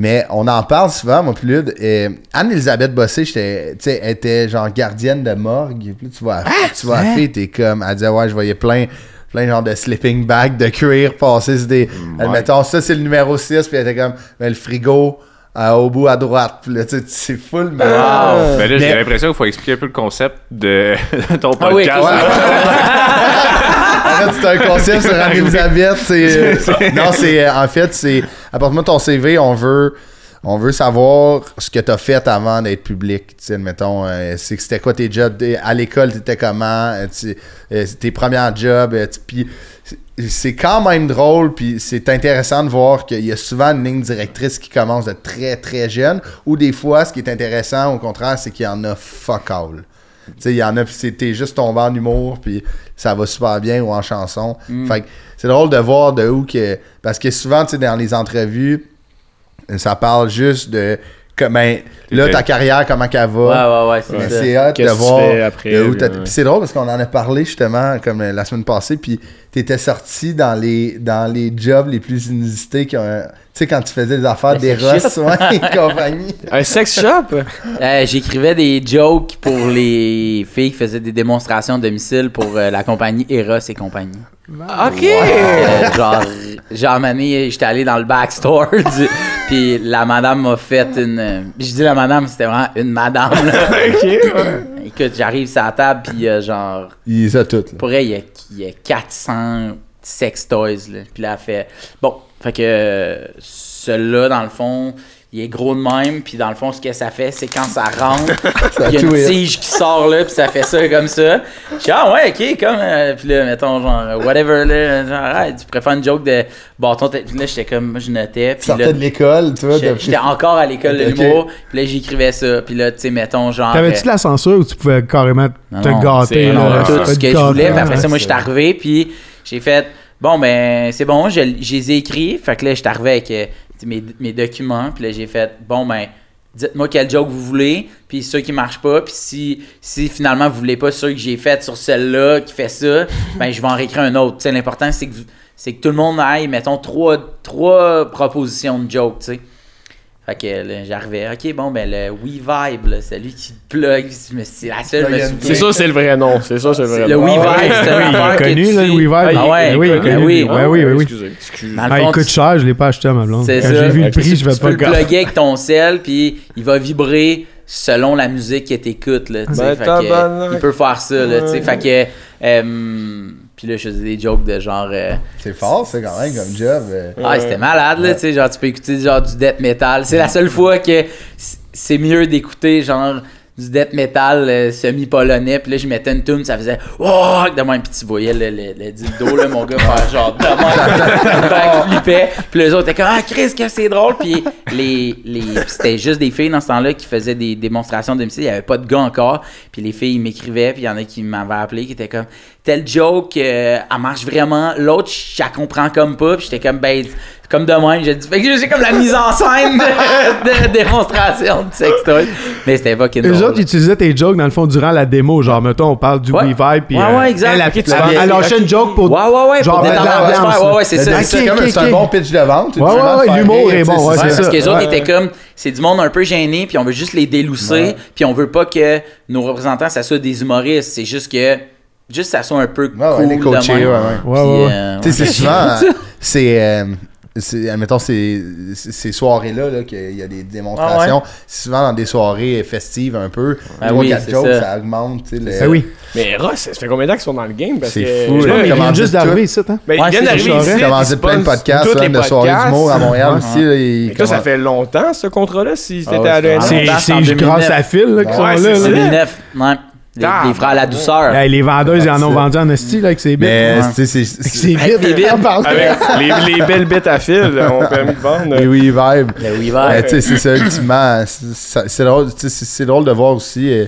Mais on en parle souvent, moi, plus Lude. Et Anne-Elisabeth Bossé, j'étais, tu sais, elle était genre gardienne de morgue. Puis tu vois, tu vois fille, t'es comme, elle disait, ouais, je voyais plein, plein genre de sleeping bag de cuir passer sur des. Admettons, ça, c'est le numéro 6, puis elle était comme, ben, le frigo. euh, au bout à droite, puis là, tu sais, c'est full, mais. Ben là, Mais- j'ai l'impression qu'il faut expliquer un peu le concept de ton Ah oui, podcast. En fait, c'est un concept sur Anne-Elisabeth. C'est, non, c'est, euh, en fait, c'est, apporte-moi ton CV, on veut, on veut savoir ce que tu as fait avant d'être public. Tu sais, admettons, euh, c'est que c'était quoi tes jobs, à l'école, t'étais comment, euh, euh, tes premiers jobs, euh, puis c'est- c'est quand même drôle, puis c'est intéressant de voir qu'il y a souvent une ligne directrice qui commence de très très jeune, ou des fois, ce qui est intéressant, au contraire, c'est qu'il y en a fuck all. Il y en a, t'es juste tombé en humour, puis ça va super bien, ou en chanson. Fait que c'est drôle de voir de où que. Parce que souvent, tu sais, dans les entrevues, ça parle juste de. Ben, là, ta carrière, comment qu'elle va? Ouais ouais ouais, c'est Mais ça. c'est hot de voir. fais après, de où t'as- là, ouais. Puis c'est drôle parce qu'on en a parlé justement comme euh, la semaine passée. Puis t'étais sorti dans les, dans les jobs les plus inusités. qui ont un- Tu sais, quand tu faisais des affaires des c'est Ross, ouais, et compagnie. Un sex shop? Euh, J'écrivais des jokes pour les filles qui faisaient des démonstrations à domicile pour euh, la compagnie Eros et compagnie. Ok! Euh, genre, genre, j'étais allé dans le backstore, du, puis la madame m'a fait une. euh, Je dis la madame, c'était vraiment une madame, là. ok, ouais. Écoute, j'arrive sur la table, puis euh, genre, Il les a toutes. là. pour elle, il y a, il y a 400 sex toys, là. Puis là, elle fait. Bon, fait que euh, celui-là, dans le fond, il est gros de même, puis dans le fond, ce que ça fait, c'est quand ça rentre, il y a une tige qui sort là, puis ça fait ça comme ça. Je dis, ah ouais, ok, comme. euh, puis là, mettons, genre, whatever, là, genre, ah, tu préfères une joke de bâton. tête- Puis là, j'étais comme, moi, je notais. Tu Puis là, sortais de l'école, tu vois. j'étais encore à l'école de l'humour, puis là, j'écrivais ça. Puis là, tu sais, mettons, genre. T'avais-tu euh, de la censure ou tu pouvais carrément non, te non, gâter? là, non, te tout ce que je voulais. Puis après ça, moi, je suis arrivé, puis j'ai fait bon, ben, c'est bon, je, je les ai écrits. Fait que là, je suis arrivé avec euh, mes, mes documents, puis là, j'ai fait bon, ben, dites-moi quel joke vous voulez, puis ceux qui marchent pas, puis si, si finalement vous voulez pas ceux que j'ai fait sur celle-là qui fait ça, ben, je vais en réécrire un autre. L'important, c'est que, c'est que tout le monde aille, mettons, trois, trois propositions de jokes, tu sais. Fait que là, j'arrivais, ok, bon, ben, le We Vibe, là, c'est lui qui plug, mais c'est la seule. C'est ça, c'est le vrai nom. C'est ça, c'est le vrai Le nom. We Ah ouais. Vibe, c'est que connu, tu là, le sais- We Vibe. Ah ouais, Oui, oui, oui, il est connu. oui. Oui. Excusez, le Ah, il coûte tu- cher, je l'ai pas acheté à ma blonde. C'est Quand ça. j'ai vu le prix, je vais tu pas peux le le garder. plugger avec ton sel, puis il va vibrer selon la musique que t'écoutes, là, tu sais. Ben, il peut faire ça, là, tu sais. Fait que, euh, puis là, je faisais des jokes de genre... euh, C'est fort, c'est quand même comme job. euh. Ah, c'était malade, là, tu sais, genre, tu peux écouter genre du death metal. C'est la seule fois que c'est mieux d'écouter, genre, du death metal euh, semi-polonais, puis là, je mettais une tune, ça faisait « Oh! » de même, puis tu voyais le, le, le dildo, là, mon gars, faire genre de même, flippait, puis les autres étaient comme « Ah, Chris, que c'est drôle! » Puis les, les, c'était juste des filles dans ce temps-là qui faisaient des démonstrations de il y avait pas de gars encore, puis les filles, ils m'écrivaient, puis il y en a qui m'avaient appelé, qui étaient comme « Tel joke, euh, elle marche vraiment, l'autre, je la comprends comme pas, puis j'étais comme « Ben, comme de même, j'ai dit. Fait que j'ai comme la mise en scène de, de démonstration de sextoy. Mais c'était fucking Eux drôle. autres, ils utilisaient tes jokes dans le fond durant la démo. Genre, mettons, on parle du Ouais. Puis, Ouais, euh, ouais, exact. Elle, Ok, elle, une joke pour. Ouais, ouais, ouais, genre, pour l'ambiance, Ouais, ouais, c'est ça. c'est comme ok, c'est un bon pitch de vente. Ouais, ouais, ouais, l'humour est bon, ouais, c'est Ouais, c'est ça. parce que les autres Ouais. étaient comme, c'est du monde un peu gêné, puis on veut juste les délousser, Ouais. puis on veut pas que nos représentants, ça soit des humoristes. C'est juste que, juste ça soit un peu Ouais, ouais, cool les de coachés, même. ouais, ouais. Ouais, Puis, ouais, ouais. euh, Tu sais, ouais. c'est souvent. euh, c'est. euh, c'est- admettons, ces, ces soirées-là, là, qu'il y a des démonstrations, c'est souvent dans des soirées festives un peu. Trois, oui, quatre c'est jokes, ça. ça. augmente. tu sais, le- Ben oui. Mais Ross, ça fait combien de temps qu'ils sont dans le game? Parce C'est que, fou, là, ils viennent juste d'arriver ici, hein? Ben, ils Ouais, viennent c'est d'arriver ça, ici. ouais. Ils commencent ils plein de podcasts, là, de soirées d'humour à Montréal Ouais. aussi. Là, ils Fait que là, ça fait longtemps, ce contrat-là, si c'était Ah ouais, à ça longtemps. C'est passe en c'est 2009. grâce à Phil là, qui sont Ouais, là. c'est là. ça. 2009, ouais. Les, Ah, les frères à la douceur. Hey, les vendeuses, ils en ont vendu en esti là, avec ses bits. Mais, Ouais. c'est. C'est c'est-. On Avec les, les belles bêtes à fil ont permis de vendre. Oui, oui, vibe. Le We Ouais, Vibe. tu sais, c'est ça, ultimement. c'est- C'est drôle, c'est- c'est drôle de voir aussi euh,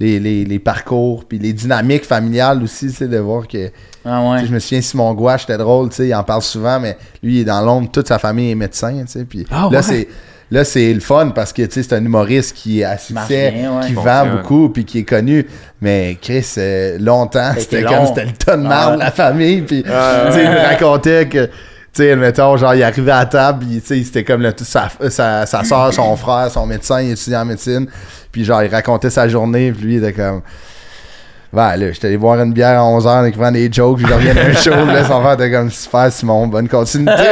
les, les, les parcours, puis les dynamiques familiales aussi, tu sais, de voir que. Ah ouais. Je me souviens, Simon Gouache, c'était drôle, tu sais, il en parle souvent, mais lui, il est dans l'ombre, toute sa famille est médecin, tu sais, puis Ah là, ouais? c'est... Là, c'est le fun parce que tu sais, c'est un humoriste qui a succès, bien, ouais. qui vend beaucoup, puis qui est connu. Mais Chris, euh, longtemps, C'était comme c'était le ton de marde, Ouais. la famille. Puis, tu sais, il me racontait que, tu sais, admettons, genre, il arrivait à la table, puis, tu sais, c'était comme le, sa, sa, sa soeur, son frère, son médecin, il étudiait en médecine. Puis, genre, il racontait sa journée, puis lui, il était comme. Ouais, là, j'étais allé boire une bière à 11h en écrivant des jokes, puis je reviens d'un show, là, son frère était comme super, Simon, bonne continuité.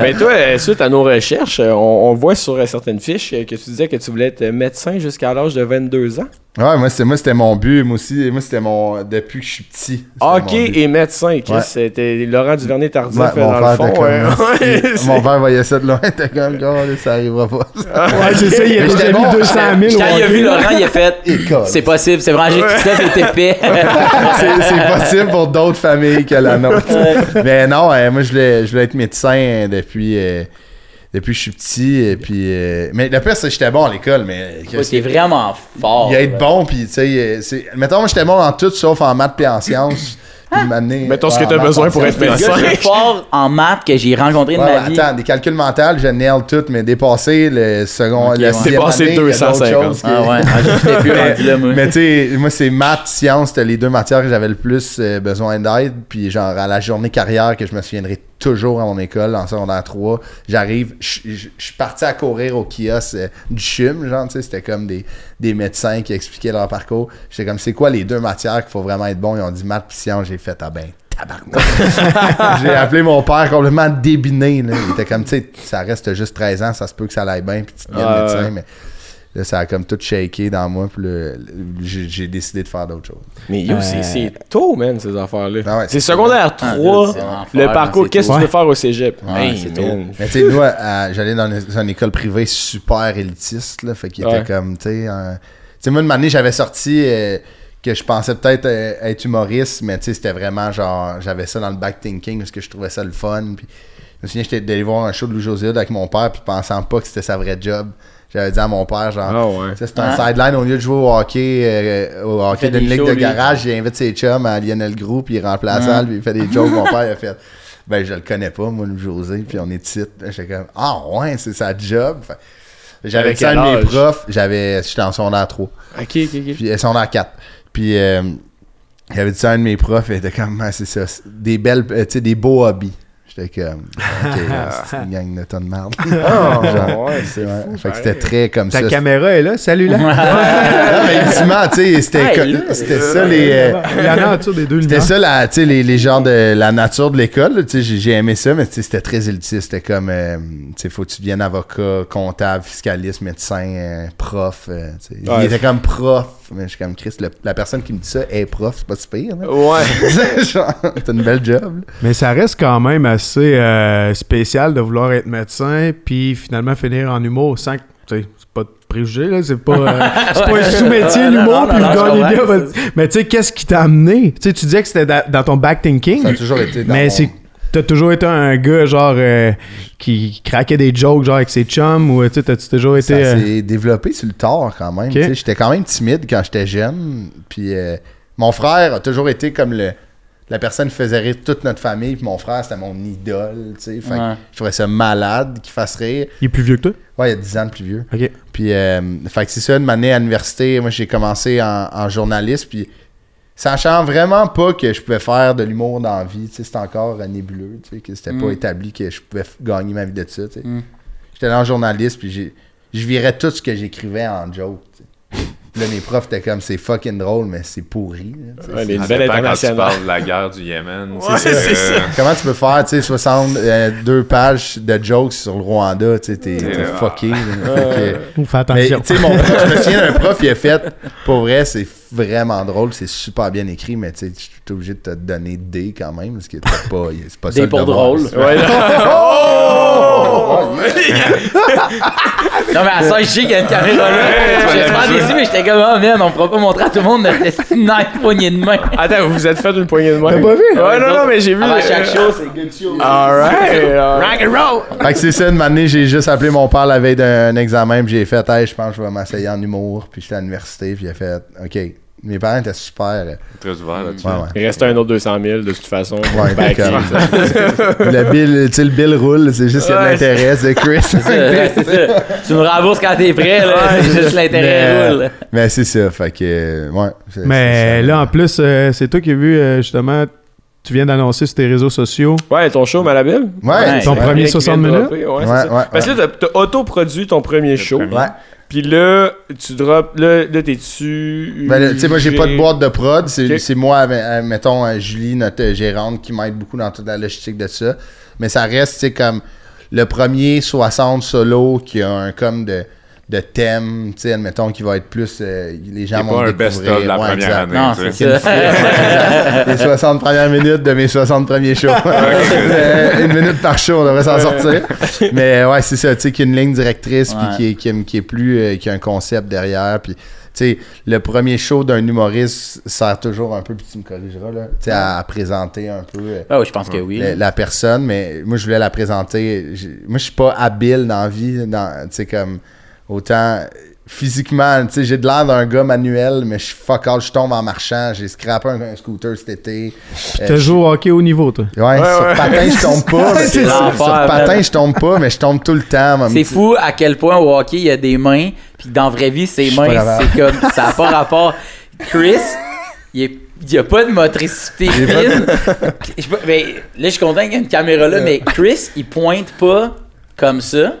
Mais toi, euh, suite à nos recherches, euh, on, on voit sur euh, certaines fiches que tu disais que tu voulais être médecin jusqu'à l'âge de 22 ans. Ouais, moi, c'était, moi, c'était mon but. Moi aussi, moi, c'était mon. Depuis que je suis petit. Hockey et médecin, Chris. Ouais. C'était Laurent Duvernay Tardif Ouais, euh, mon dans père le fond. comme. ouais. Ouais, mon père voyait ça de loin, il était comme, gars, là, ça arrivera pas. Ouais, c'est ça, il a déjà bon, 200 000 Quand il a vu. Laurent, il a fait. C'est possible, c'est juste Christophe est épais. c'est, c'est possible pour d'autres familles que la nôtre. Mais non, euh, moi, je voulais, je voulais être médecin euh, depuis. euh, depuis que je suis petit, et puis... euh, mais le pire, c'est que j'étais bon à l'école, mais... Ouais, T'es vraiment fort. il y a être bon, puis tu sais... euh, c'est- Mettons, moi, j'étais bon dans tout, sauf en maths et en sciences. Puis m'amener- Mettons ce ouais, que t'as en besoin en pour être en Le plus fort en maths que j'ai rencontré de Ouais, ma vie. attends, des calculs mentaux, je nail tout, mais dépasser le second, Ok, le ouais. Dépasser année, il y a d'autres 250. choses qui- Ah ouais, ah, plus rendu là, moi. Mais tu sais, moi, c'est maths, sciences, c'était les deux matières que j'avais le plus euh, besoin d'aide. Puis, genre, à la journée carrière que je me souviendrai toujours à mon école, en secondaire 3, j'arrive, je suis parti à courir au kiosque euh, du CHUM, genre, tu sais, c'était comme des, des médecins qui expliquaient leur parcours. J'étais comme, c'est quoi les deux matières qu'il faut vraiment être bon? Ils ont dit maths puis sciences, j'ai fait, ah ben, j'ai appelé mon père complètement débiné, là. Il était comme, tu sais, ça reste juste 13 ans, ça se peut que ça aille bien, puis tu deviennes Ah, médecin, mais... Là, ça a comme tout shaké dans moi, puis j'ai décidé de faire d'autres choses. Mais yo, c'est- c'est tôt, man, ces affaires-là. Ah ouais, c'est secondaire Ah, 3, c'est vraiment le parcours, qu'est-ce que tu veux faire au cégep? Ouais, Hey, c'est. Mais tu sais, nous, j'allais dans une, dans une école privée super élitiste, là, fait qu'il Ouais. était comme, tu sais, un- tu sais, moi, une année, j'avais sorti euh, que je pensais peut-être euh, être humoriste, mais tu sais, c'était vraiment genre, j'avais ça dans le back thinking parce que je trouvais ça le fun, puis je me souviens, j'étais allé voir un show de Louis José avec mon père, puis pensant pas que c'était sa vraie job. J'avais dit à mon père, genre, Ah ouais. C'est un Ah. sideline au lieu de jouer au hockey, euh, au hockey d'une ligue shows, de garage, il invite ses chums à Lionel Group, puis il la salle, puis il fait des jokes. Mon père il a fait Ben, je le connais pas, moi, le José, puis on est titre. J'étais comme Ah, ouais, c'est sa job. Fait- J'avais ça de mes profs, j'avais, j'étais en secondaire 3, Ok, ok, ok. puis euh, secondaire 4. Puis, euh, il avait dit ça à un de mes profs, il était comme Ah, c'est ça, c'est des belles, euh, tu sais, des beaux hobbies. J'étais comme Ok, c'est une gang de tonnes de merde. Ah, ouais, c'est Ouais, fou, fait que c'était très comme Ta ça. caméra est là, salut là. Non, mais ultimement, tu sais, c'était Hey, c'était ça les. euh, Il y en a en dessous des deux C'était ça, la, tu sais, les, les genres de la nature de l'école. tu sais, J'ai aimé ça, mais tu sais, c'était très élitiste. C'était comme, euh, tu sais, faut que tu deviennes avocat, comptable, fiscaliste, médecin, euh, prof. euh, tu sais. Ouais. Il était comme prof. Mais je suis comme, Chris, le- la personne qui me dit ça est prof, c'est pas si pire. là. Ouais. Genre, C'est une belle job. là. Mais ça reste quand même assez euh, spécial de vouloir être médecin puis finalement finir en humour sans que, c'est pas de préjugé, là, c'est pas, euh, c'est pas un sous-métier l'humour puis non, vous gagnez bien votre- Mais tu sais, qu'est-ce qui t'a amené? Tu sais, tu disais que c'était da- dans ton back thinking, Ça a toujours été dans mais mon- c'est T'as toujours été un gars genre euh, qui craquait des jokes genre avec ses chums ou tu sais t'as-tu toujours été Ça euh, s'est développé sur le tard quand même. Ok. Tu sais, J'étais quand même timide quand j'étais jeune. Puis euh, mon frère a toujours été comme le, la personne faisait rire toute notre famille. Puis mon frère, c'était mon idole. tu sais. Fait que Ouais. Je trouvais ça malade qu'il fasse rire. il est plus vieux que toi? Ouais, il y a 10 ans de plus vieux. ok Puis, euh, fait que c'est ça, une année à l'université, moi j'ai commencé en, en journaliste, puis sachant vraiment pas que je pouvais faire de l'humour dans la vie, tu sais, c'était encore euh, nébuleux, tu sais, que c'était pas Mm. établi que je pouvais gagner ma vie de ça, tu sais. Mm. J'étais dans le journaliste, puis j'ai- je virais tout ce que j'écrivais en joke, là, mes profs étaient comme, c'est fucking drôle, mais c'est pourri, là. Ouais, les nouvelles quand tu parles de la guerre du Yémen. Ouais, c'est ça. Comment tu peux faire, tu sais, 62 pages de jokes sur le Rwanda, tu sais, t'es fucké, ou fais Mais attention tu sais, mon prof, je me souviens d'un prof, il a fait, pour vrai, c'est vraiment drôle, c'est super bien écrit, mais tu sais, je suis obligé de te donner D quand même, parce que pas, c'est pas ça Des le pour devoir. drôle. Ouais. oh! Oh! Non, mais à ça, je sais qu'il y a une caméra là. J'étais super déçu, mais j'étais comme, oh man, on pourra pas montrer à tout le monde notre nice poignée de main. Attends, vous vous êtes fait une poignée de main. T'as pas vu? Ouais, non, non, mais j'ai vu. Chaque euh, show, c'est good show. Alright. Rock and roll. Fait que c'est ça, une année, j'ai juste appelé mon père la veille d'un examen, puis j'ai fait, hey, je pense que je vais m'essayer en humour, puis j'étais à l'université, puis il a fait, ok. Mes parents étaient super. Très ouvert là-dessus. Ouais, ouais. Il restait un autre 200 000 de toute façon. Ouais, le bill, tu sais, le bill roule, c'est juste qu'il y a de Ouais, l'intérêt, c'est Chris. C'est ça, ouais, c'est ça. Tu me rembourses quand t'es prêt, là. C'est juste l'intérêt mais, roule. mais c'est ça, fait que, euh, ouais. Mais là, en plus, euh, c'est toi qui as vu, euh, justement, tu viens d'annoncer sur tes réseaux sociaux. Ouais, ton show, Malabelle. Ouais, Ton premier Qui vient 60 de minutes? Ouais, Ouais, Parce que là, t'as- t'as auto-produit ton premier show. premier. Ouais. Puis là, tu drops. Là, là t'es-tu. Ben, tu sais, moi, j'ai pas de boîte de prod. C'est moi, euh, mettons, euh, Julie, notre euh, gérante, qui m'aide beaucoup dans toute la logistique de ça. Mais ça reste, tu sais, comme le premier 60 solo qui a un comme de, de thème, tu sais, admettons, qui va être plus. euh, les gens C'est vont pas un best-of la Ouais, première exact. année. Non, c'est les 60 premières minutes de mes 60 premiers shows. Euh, une minute par show, on devrait s'en sortir. Mais ouais, c'est ça, tu sais, qu'il y a une ligne directrice, puis Ouais. qui, est, qui, est, qui est plus. euh, qui a un concept derrière, puis. Tu sais, le premier show d'un humoriste sert toujours un peu, puis tu me corrigeras, là, tu sais, à, à présenter un peu euh, Ah oui, je pense que oui. la, la personne, mais moi, je voulais la présenter. Moi, je suis pas habile dans la vie, dans, tu sais, comme, autant physiquement, tu sais, j'ai de l'air d'un gars manuel, mais je suis fuck all, je tombe en marchant, j'ai scrappé un, un scooter cet été. Euh, Tu je- joué au hockey au niveau, toi. Ouais, sur ouais. patin, je tombe pas. mais C'est sur, patin, je tombe pas, mais je tombe tout le temps. C'est fou à quel point au hockey, il y a des mains, puis dans la vraie vie, ces Je suis pas mains, c'est comme. Ça n'a pas rapport. Chris, il est. Il n'y a pas de motricité fine. Je mais là, je suis content qu'il y ait une caméra là, mais Chris, il pointe pas comme ça.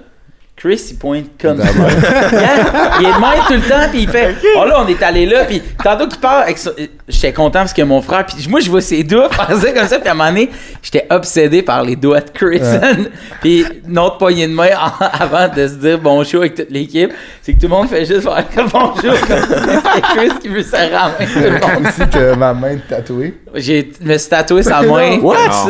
Chris, il pointe comme ça. Il est de même tout le temps, puis il fait Oh là, on est allé là, puis tantôt qu'il part, avec ça- j'étais content parce que mon frère, puis moi, je vois ses doigts faire ça comme ça, puis à un moment donné, j'étais obsédé par les doigts de Chris. puis notre poignée de main en- avant de se dire bonjour avec toute l'équipe, c'est que tout le monde fait juste faire bonjour comme c'était Chris qui veut la main tout le monde. Comme si t'as ma main tatouée. J'ai je me suis tatoué sa main. What? Ça,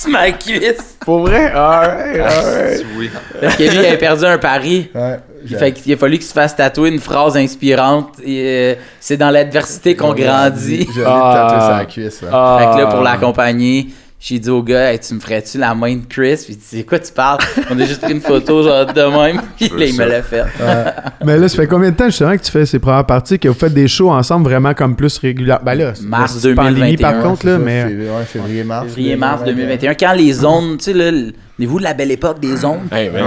sur ma cuisse. Pour vrai? Alright, alright. Oui. Parce que lui, il avait perdu un pari. Ouais. Fait qu'il a fallu qu'il se fasse tatouer une phrase inspirante. et, euh, c'est dans l'adversité qu'on grandit. J'ai envie de Ah. tatouer sa cuisse. Ah. Fait que là, pour l'accompagner, j'ai dit au gars, Hey, tu me ferais-tu la main de Chris? Puis il dit, c'est quoi tu parles? On a juste pris une photo, genre, de même. Puis là, il me l'a fait. Mais là, ça fait combien de temps, justement, que tu fais ces premières parties, que vous faites des shows ensemble vraiment comme plus régulièrement? Ben là, c'est- Mars c'est pandémie, 2021, par contre, là, Ça, mais... février- ouais, février-mars. Février-mars 2021. Quand les zones, tu sais, là, vous de la belle époque des zones? Hey, man.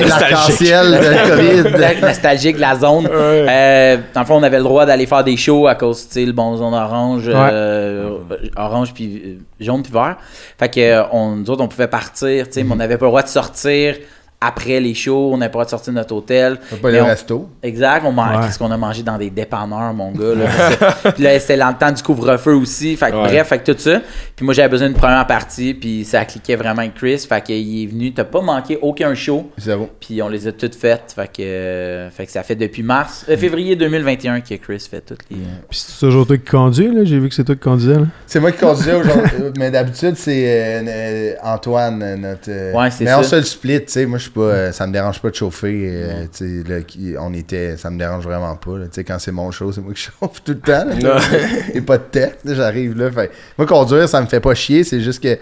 L'arc-en-ciel de COVID. La- nostalgique de la zone. Euh, dans le fond, on avait le droit d'aller faire des shows à cause, tu sais, le bon zone orange, euh, orange puis euh, jaune puis vert. Fait que on, nous autres, on pouvait partir, tu sais, mais on n'avait pas le droit de sortir après les shows, on n'avait pas le droit de sortir de notre hôtel. Faut pas Mais le on- resto. Exact, on mange, Ouais. qu'est-ce qu'on a mangé dans des dépanneurs, mon gars. Là, puis là, c'était dans le temps du couvre-feu aussi. Fait que, Ouais. bref, fait que tout ça. Puis moi, j'avais besoin d'une première partie, puis ça cliquait vraiment avec Chris. Fait qu'il est venu, t'as pas manqué aucun show. Zéro. Puis on les a toutes faites. Fait que, euh, fait que ça fait depuis mars, euh, février 2021 que Chris fait toutes les. Puis c'est toujours toi qui conduis, là? J'ai vu que c'est toi qui conduisais, là. C'est moi qui conduisais aujourd'hui, mais d'habitude, c'est euh, Antoine, notre. Ouais, c'est mais ça. on se le split, tu sais. Moi, je suis pas. euh, ça me dérange pas de chauffer. euh, tu là, on était. Ça me dérange vraiment pas. là. Tu quand c'est mon show, c'est moi qui chauffe tout le temps. là. Et pas de tête. J'arrive là. Fait, moi, conduire, ça me fait pas chier. C'est juste que.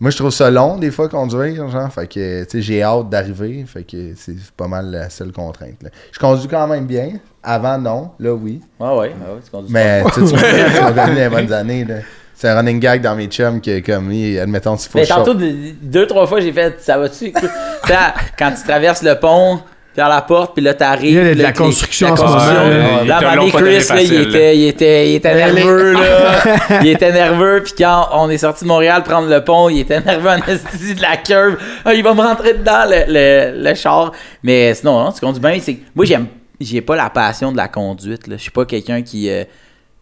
Moi, je trouve ça long, des fois, conduire. Genre, fait que, tu sais, j'ai hâte d'arriver. Fait que c'est pas mal la seule contrainte. Je conduis quand même bien. Avant, non. Là, oui. Ah ouais, ah ouais, tu conduis Mais tu tu tu dans les bonnes années. là. C'est un running gag dans mes chums que, comme, il- admettons, s'il faut Mais tantôt, deux, trois fois, j'ai fait Ça va-tu? Quand tu traverses le pont, vers la porte, puis là, t'arrives. Il y a de la construction la en ce construction. moment, là. À Chris, là, il était, il était, il était nerveux, là. il était nerveux, puis quand on est sorti de Montréal prendre le pont, il était nerveux en esti de la curve. Ah, il va me rentrer dedans, le, le, le char. Mais sinon, non, tu conduis bien. c'est- Moi, j'aime. J'ai pas la passion de la conduite, là. Je suis pas quelqu'un qui. euh,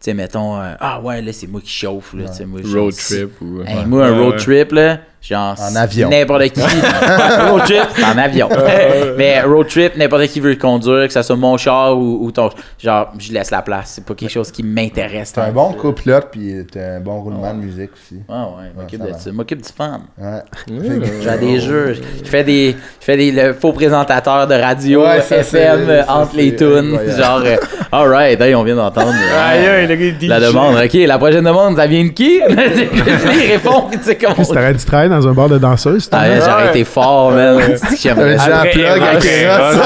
sais, mettons, euh, ah ouais, là, c'est moi qui chauffe, là. tu sais, moi, je- Road trip ou. Hey, moi, un road ouais. trip, là, Genre, En avion. N'importe qui. road trip, en avion. Mais road trip, n'importe qui veut conduire, que ce soit mon char ou, ou ton. Genre, je laisse la place. C'est pas quelque chose qui m'intéresse. T'es un bon copilote, puis t'as un bon roulement de musique aussi. Ah ouais, je m'occupe de ça. Je m'occupe du fun. Ouais. Je fais des jeux. Je fais des, je fais des le faux présentateur de radio Ouais, ça, FM entre les tunes. Genre, euh, alright, hey, on vient d'entendre. euh, le la demande, ok, la prochaine demande, ça vient de qui? il répond, puis tu sais comment. Dans un bar de danseuse, Ah, ouais, j'aurais Ouais. été fort, man. J'aimerais- déjà un plug après, rosses.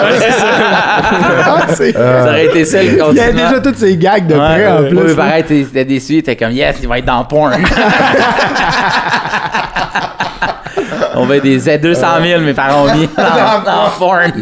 Ah, c'est- Ça aurait été ça le Il y a continent. déjà toutes ces gags de près en Ouais, plus. oui, pareil, t'es- t'étais déçu, t'es comme, yes, il va être dans porn. On va être des 200 000, mes parents ont mis dans, dans porn.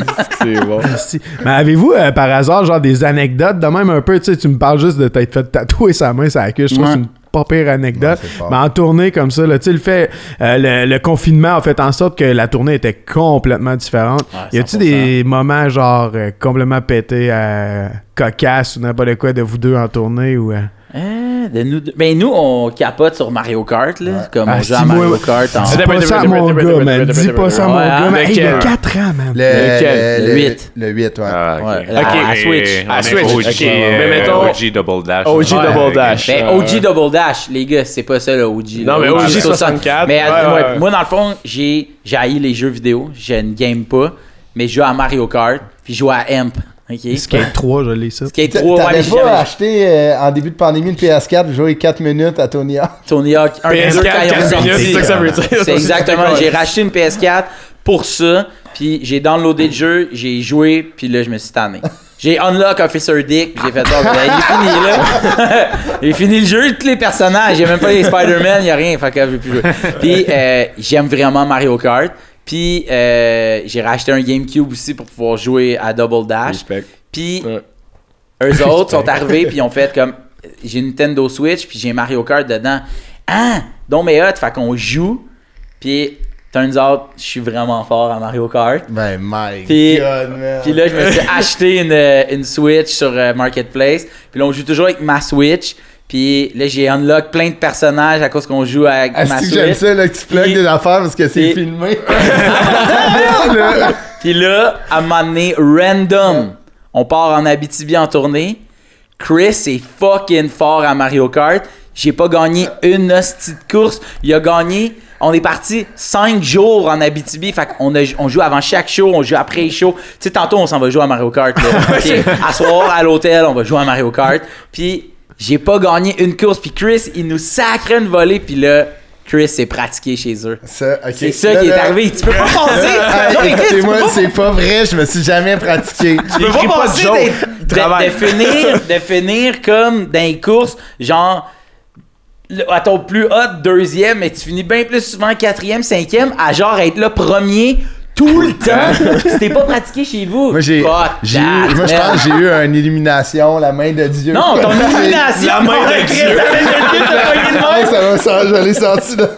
C'est bon. Mais avez-vous euh, par hasard genre des anecdotes de même un peu, tu sais, tu me parles juste de t'être fait tatouer sa main sur la queue, je trouve que c'est Ouais. une pas pire anecdote. Ouais, mais en tournée comme ça, là, le fait, euh, le, le confinement a fait en sorte que la tournée était complètement différente. Ouais, y a-tu 100%. des moments genre euh, complètement pétés à cocasse ou n'importe quoi de vous deux en tournée ou euh, Hein, de nous deux- Ben, nous, on capote sur Mario Kart, là. Comme Ah, on joue à Mario Kart en. Dis pas ça à mon gars, man. Dis pas ça à mon gars, hein, man. Il a lequel? 4 ans, man. Le, Lequel? Le huit. Le 8, ouais. Ah, à et Switch. on À Switch, euh, Mais mettons- OG Double Dash. OG Ouais, Double. Dash. Ben, Euh, OG Double Dash, les gars, c'est pas ça le OG. Non, mais OG, OG c'est ça. 64, Mais euh, moi, dans le fond, j'ai j'ai haï les jeux vidéo. Je ne game pas, mais je joue à Mario Kart, puis je joue à Amp. Skate 3, je l'ai ça. Skate T'a- 3, ouais, mais T'avais j'ai pas jamais- acheté euh, en début de pandémie une PS4, joué 4 minutes à Tony Hawk? Tony Hawk, un des deux PS4, quand ils ont 4 sorti. minutes, c'est ça que ça veut dire. C'est exactement. J'ai racheté une PS4 pour ça, puis j'ai downloadé le jeu, j'ai joué, puis là, je me suis tanné. J'ai unlock Officer Dick, j'ai fait ça. il est fini là. j'ai fini le jeu, tous les personnages. J'ai même pas les Spider-Man, y a rien. Fait que je vais plus jouer. Puis euh, j'aime vraiment Mario Kart. Puis euh, j'ai racheté un GameCube aussi pour pouvoir jouer à Double Dash. Respect. Puis Ouais. eux autres sont arrivés puis ils ont fait comme j'ai une Nintendo Switch puis j'ai Mario Kart dedans. Ah, donc mais hot, fait qu'on joue. Puis turns out, je suis vraiment fort à Mario Kart. Ben, my Puis- god, man. Puis là, je me suis acheté une, une Switch sur euh, Marketplace. Puis là, on joue toujours avec ma Switch. Puis là, j'ai unlock plein de personnages à cause qu'on joue avec Ah, ma que j'aime Switch. ça, là, que tu plugues des affaires parce que c'est filmé. Puis là, à un moment donné, random, on part en Abitibi en tournée. Chris est fucking fort à Mario Kart. J'ai pas gagné une hostie de course. Il a gagné. On est parti 5 jours en Abitibi. Fait qu'on a- on joue avant chaque show, on joue après les shows. Tu sais, tantôt, on s'en va jouer à Mario Kart. Là. À soir, à l'hôtel, on va jouer à Mario Kart. Puis j'ai pas gagné une course. Puis Chris, il nous sacrait une volée. Puis là, Chris s'est pratiqué chez eux. Ça, ok. C'est ça Là, qui est là, arrivé. Tu peux pas peux Écoutez-moi, c'est pas vrai, je me suis jamais pratiqué. tu peux pas pas de de, de finir, de finir comme dans les courses, genre à ton plus haut deuxième, mais tu finis bien plus souvent quatrième, cinquième, à genre être là premier tout le temps. tu t'es pas pratiqué chez vous. Moi, j'ai, j'ai eu, moi, je pense que j'ai eu une illumination, la main de Dieu. Non, ton illumination. La main de Dieu. ça va, ça, je l'ai senti là.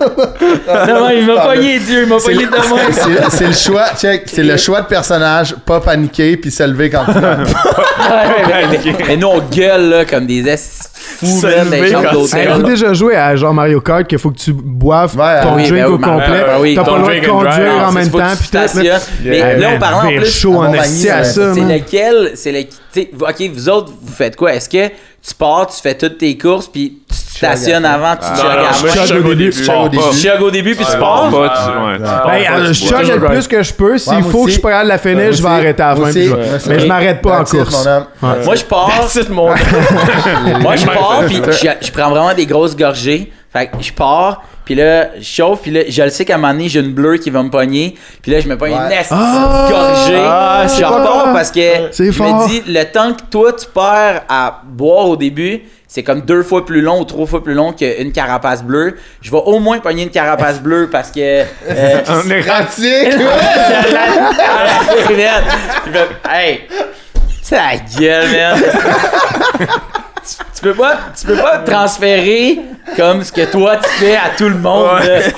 Non, il m'a pogné Dieu, il m'a pogné de main. c'est- c'est le choix, check, c'est le choix de personnage, pas paniquer puis se lever quand tu mais, mais nous, on gueule là, comme des esti fous, Se man, les chambres d'hôtel. Déjà joué à genre Mario Kart qu'il faut que tu boives Ouais, ton oui, drink ben au oui, complet? ben oui, T'as pas le droit de drive. conduire en même temps. Puis tout, stationnes. Mais Yeah, là, on parle en plus. chaud en à ça, C'est lequel, c'est le, tu sais, ok, vous autres, vous faites quoi? Est-ce que tu pars, tu fais toutes tes courses, puis tu te stationnes avant, tu Ah, jogues non, à non, la moi, fin? je chug chug au début. Tu jogues au début, puis tu pars? je chug le plus que je peux. S'il faut que je de la Ouais, je vais arrêter à la fin. aussi. Mais je m'arrête pas en course. Moi, je pars, moi, je pars, puis je, je prends vraiment des grosses gorgées. Fait que je pars, puis là, je chauffe, puis là, je le sais qu'à un moment donné, j'ai une bleue qui va me pogner. Puis là, je me pogne une esti Ah! gorgée. Ah, je repars pas- parce que C'est je fort. me dis, le temps que toi, tu perds à boire au début, c'est comme deux fois plus long ou trois fois plus long qu'une carapace bleue. Je vais au moins pogner une carapace bleue parce que... euh, On est Pratique! Il fait, hey, ta gueule, man. Tu, peux pas, tu peux pas transférer comme ce que toi tu fais à tout le monde.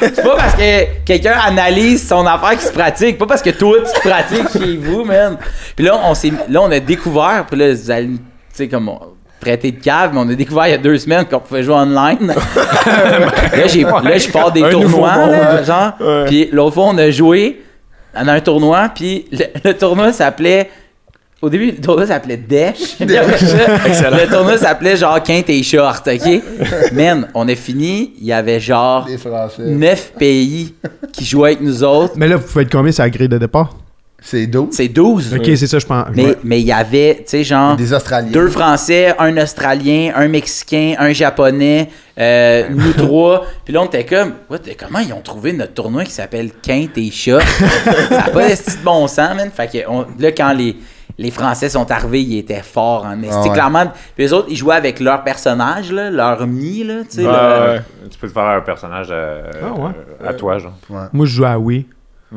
C'est pas parce que quelqu'un analyse son affaire qui se pratique, pas parce que toi tu te pratiques chez vous, man. Puis là on s'est, là on a découvert, puis là vous allez, tu sais comme on- prêter de cave, mais on a découvert il y a deux semaines qu'on pouvait jouer online. là, j'ai, là, je pars des Un tournois, là, genre. Ouais. Puis l'autre fois, on a joué dans un tournoi, puis le, le tournoi s'appelait. Au début, le tournoi s'appelait Dash. Le tournoi s'appelait genre Quinte et Short, ok? Man, on a fini, il y avait genre Les Français. neuf pays qui jouaient avec nous autres. Mais là, vous pouvez être combien sur la grille de départ? C'est d'eau. C'est 12. Ok, c'est ça, je pense. Mais il y avait, tu sais, genre. Des Australiens. Deux Français, un Australien, un Mexicain, un Japonais, euh, nous trois. Puis là, on était comme, What, comment ils ont trouvé notre tournoi qui s'appelle Quinte et Chat? ça n'a pas de bon sens, man. Fait que on- là, quand les, les Français sont arrivés, ils étaient forts en esti. Ah ouais. clairement. Puis les autres, ils jouaient avec leur personnage, là, leur mi, là, tu sais. Ouais, là. ouais. Tu peux te faire un personnage euh, Ah ouais? euh, à toi, genre. Moi, je joue à Wii.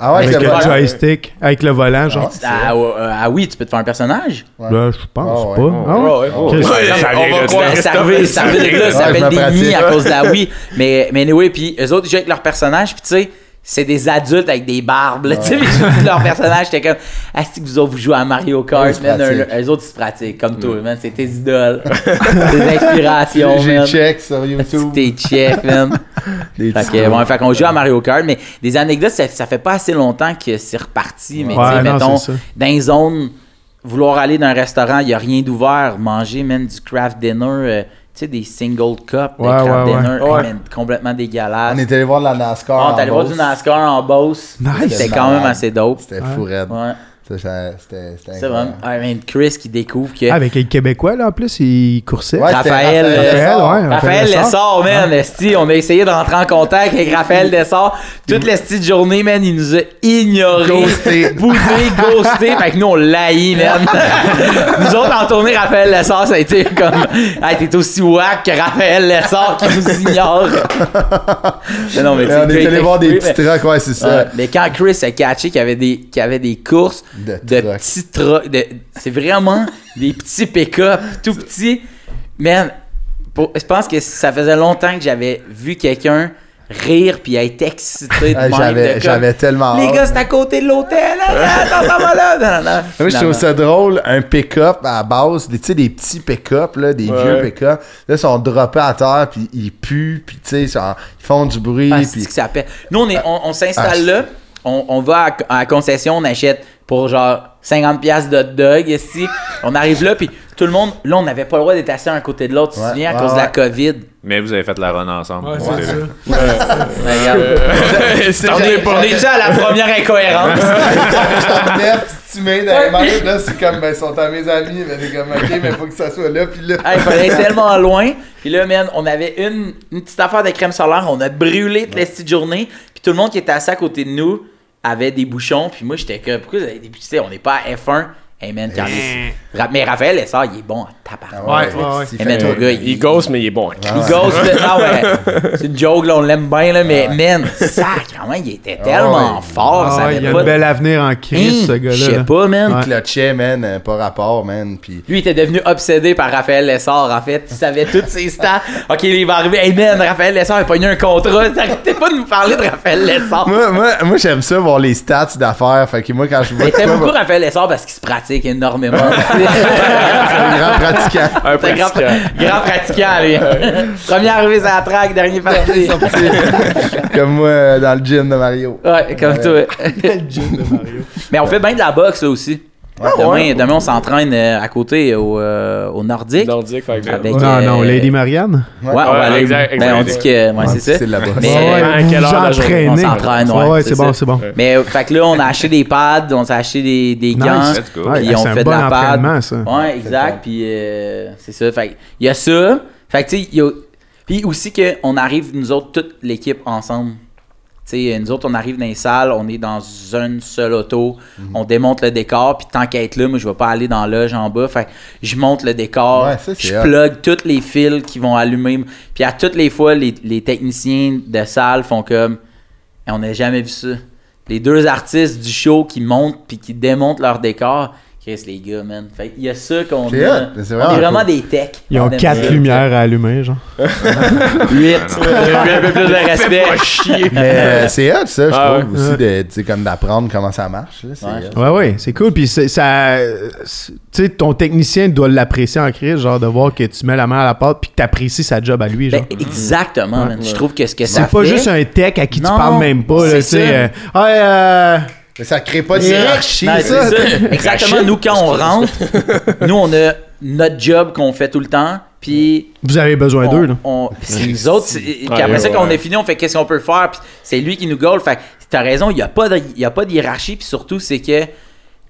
Ah ouais, avec c'est le vrai. joystick, avec le volant, genre. Ah, Ah, euh, ah oui, tu peux te faire un personnage? Ouais. Là, je pense Ah ouais. pas. Ah ouais? Ouais, Ok. ouais. Ça- on va croire ça arrive, arrive là, s'appelle des nids à cause de la Wii. Mais, mais anyway, puis eux autres, ils jouent avec leurs personnages, puis tu sais, c'est des adultes avec des barbes, là, tu sais, leurs personnages, j'étais comme, ah, que vous autres, vous jouez à Mario Kart, man, eux, eux autres, ils se pratiquent, comme toi, man, c'est tes idoles, tes inspirations, J'ai check sur YouTube. tes checks, man. Des Fait petits que, bon, fait qu'on joue à Mario Kart, mais des anecdotes, ça, ça fait pas assez longtemps que c'est reparti, mais tu sais, mettons, dans les zones, vouloir aller dans un restaurant, il n'y a rien d'ouvert, manger, man, du craft dinner, euh, sais, des single cups de Ouais, craft ouais, dinner, ouais. hey, Ouais. man, complètement dégueulasse. On est allé voir de la NASCAR. On est allé voir du NASCAR en Beauce. Nice. C'était quand même assez dope. C'était fou raide. Ouais. C'était vraiment. Ouais, man, Chris qui découvre que. Ah, avec les Québécois, là, en plus. Ouais, c'était Raphaël, Raphaël ouais. Raphaël Lessard. Man, esti, on a essayé de rentrer en contact avec Raphaël Lessard. Toute l'esti de journée, man, il nous a ignorés. Ghosté. Boudé, ghosté. Fait que nous, on l'haït, man. nous autres, en tournée, Raphaël Lessard, ça a été comme. Hey, t'es aussi wack que Raphaël Lessard qui nous ignore. Mais non, mais tu Et sais, on est allé voir des petits trucks, ouais, c'est ça. Ouais, mais quand Chris a catché qu'il y avait des, qu'il y avait des courses De petits trucks, de- c'est vraiment des petits pick-up, tout petits. Man, pour- je pense que ça faisait longtemps que j'avais vu quelqu'un rire puis être excité de Ah, J'avais j'avais tellement Les gars, c'est à côté de l'hôtel. Attends, là. Non. Moi, je trouve ça drôle, un pick-up à la base, des- tu sais, des petits pick-up, là, des Ouais. vieux pick-up. Là, ils sont droppés à terre, puis ils puent, puis tu sais, ils font du bruit, Ah, puis... que ça appelle. Nous, on, est- on, on s'installe Ah, là, on, on va à, à la concession, on achète pour genre 50$ piastres de hot dog ici. On arrive là, puis tout le monde, là, on n'avait pas le droit d'être assis un côté de l'autre, tu te Ouais, souviens, à ouais, cause de la. COVID. Mais vous avez fait la run ensemble. Ouais, Ouais, c'est ça. Mais regarde. On est, est-tu à la première incohérence? J'étais stimé dans les mains, là, c'est comme, ben, ils sont à mes amis, mais c'est comme, ok, mais faut que ça soit là, puis là... Hey, il fallait être tellement loin. Puis là, man, on avait une, une petite affaire de crème solaire. On a brûlé toute la petite journée. Puis tout le monde qui était assis à côté de nous avait des bouchons. Puis moi, j'étais comme, pourquoi vous avez des bouchons? On n'est pas à F1. Hey, man, quand Mais Raphaël Lessard, il est bon Ah tabarouette. Ouais, ouais, ouais. il fait man, gars, il, Il ghost, mais il est bon. il ghost, là. Ah ouais. C'est une joke, là, on l'aime bien, là. Mais, man, sacrément, il était tellement ouais. fort. ça Ah, il a pas un bel avenir en crise, Hein, ce gars-là. Je sais pas, man. Ouais. Clutchait, man, euh, pas rapport, man, puis... Lui, il était devenu obsédé par Raphaël Lessard, en fait. Il savait tous ses stats. OK, il va arriver. Hey, man, Raphaël Lessard, il a pogné un contrat. Arrêtez pas de nous parler de Raphaël Lessard. Moi, moi, moi j'aime ça, voir les stats d'affaires, fait que moi, quand je vois... Mais quoi, beaucoup Raphaël Lessard parce qu'il se pratique énormément. C'est un grand pratiquant. Un grand, pratiquant. grand pratiquant, lui. Premier arrivé sur la track, dernier parti. Comme moi, euh, dans le gym de Mario. Ouais, comme toi. Mais on fait bien de la boxe, là, aussi. Demain, demain, on s'entraîne euh, à côté au, euh, au Nordique. Nordique, fait que- Avec, Non, non, euh, Lady Marianne? Ouais, on va Ouais, aller. exact, ben, on exact. dit que. Ouais, c'est ça. C'est là-bas. Mais- Ouais, de la entraînez. On s'entraîne, ouais, ouais, c'est bon, c'est bon. Mais euh, fait que là, on a acheté des pads, on s'est acheté des, des gants. Nice. Ouais, Puis on un fait de bon la pad. ça. Ouais, exact. Puis euh, c'est ça. Fait que il y a ça. Fait que tu sais, il y a. Puis aussi qu'on arrive, nous autres, toute l'équipe ensemble. Sais, nous autres, on arrive dans les salles, on est dans une seule auto, Mhm. on démonte le décor, puis tant qu'à être là, moi, je vais pas aller dans la loge en bas. Fait je monte le décor, Ouais, ça, c'est je plug tous les fils qui vont allumer. Puis à toutes les fois, les, les techniciens de salle font comme Et on n'a jamais vu ça. Les deux artistes du show qui montent puis qui démontent leur décor, Chris, les gars, man. Fait il y a ça qu'on C'est a. hot, c'est on vraiment est vraiment cool. des techs. Ils ont On quatre ça. lumières à allumer, genre. Huit. un peu plus de respect. Mais euh, c'est hot, ça, je Ah trouve, ouais. aussi, de, tu comme d'apprendre comment ça marche. là, Ouais. Ouais, ouais, c'est cool. Puis ça. Tu sais, ton technicien doit l'apprécier en crise, genre de voir que tu mets la main à la pâte puis que t'apprécies sa job à lui, genre. Ben, exactement, man. Je trouve que ce que ça c'est pas fait- juste un tech à qui Non, tu parles même pas, là, tu sais. Ça. Mais ça crée pas c'est ça. ça. Exactement. Nous, quand on rentre, nous, on a notre job qu'on fait tout le temps. Puis vous avez besoin d'eux, là. on- c'est nous autres. Puis après ça, ouais, quand on ouais. est fini, on fait qu'est-ce qu'on peut faire. Puis c'est lui qui nous goal. Fait que t'as raison, il n'y a, pas de- il y a pas de hiérarchie. Puis surtout, c'est que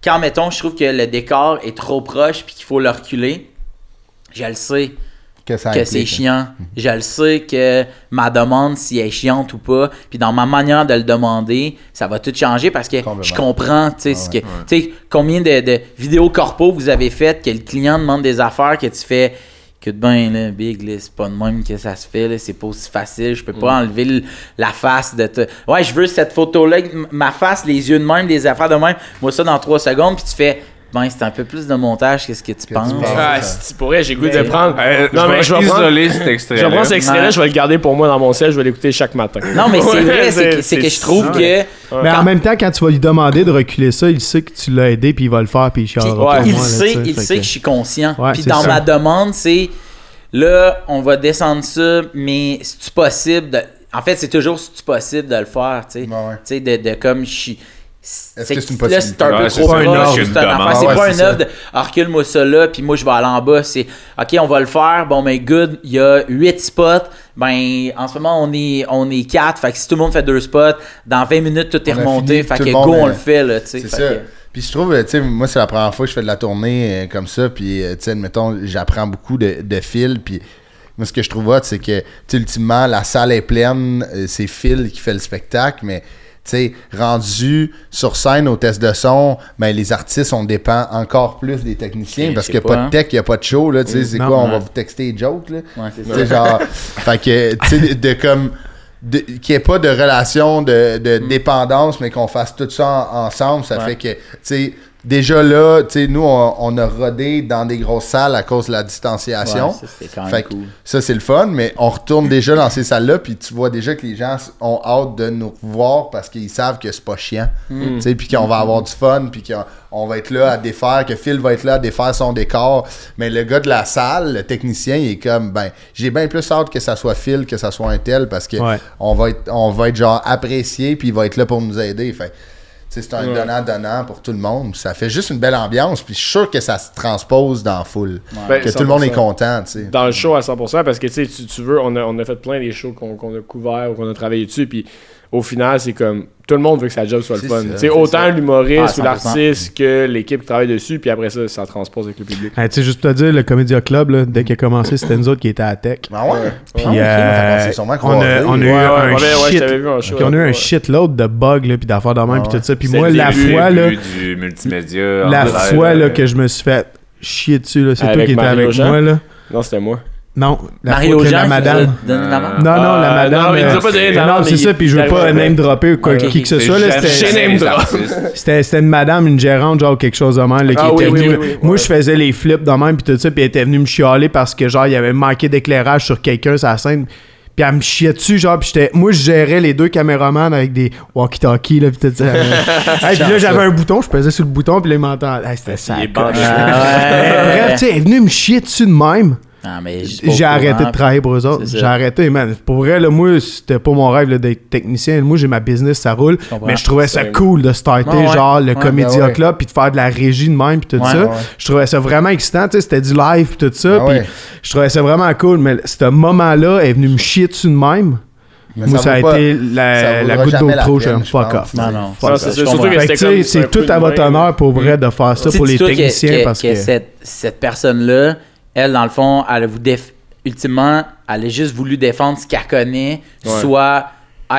quand, mettons, je trouve que le décor est trop proche puis qu'il faut le reculer, je le sais Que, ça que implique. c'est chiant. Je le sais que ma demande, si elle est chiante ou pas, puis dans ma manière de le demander, ça va tout changer parce que je comprends, tu sais, ouais. que- sais, combien de, de vidéos corpo vous avez faites que le client demande des affaires que tu fais. Que de ben là, Big, là, c'est pas de même que ça se fait, là, c'est pas aussi facile, je peux pas enlever le- la face de te... Ouais, je veux cette photo-là, m- ma face, les yeux de même, des affaires de même, moi ça dans trois secondes, puis tu fais, ben c'est un peu plus de montage, qu'est-ce que tu penses? penses? Ah, si pour vrai, j'ai goût de prendre. Euh, non, mais je vais prendre. cet extrait. Je vais prendre cet extrait-là, Ouais. je vais le garder pour moi dans mon ciel, je vais l'écouter chaque matin. Non, mais c'est vrai, c'est que, c'est que je trouve que... Mais en même temps, quand tu vas lui demander de reculer ça, il sait que tu l'as aidé puis il va le faire puis il chialera il moi, là, sait, tu il sait que- que je suis conscient. Ouais, Puis dans ça. ma demande, c'est là, on va descendre ça, mais c'est possible de. En fait, c'est toujours si tu possible de le faire, tu sais. Ouais. Tu sais, de, de comme je suis. Est-ce que c'est une là, c'est un peu possibilité? Trop c'est proche, pas c'est une œuvre de ah, recule-moi ça là, puis moi je vais aller en bas. C'est OK, on va le faire. Bon, mais good, il y a 8 spots. Ben, en ce moment, on est, on est 4. Fait que si tout le monde fait deux spots, dans 20 minutes, tout est On remonté. fini, Fait que go, on le fait, là, tu sais. C'est Fait ça. que- Puis je trouve, tu sais, moi, c'est la première fois que je fais de la tournée euh, comme ça. Puis, euh, tu sais, admettons, j'apprends beaucoup de, de Phil. Puis, moi, ce que je trouve hot, c'est que, ultimement, la salle est pleine. euh, c'est Phil qui fait le spectacle. Mais, sais, rendu sur scène au test de son, ben, les artistes, on dépend encore plus des techniciens. Parce qu'il n'y a pas, pas hein. de tech, il n'y a pas de show. Là, tu sais, c'est Non, quoi, on va vous texter des jokes, là. Ouais, genre, fait que, tu sais, de, de comme, de- qu'il n'y ait pas de relation de, de dépendance, mais qu'on fasse tout ça en- ensemble, ça Mm. Ouais. fait que, tu sais, déjà là, tu sais, nous, on, on a rodé dans des grosses salles à cause de la distanciation. Ouais, ça, c'est quand même Fait cool. ça, c'est le fun, mais on retourne déjà dans ces salles-là, puis tu vois déjà que les gens ont hâte de nous revoir parce qu'ils savent que c'est pas chiant. Mm. Tu sais, puis qu'on va avoir du fun, puis qu'on on va être là à défaire, que Phil va être là à défaire son décor. Mais le gars de la salle, le technicien, il est comme, ben, j'ai bien plus hâte que ça soit Phil, que ça soit un tel, parce que Ouais. on, va être, on va être genre apprécié, puis il va être là pour nous aider. Fait c'est un donnant-donnant pour tout le monde. Ça fait juste une belle ambiance, puis je suis sûr que ça se transpose dans la foule. Ben, que tout le monde est 100%. content, dans le show à 100% parce que tu veux, on a, on a fait plein des shows qu'on qu'on a couverts ou qu'on a travaillé dessus, puis au final, c'est comme tout le monde veut que sa job soit le fun. c'est autant l'humoriste Ah, ou l'artiste que l'équipe qui travaille dessus, puis après ça, ça transpose avec le public. Hey, tu sais, juste te dire, le Comédia Club, là, dès qu'il a commencé, c'était nous autres qui étaient à la tech. Ah ouais? Puis Ah, ok, euh, on a, on a eu Ouais, ouais, un ouais, ouais, shit, puis on a eu ouais. un shitload de bugs là, puis d'affaires de même Ah puis ouais. tout ça. Puis moi, le la début, fois là, du multimédia. la fois là euh, que je me suis fait chier dessus là, c'est toi qui étais avec moi là. Non, c'était moi. Non, la Mario que la madame. donné la main? Non, non, la madame. non, il nous a euh, pas donné de non, c'est ça, puis je veux pas name dropper ou quoi, qui que ce c'est soit. C'était Chez Name des Drop. artistes. c'était une madame, une gérante, genre quelque chose de même, là, qui Ah était venue. oui, oui, Moi, ouais. je faisais les flips de même, puis tout ça, puis elle était venue me chialer parce que, genre, il y avait manqué d'éclairage sur quelqu'un la scène. Puis elle me chiait dessus, genre, puis j'étais. Moi, je gérais les deux caméramans avec des walkie-talkies, là, puis tout ça. Hey, puis là, j'avais un bouton, je pesais sur le bouton, puis là, il m'entendait. Hey, c'était ça. Bref, tu sais, elle est venue me chier dessus de même. Ah, mais pas J'ai arrêté de travailler pour eux autres. J'ai arrêté, man. Pour vrai, là, moi, c'était pas mon rêve d'être technicien. Moi, j'ai ma business, ça roule. Mais je trouvais ça cool de starter, Ouais, ouais. genre, le Ouais, Comédia ben ouais. Club, puis de faire de la régie de même, puis tout Ouais, ça. ouais. Je trouvais ça vraiment excitant, tu sais, c'était du live, puis tout ça. Puis ouais. je trouvais ça vraiment cool. Mais ce moment-là, est venue me chier dessus de même. Mais moi, ça, a pas- été la, goutte d'eau trop. peine, J'ai je fuck pense. off. Non, non. C'est tout à votre honneur pour vrai de faire ça pour les techniciens parce que cette personne-là, elle, dans le fond, elle a vous déf- ultimement, elle a juste voulu défendre ce qu'elle connaît, Ouais. soit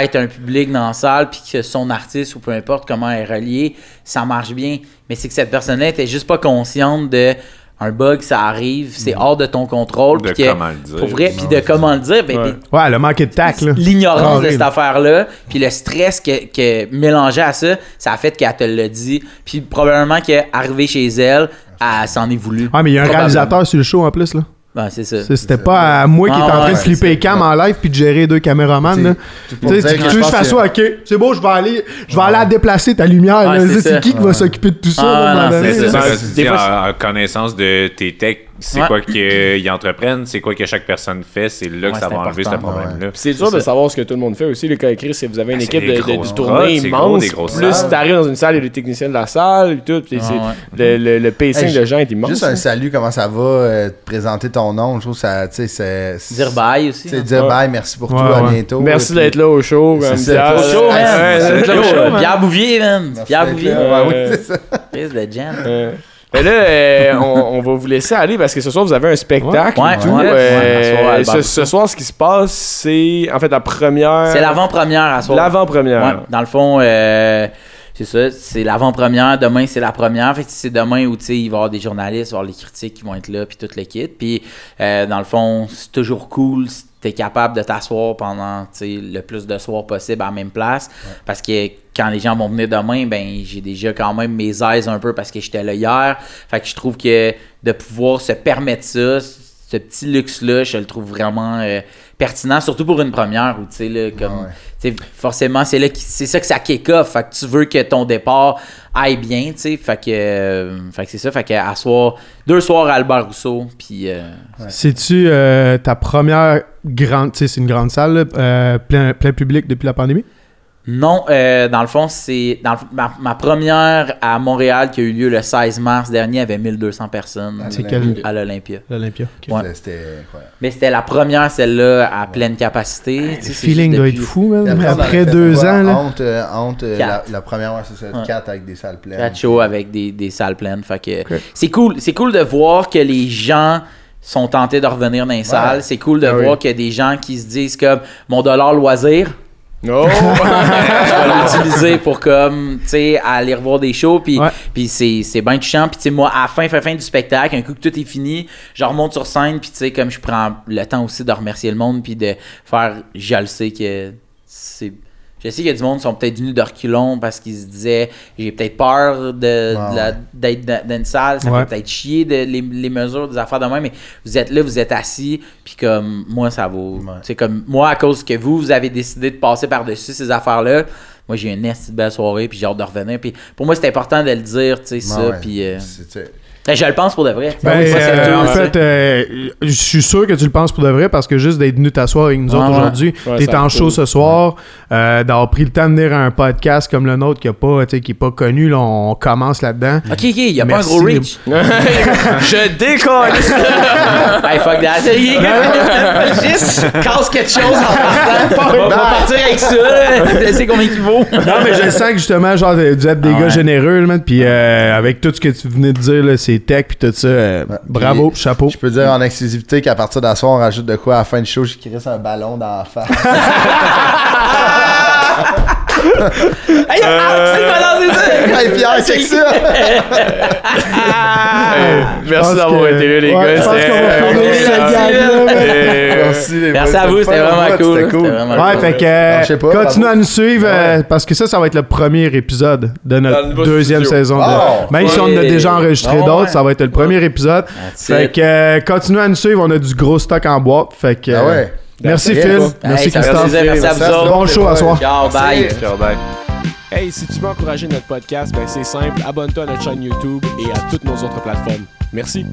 être un public dans la salle, puis que son artiste ou peu importe comment elle est reliée, ça marche bien. Mais c'est que cette personne-là était juste pas consciente de un bug, ça arrive, c'est hors de ton contrôle. De que- comment le dire. Pour vrai, puis de comment le dire, ben, Ouais. ben, Ouais, le manqué de tact, là. l'ignorance de cette là. affaire-là, puis le stress que, que mélangé à ça, ça a fait qu'elle te l'a dit. Puis probablement qu'arrivé chez elle, elle s'en est voulu. Ah, mais il y a un réalisateur sur le show en plus, là. Ben, c'est ça. C'était pas à moi qui Ah, était en train ouais, de flipper les cam en live puis de gérer deux caméramans. Tu sais, je veux que je pense fasse ça, ok, c'est bon, je vais aller, je vais aller à déplacer ta lumière. C'est C'est ça. qui qui va s'occuper de tout ça Ah, non, ça, des fois, en connaissance de tes techs, c'est Ouais. quoi qu'ils entreprennent, c'est quoi que chaque personne fait, c'est là que ça va enlever ce problème-là. C'est dur de savoir ce que tout le monde fait aussi. Les cas écrits, c'est vous avez une Ben, équipe des de, de, tournée gros, immense. des grosses plus salles. t'arrives dans une salle, il y a les techniciens de la salle et tout. puis Ah, ouais. le, le, le pacing Hey, de gens est immense. Juste un salut, comment ça va, euh, te présenter ton nom, je trouve que ça, tu sais, c'est... Dire bye aussi. Hein. dire Ouais. bye, merci pour Ouais, tout, à bientôt. Merci d'être là au show. Pierre. Le le Bouvier, man. Pierre Bouvier. oui, Euh, c'est ça. Là, euh, on, on va vous laisser aller parce que ce soir, vous avez un spectacle. Ouais, et tout. ouais, Euh, ouais, ce soir, ce, ce soir, ce qui se passe, c'est en fait la première. C'est l'avant-première à soir. L'avant-première. Dans le fond, euh, c'est ça, c'est l'avant-première. Demain, c'est la première. Fait que c'est demain où il va y avoir des journalistes, il va y avoir les critiques qui vont être là, puis toute l'équipe. Puis, euh, dans le fond, c'est toujours cool si t'es capable de t'asseoir pendant le plus de soirs possible à la même place. Parce que quand les gens vont venir demain, ben j'ai déjà quand même mes aises un peu parce que j'étais là hier. Fait que je trouve que de pouvoir se permettre ça, ce petit luxe-là, je le trouve vraiment euh, pertinent, surtout pour une première où, tu sais, là, comme, Ouais. tu forcément, c'est là c'est ça que ça kick off. Fait que tu veux que ton départ aille bien, tu sais. Fait que, euh, fait que c'est ça. Fait que à soir, deux soirs à Albert Rousseau, puis euh, C'est-tu euh, ta première grande, tu sais, c'est une grande salle, là, euh, plein, plein public depuis la pandémie? Non, euh, dans le fond, c'est dans le- ma, ma première à Montréal qui a eu lieu le 16 mars dernier, il y avait 1200 personnes À C'est l'Olympia. quel- à l'Olympia. L'Olympia. Ouais. C'était-. Mais c'était la première, celle-là, à pleine capacité. tu sais, Le c'est feeling doit depuis- être fou. Puis après, deux quoi? ans, là? Honte, euh, honte, euh, la, première, ouais, c'est ça, Ouais. 4 avec des salles pleines. Quatre shows avec des, des salles pleines. Fait que c'est cool. C'est cool de voir que les gens sont tentés de revenir dans les salles. C'est cool de Ah oui. voir qu'il y a des gens qui se disent comme mon dollar loisir, Oh! je vais l'utiliser pour comme tu sais aller revoir des shows puis Ouais. puis c'est c'est bien touchant puis tu sais moi à la fin fin fin du spectacle un coup que tout est fini je remonte sur scène puis tu sais comme je prends le temps aussi de remercier le monde puis de faire je le sais que c'est je sais qu'il y a du monde qui sont peut-être venus de reculons parce qu'ils se disaient j'ai peut-être peur de, Ah ouais. d'être dans, dans une salle ça Ouais. fait peut-être chier de, les, les mesures des affaires de même mais vous êtes là vous êtes assis puis comme moi ça vaut Ouais. c'est comme moi à cause que vous vous avez décidé de passer par dessus ces affaires là moi j'ai une de belle soirée puis j'ai hâte de revenir puis pour moi c'est important de le dire tu sais ça puis euh, je le pense pour de vrai Ben, Oui, c'est euh, en fait, euh, je suis sûr que tu le penses pour de vrai parce que juste d'être venu t'asseoir avec nous autres ouais. aujourd'hui, Ouais, t'es en show cool. ce soir, euh, d'avoir pris le temps de venir à un podcast comme le nôtre qui a pas, pas connu, là, on commence là-dedans. ok ok il y a Merci, pas un gros reach je décolle! hey fuck that casse quelque chose en partant on va partir avec ça je sais combien il vaut Non, mais je sens que justement, genre, vous êtes des Ah gars ouais. généreux, man, puis euh, avec tout ce que tu venais de dire, là, c'est tech, puis tout ça, euh, Ouais. bravo, Puis, chapeau. Je peux dire en exclusivité qu'à partir d'asseoir, on rajoute de quoi à la fin du show, j'ai crissé un ballon dans la face. hey ah, c'est ça Pierre, c'est que ça! Merci d'avoir été là, les ouais, gars. je pense qu'on va euh, cette merci, les à vous, c'était vraiment cool. C'était cool. C'était vraiment Ouais, cool. fait que euh, Non, pas, continue à nous suivre euh, Ouais. parce que ça, ça va être le premier épisode de notre deuxième studio. saison. de- Oh! Même si on en a déjà enregistré Ah ouais. d'autres, ça va être le premier épisode. That's Fait it. que euh, continue à nous suivre, on a du gros stock en boîte. Fait que Ah euh, ouais. merci. Phil, Hey, merci Christophe. merci à vous. Bon show à soir. Ciao, bye. Ciao, bye. Hey, si tu veux encourager notre podcast, ben c'est simple, abonne-toi à notre chaîne YouTube et à toutes nos autres plateformes. Merci.